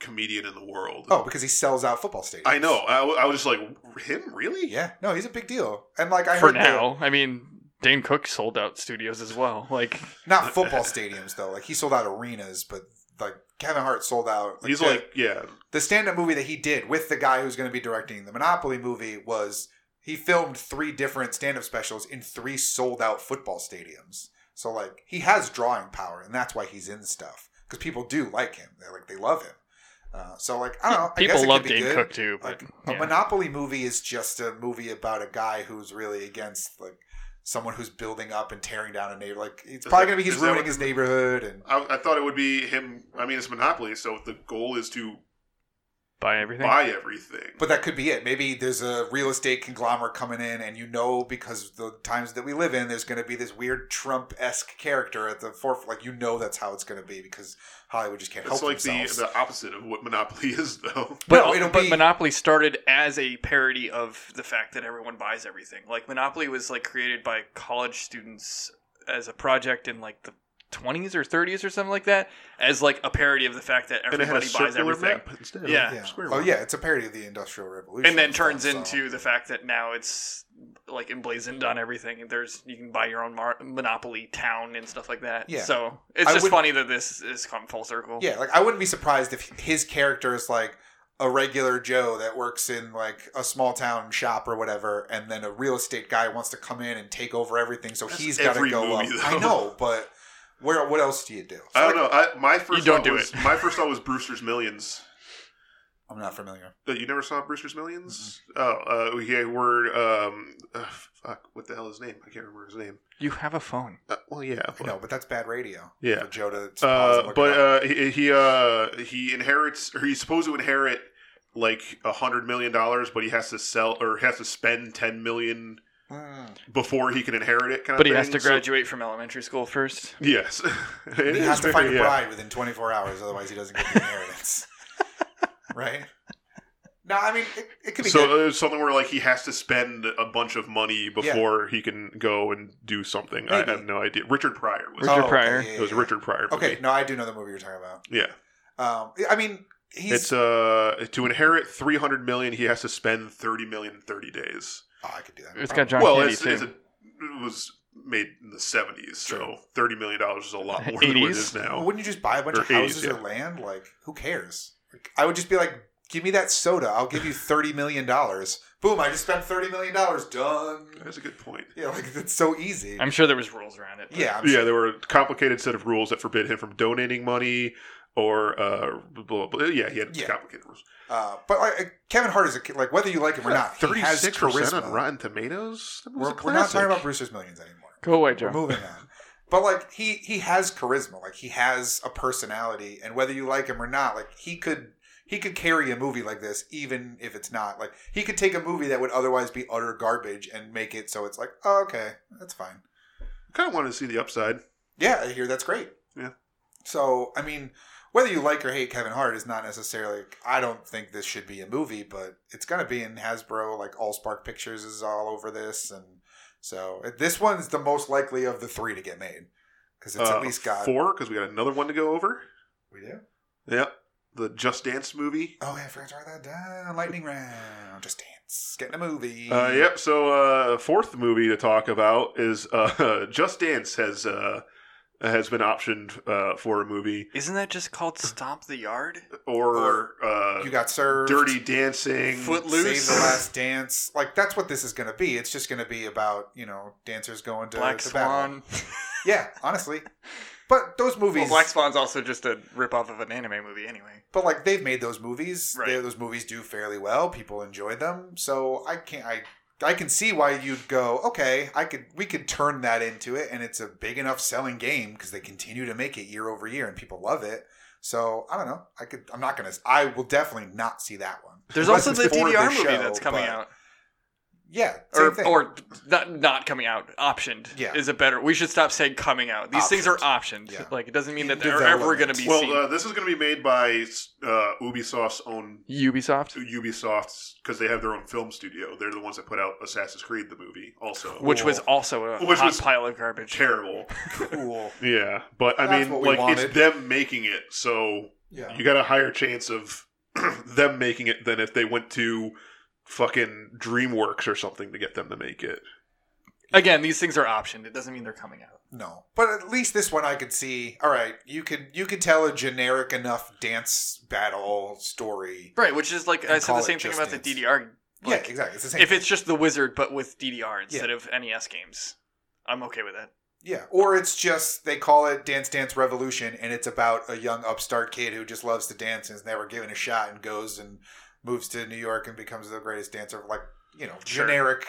comedian in the world. Oh, because he sells out football stadiums. I know. I, w- I was just like, him really? Yeah, no, he's a big deal. And like I For heard that- now, I mean, Dane Cook sold out studios as well. Like, not football stadiums though. Like he sold out arenas, but like Kevin Hart sold out. He's the, like, yeah, the stand-up movie that he did with the guy who's going to be directing the Monopoly movie was he filmed three different stand-up specials in three sold-out football stadiums. So like he has drawing power, and that's why he's in stuff because people do like him. They like they love him. Uh, so like I don't know. I guess people it love could be Dane good. Cook too, but Like yeah. a Monopoly movie is just a movie about a guy who's really against like someone who's building up and tearing down a neighbor. Like it's Is probably that- gonna be he's ruining what- his neighborhood and I, I thought it would be him. I mean, it's Monopoly, so the goal is to buy everything. buy everything. But that could be it. Maybe there's a real estate conglomerate coming in, and you know, because the times that we live in, there's going to be this weird Trump esque character at the forefront. Like, you know, that's how it's going to be because Hollywood just can't help It's like the, themselves. the opposite of what Monopoly is, though. But, No, it'll but be- Monopoly started as a parody of the fact that everyone buys everything. Like Monopoly was like created by college students as a project in like the 20s or 30s or something like that, as like a parody of the fact that And it had a everybody buys circular everything. map instead. Yeah. of yeah. square Oh, one. yeah. It's a parody of the Industrial Revolution. And then turns stuff, so- into the fact that now it's like emblazoned on everything. There's you can buy your own mar- Monopoly town and stuff like that. Yeah. So it's I just funny that this is come full circle. Yeah, like I wouldn't be surprised if his character is like a regular Joe that works in like a small town shop or whatever, and then a real estate guy wants to come in and take over everything, so That's he's got to go movie, up. I know, but where? What else do you do? So, I don't know. I, my first don't thought do was it. my first thought was Brewster's Millions. I'm not familiar. Uh, You never saw Brewster's Millions Oh, uh, yeah, we're um, uh, fuck, what the hell is his name? I can't remember his name. You have a phone. Uh, well, yeah, I know, but that's bad radio. Yeah. for Joe to pause and Uh, look but it up. uh, he he, uh, he inherits, or he's supposed to inherit like a hundred million dollars, but he has to sell or has to spend ten million. Before he can inherit it. Kind But of he has thing. to So- graduate from elementary school first. yes, he has to find a very- yeah. bride within 24 hours, otherwise he doesn't get the inheritance. right? No, I mean it, it could be So good. it's something where like he has to spend a bunch of money before he can go and do something. I have no idea. Richard Pryor was. Richard Oh, Pryor. yeah, it was yeah, Richard Pryor. yeah. Okay, no, I do know the movie you're talking about. Yeah. Um, I mean, he's It's uh to inherit three hundred million, he has to spend thirty million in thirty days. Oh, I could do that. It's got John well, Candy it's, too. it's a, it was made in the seventies, so thirty million dollars is a lot more than what it 80s? is now. Well, wouldn't you just buy a bunch Or of houses 80s, or land? Like, who cares? Like, I would just be like, give me that soda. I'll give you thirty million dollars. Boom! I just spent thirty million dollars. Done. That's a good point. Yeah, like it's so easy. I'm sure there was rules around it. but- yeah, I'm yeah, sure. there were a complicated set of rules that forbid him from donating money or uh, blah, blah, blah. yeah, he had Yeah. complicated rules. Uh, but like Kevin Hart is a kid- like whether you like him or not, he has Thirty-six percent charisma. on Rotten Tomatoes. We're, we're not talking about Brewster's Millions anymore. Go away, We're Joe. moving on. But like he he has charisma. Like he has a personality, and whether you like him or not, like he could he could carry a movie like this, even if it's not like he could take a movie that would otherwise be utter garbage and make it so it's like, oh, okay, that's fine. I kind of wanted to see the upside. Yeah, I hear that's great. Yeah. So I mean, whether you like or hate Kevin Hart is not necessarily. I don't think this should be a movie, but it's gonna be in Hasbro. Like Allspark Pictures is all over this, and so this one's the most likely of the three to get made because it's Uh, at least got four because we got another one to go over. We do. Yep, the Just Dance movie. Oh, yeah, I forgot to write that down. Lightning round, just dance, getting a movie. Uh, yep. So, uh, fourth movie to talk about is uh, Just Dance has uh, has been optioned uh, for a movie, Isn't that just called Stomp the Yard? or uh, You got served. Dirty Dancing. Footloose. Save the last dance. Like that's what this is going to be. It's just going to be about you know dancers going to Black to battle. Swan. Yeah, honestly. But those movies, Well, Black Swan's also just a ripoff of an anime movie anyway. but like they've made those movies. Right. They- those movies do fairly well. People enjoy them. So I can't. I I can see why you'd go. Okay, I could. We could turn that into it, and it's a big enough selling game because they continue to make it year over year, and people love it. So I don't know. I could. I'm not gonna. I will definitely not see that one. There's Unless also the DDR movie show, that's coming but- out. Yeah, same or thing. or not not coming out optioned Yeah. is a better we should stop saying coming out these things are optioned Yeah. like it doesn't mean that they're ever going to be Well, seen uh, this is going to be made by uh, Ubisoft's own ubisoft Ubisoft's because they have their own film studio. They're the ones that put out Assassin's Creed the movie, also. which was also a Which hot was pile of garbage terrible. cool. Yeah, but I That's mean, like wanted. it's them making it, so Yeah. you got a higher chance of them making it than if they went to fucking DreamWorks or something to get them to make it. again these things are optioned it doesn't mean they're coming out No, but at least this one I could see. All right, you could you could tell a generic enough dance battle story. right which is like i said the same thing Just about the Dance. ddr yeah, like, exactly. It's the same. if thing. it's just the wizard but with ddr instead of nes games i'm okay with that yeah, or it's just they call it Dance Dance Revolution, and it's about a young upstart kid who just loves to dance and is never given a shot, and goes and moves to New York and becomes the greatest dancer. Like you know, Sure. generic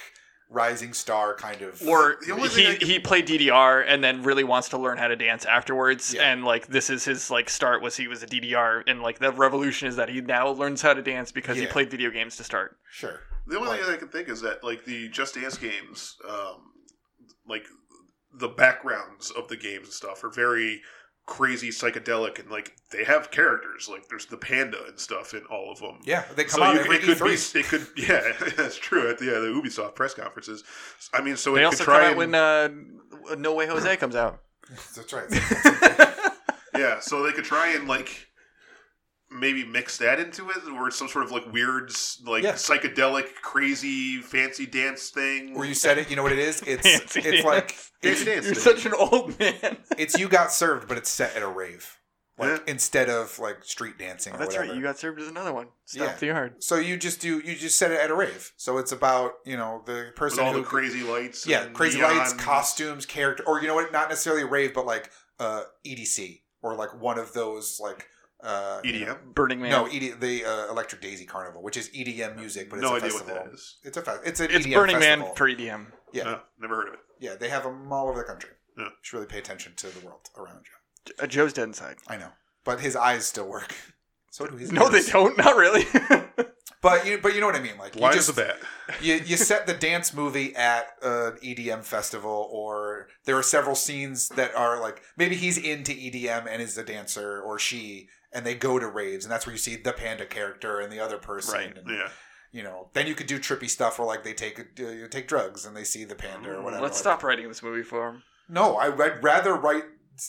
rising star kind of. or The only he, I can- he played DDR and then really wants to learn how to dance afterwards Yeah. and like this is his like start was he was a DDR and like the revolution is that he now learns how to dance because he played video games to start. sure. The only Like- thing I can think is that like the Just Dance games, um, like the backgrounds of the games and stuff are very crazy psychedelic and like they have characters like there's the panda and stuff in all of them Yeah, they come so out you, every it could E3. be it could yeah that's true at the yeah, the Ubisoft press conferences I mean so they it also could come try out when uh, No Way Jose comes out. That's right. yeah so they could try and like maybe mix that into it or some sort of like weird like Yeah. psychedelic crazy fancy dance thing Where you said it, you know what it is? It's Fancy it's like Fancy it's, dance You're thing. such an old man. it's you got served, but it's set at a rave, like Yeah. instead of like street dancing. Oh, or that's whatever. right. You got served as another one. Stop Yeah. the yard. So you just do you just set it at a rave. So it's about you know the with person all who the crazy lights yeah and crazy neon. lights, costumes, character, or you know what? Not necessarily a rave, but like uh, EDC or like one of those like uh, you EDM know- Burning Man. no, ED, the uh, Electric Daisy Carnival, which is EDM music, but it's no a idea what festival. that is It's a fe- it's an it's EDM Burning festival. Man for EDM. yeah, No, never heard of it yeah. They have them all over the country. Yeah. You should really pay attention to the world around you. Uh, Joe's dead inside. I know, but his eyes still work. So do his. No, they don't. Not really. But you, but you know what I mean. Like you blind just as a bat you, you set the dance movie at an EDM festival, or there are several scenes that are like maybe he's into EDM and is a dancer, or she, and they go to raves, and that's where you see the panda character and the other person. Right, And, yeah You know, then you could do trippy stuff where like they take uh, take drugs and they see the panda or whatever. Let's Like, stop writing this movie for him. No, I, I'd rather write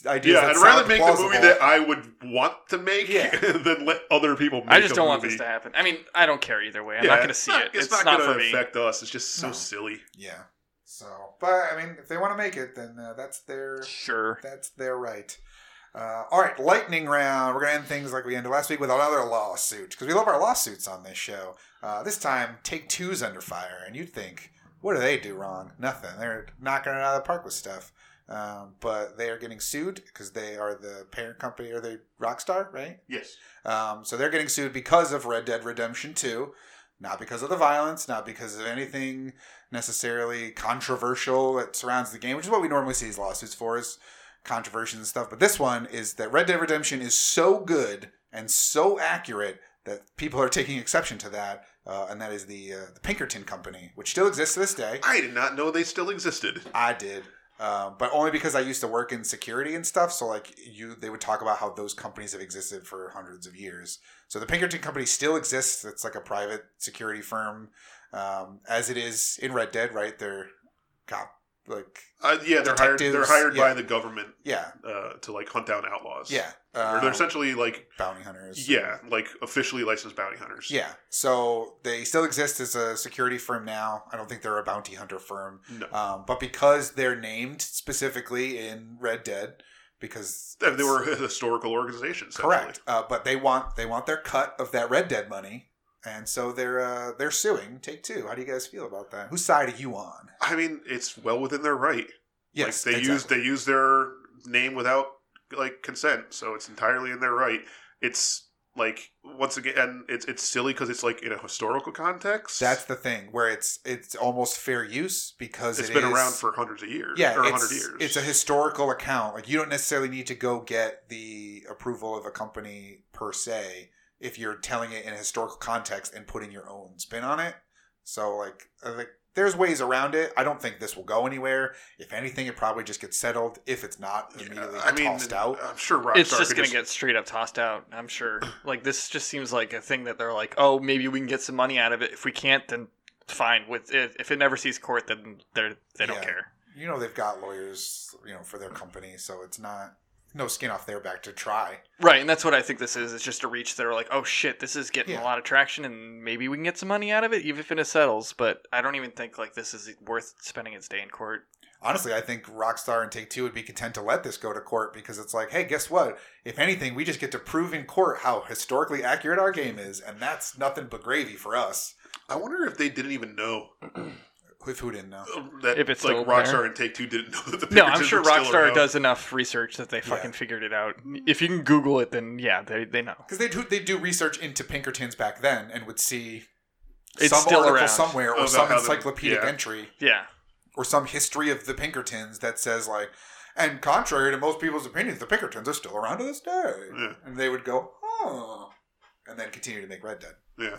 ideas. yeah that I'd rather make plausible. the movie that I would want to make Yeah. than let other people make I just a don't want this to happen. I mean, I don't care either way. I'm Yeah, not going to see not- it. It's, It's, not, not, going for to me. affect us. It's just so No. silly. Yeah. So, but I mean, if they want to make it, then uh, that's their Sure. That's their right. Uh, all right, lightning round. We're gonna end things like we ended last week with another lawsuit because we love our lawsuits on this show. Uh, this time, Take Two's under fire, and you'd think, what do they do wrong? Nothing. They're knocking it out of the park with stuff. Um, but they are getting sued because they are the parent company or the Rockstar, right? Yes. Um, so they're getting sued because of Red Dead Redemption 2, not because of the violence, not because of anything necessarily controversial that surrounds the game, which is what we normally see these lawsuits for, is controversies and stuff. But this one is that Red Dead Redemption is so good and so accurate that people are taking exception to that, uh, and that is the uh, the Pinkerton Company, which still exists to this day. I did not know they still existed. I did. Um, but only because I used to work in security and stuff. So like you, they would talk about how those companies have existed for hundreds of years. So the Pinkerton company still exists. It's like a private security firm, um, as it is in Red Dead. Right? They're got like Uh, yeah, they're hired. They're hired by the government yeah, uh, to like hunt down outlaws. yeah. Um, they're essentially like bounty hunters. yeah, like officially licensed bounty hunters. Yeah. So they still exist as a security firm now. I don't think they're a bounty hunter firm. No. Um, but because they're named specifically in Red Dead, because They, they were a historical organization. Correct, uh, but they want they want their cut of that Red Dead money, and so they're uh, they're suing Take Two. How do you guys feel about that? Whose side are you on? I mean, it's well within their right. Yes, like they exactly. use they use their name without like consent, so it's entirely in their right. It's like once again, it's it's silly because it's like in a historical context. That's the thing where it's it's almost fair use because it's it been is- around for hundreds of years. yeah, or hundred years. It's a historical account. Like you don't necessarily need to go get the approval of a company per se if you're telling it in a historical context and putting your own spin on it. So like uh, I think there's ways around it. I don't think this will go anywhere. If anything, it probably just gets settled. If it's not immediately I mean, tossed out. I'm sure Rockstar it's just gonna get straight up tossed out. I'm sure. Like this just seems like a thing that they're like, oh, maybe we can get some money out of it. If we can't, then fine. With it, if it never sees court, then they're they don't Yeah. care. you know they've got lawyers, you know, for their company, so it's not no skin off their back to try. Right, and that's what I think this is. It's just a reach. They're like, oh shit, this is getting Yeah. a lot of traction, and maybe we can get some money out of it, even if it settles. But I don't even think like this is worth spending its day in court. Honestly, I think Rockstar and Take Two would be content to let this go to court because it's like, hey, guess what? If anything, we just get to prove in court how historically accurate our game is, and that's nothing but gravy for us. I wonder if they didn't even know If who didn't know? that If it's like Rockstar there. and Take Two didn't know that the No, I'm sure Rockstar around. does enough research that they fucking figured it out. If you can Google it, then yeah, they they know. Because they do they do research into Pinkertons back then and would see It's some still article around. somewhere or About some encyclopedic yeah. entry Yeah, or some history of the Pinkertons that says like, and contrary to most people's opinions, the Pinkertons are still around to this day. Yeah. And they would go, oh, and then continue to make Red Dead. Yeah.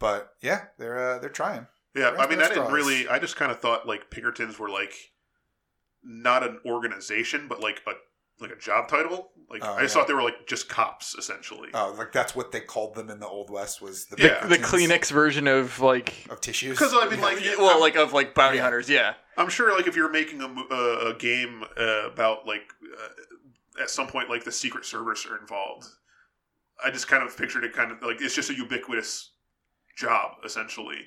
But yeah, they're uh, they're trying. Yeah, I mean, I didn't really. I just kind of thought like Pinkertons were like not an organization, but like a like a job title. Like Oh, I just yeah. thought they were like just cops essentially. Oh, like that's what they called them in the Old West was the Yeah. the Pinkertons Kleenex version of like, of tissues. Because I mean, like, well, like of like bounty Yeah. hunters. Yeah, I'm sure like if you're making a, uh, a game uh, about like uh, at some point like the Secret Service are involved, I just kind of pictured it kind of like it's just a ubiquitous job essentially.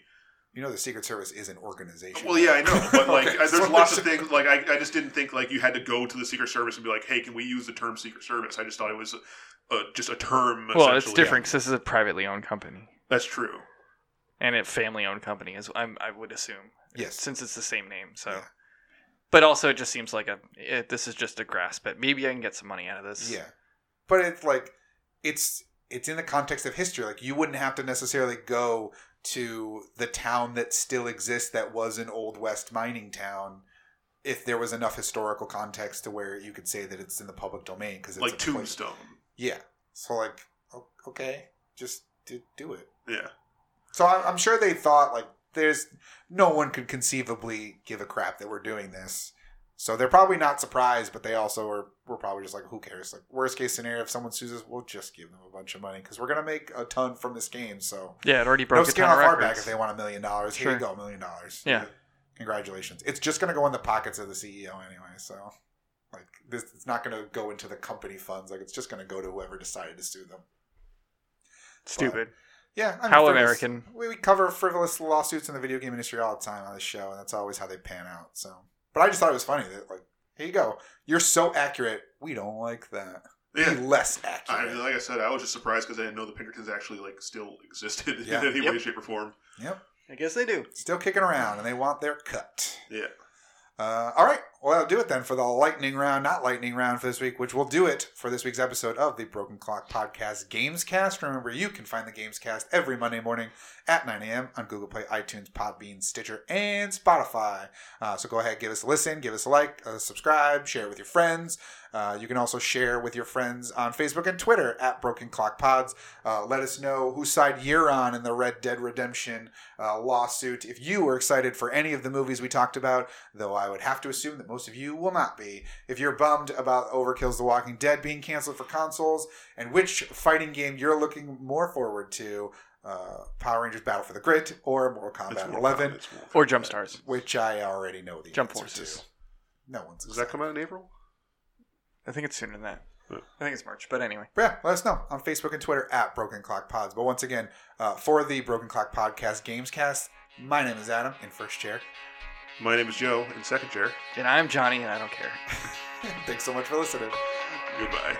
You know, the Secret Service is an organization. Well, yeah, I know, but like Okay, I- so there's lots of things. Like I, I just didn't think like you had to go to the Secret Service and be like, "Hey, can we use the term Secret Service?" I just thought it was a, a, just a term. well, it's essentially. different 'cause this is a privately owned company That's true. and a family owned company, as I'm, I would assume, Yes. since it's the same name. So, Yeah. but also it just seems like a it, this is just a grasp at maybe I can get some money out of this. Yeah, but it's like it's it's in the context of history. Like you wouldn't have to necessarily go to the town that still exists that was an old west mining town if there was enough historical context to where you could say that it's in the public domain because it's Like a place- Tombstone. Yeah. So like, okay, just do, do it. Yeah. So I'm sure they thought like there's no one could conceivably give a crap that we're doing this. So they're probably not surprised, but they also are. We're probably just like, who cares? Like worst case scenario, if someone sues us, we'll just give them a bunch of money because we're gonna make a ton from this game. So yeah, it already broke a skin off of our back if they want a million dollars. Here you go, a million dollars. Yeah. Congratulations. It's just gonna go in the pockets of the CEO anyway. So like this, it's not gonna go into the company funds. Like it's just gonna go to whoever decided to sue them. Stupid. Yeah, I mean, How American. We, we cover frivolous lawsuits in the video game industry all the time on this show, and that's always how they pan out. So, but I just thought it was funny that like, here you go, you're so accurate. We don't like that. Be Yeah. less I, accurate. like I said, I was just surprised because I didn't know the Pinkertons actually like still existed Yeah. in any way, shape, or form. yep, I guess they do. still kicking around, and they want their cut. Yeah. Uh, all right, well, that'll do it then for the lightning round, not lightning round for this week, which will do it for this week's episode of the Broken Clock Podcast Gamescast. Remember, you can find the Gamescast every Monday morning at 9 a.m. on Google Play, iTunes, Podbean, Stitcher, and Spotify. Uh, so go ahead, give us a listen, give us a like, uh, subscribe, share it with your friends. Uh, you can also share with your friends on Facebook and Twitter at Broken Clock Pods. Uh, let us know whose side you're on in the Red Dead Redemption uh, lawsuit. If you were excited for any of the movies we talked about, though I would have to assume that most of you will not be. If you're bummed about Overkill's The Walking Dead being canceled for consoles, and which fighting game you're looking more forward to, uh, Power Rangers Battle for the Grid or Mortal It's Kombat more 11, fun, it's Or fun. Jump Stars. which I already know the Jump answer Forces. to. No one's Does that come out in April? I think it's sooner than that. Yeah. I think it's March. But anyway. But yeah, let us know on Facebook and Twitter at Broken Clock Pods. But once again, uh, for the Broken Clock Podcast Gamescast, my name is Adam in first chair. My name is Joe in second chair. And I'm Johnny and I don't care. Thanks so much for listening. Goodbye.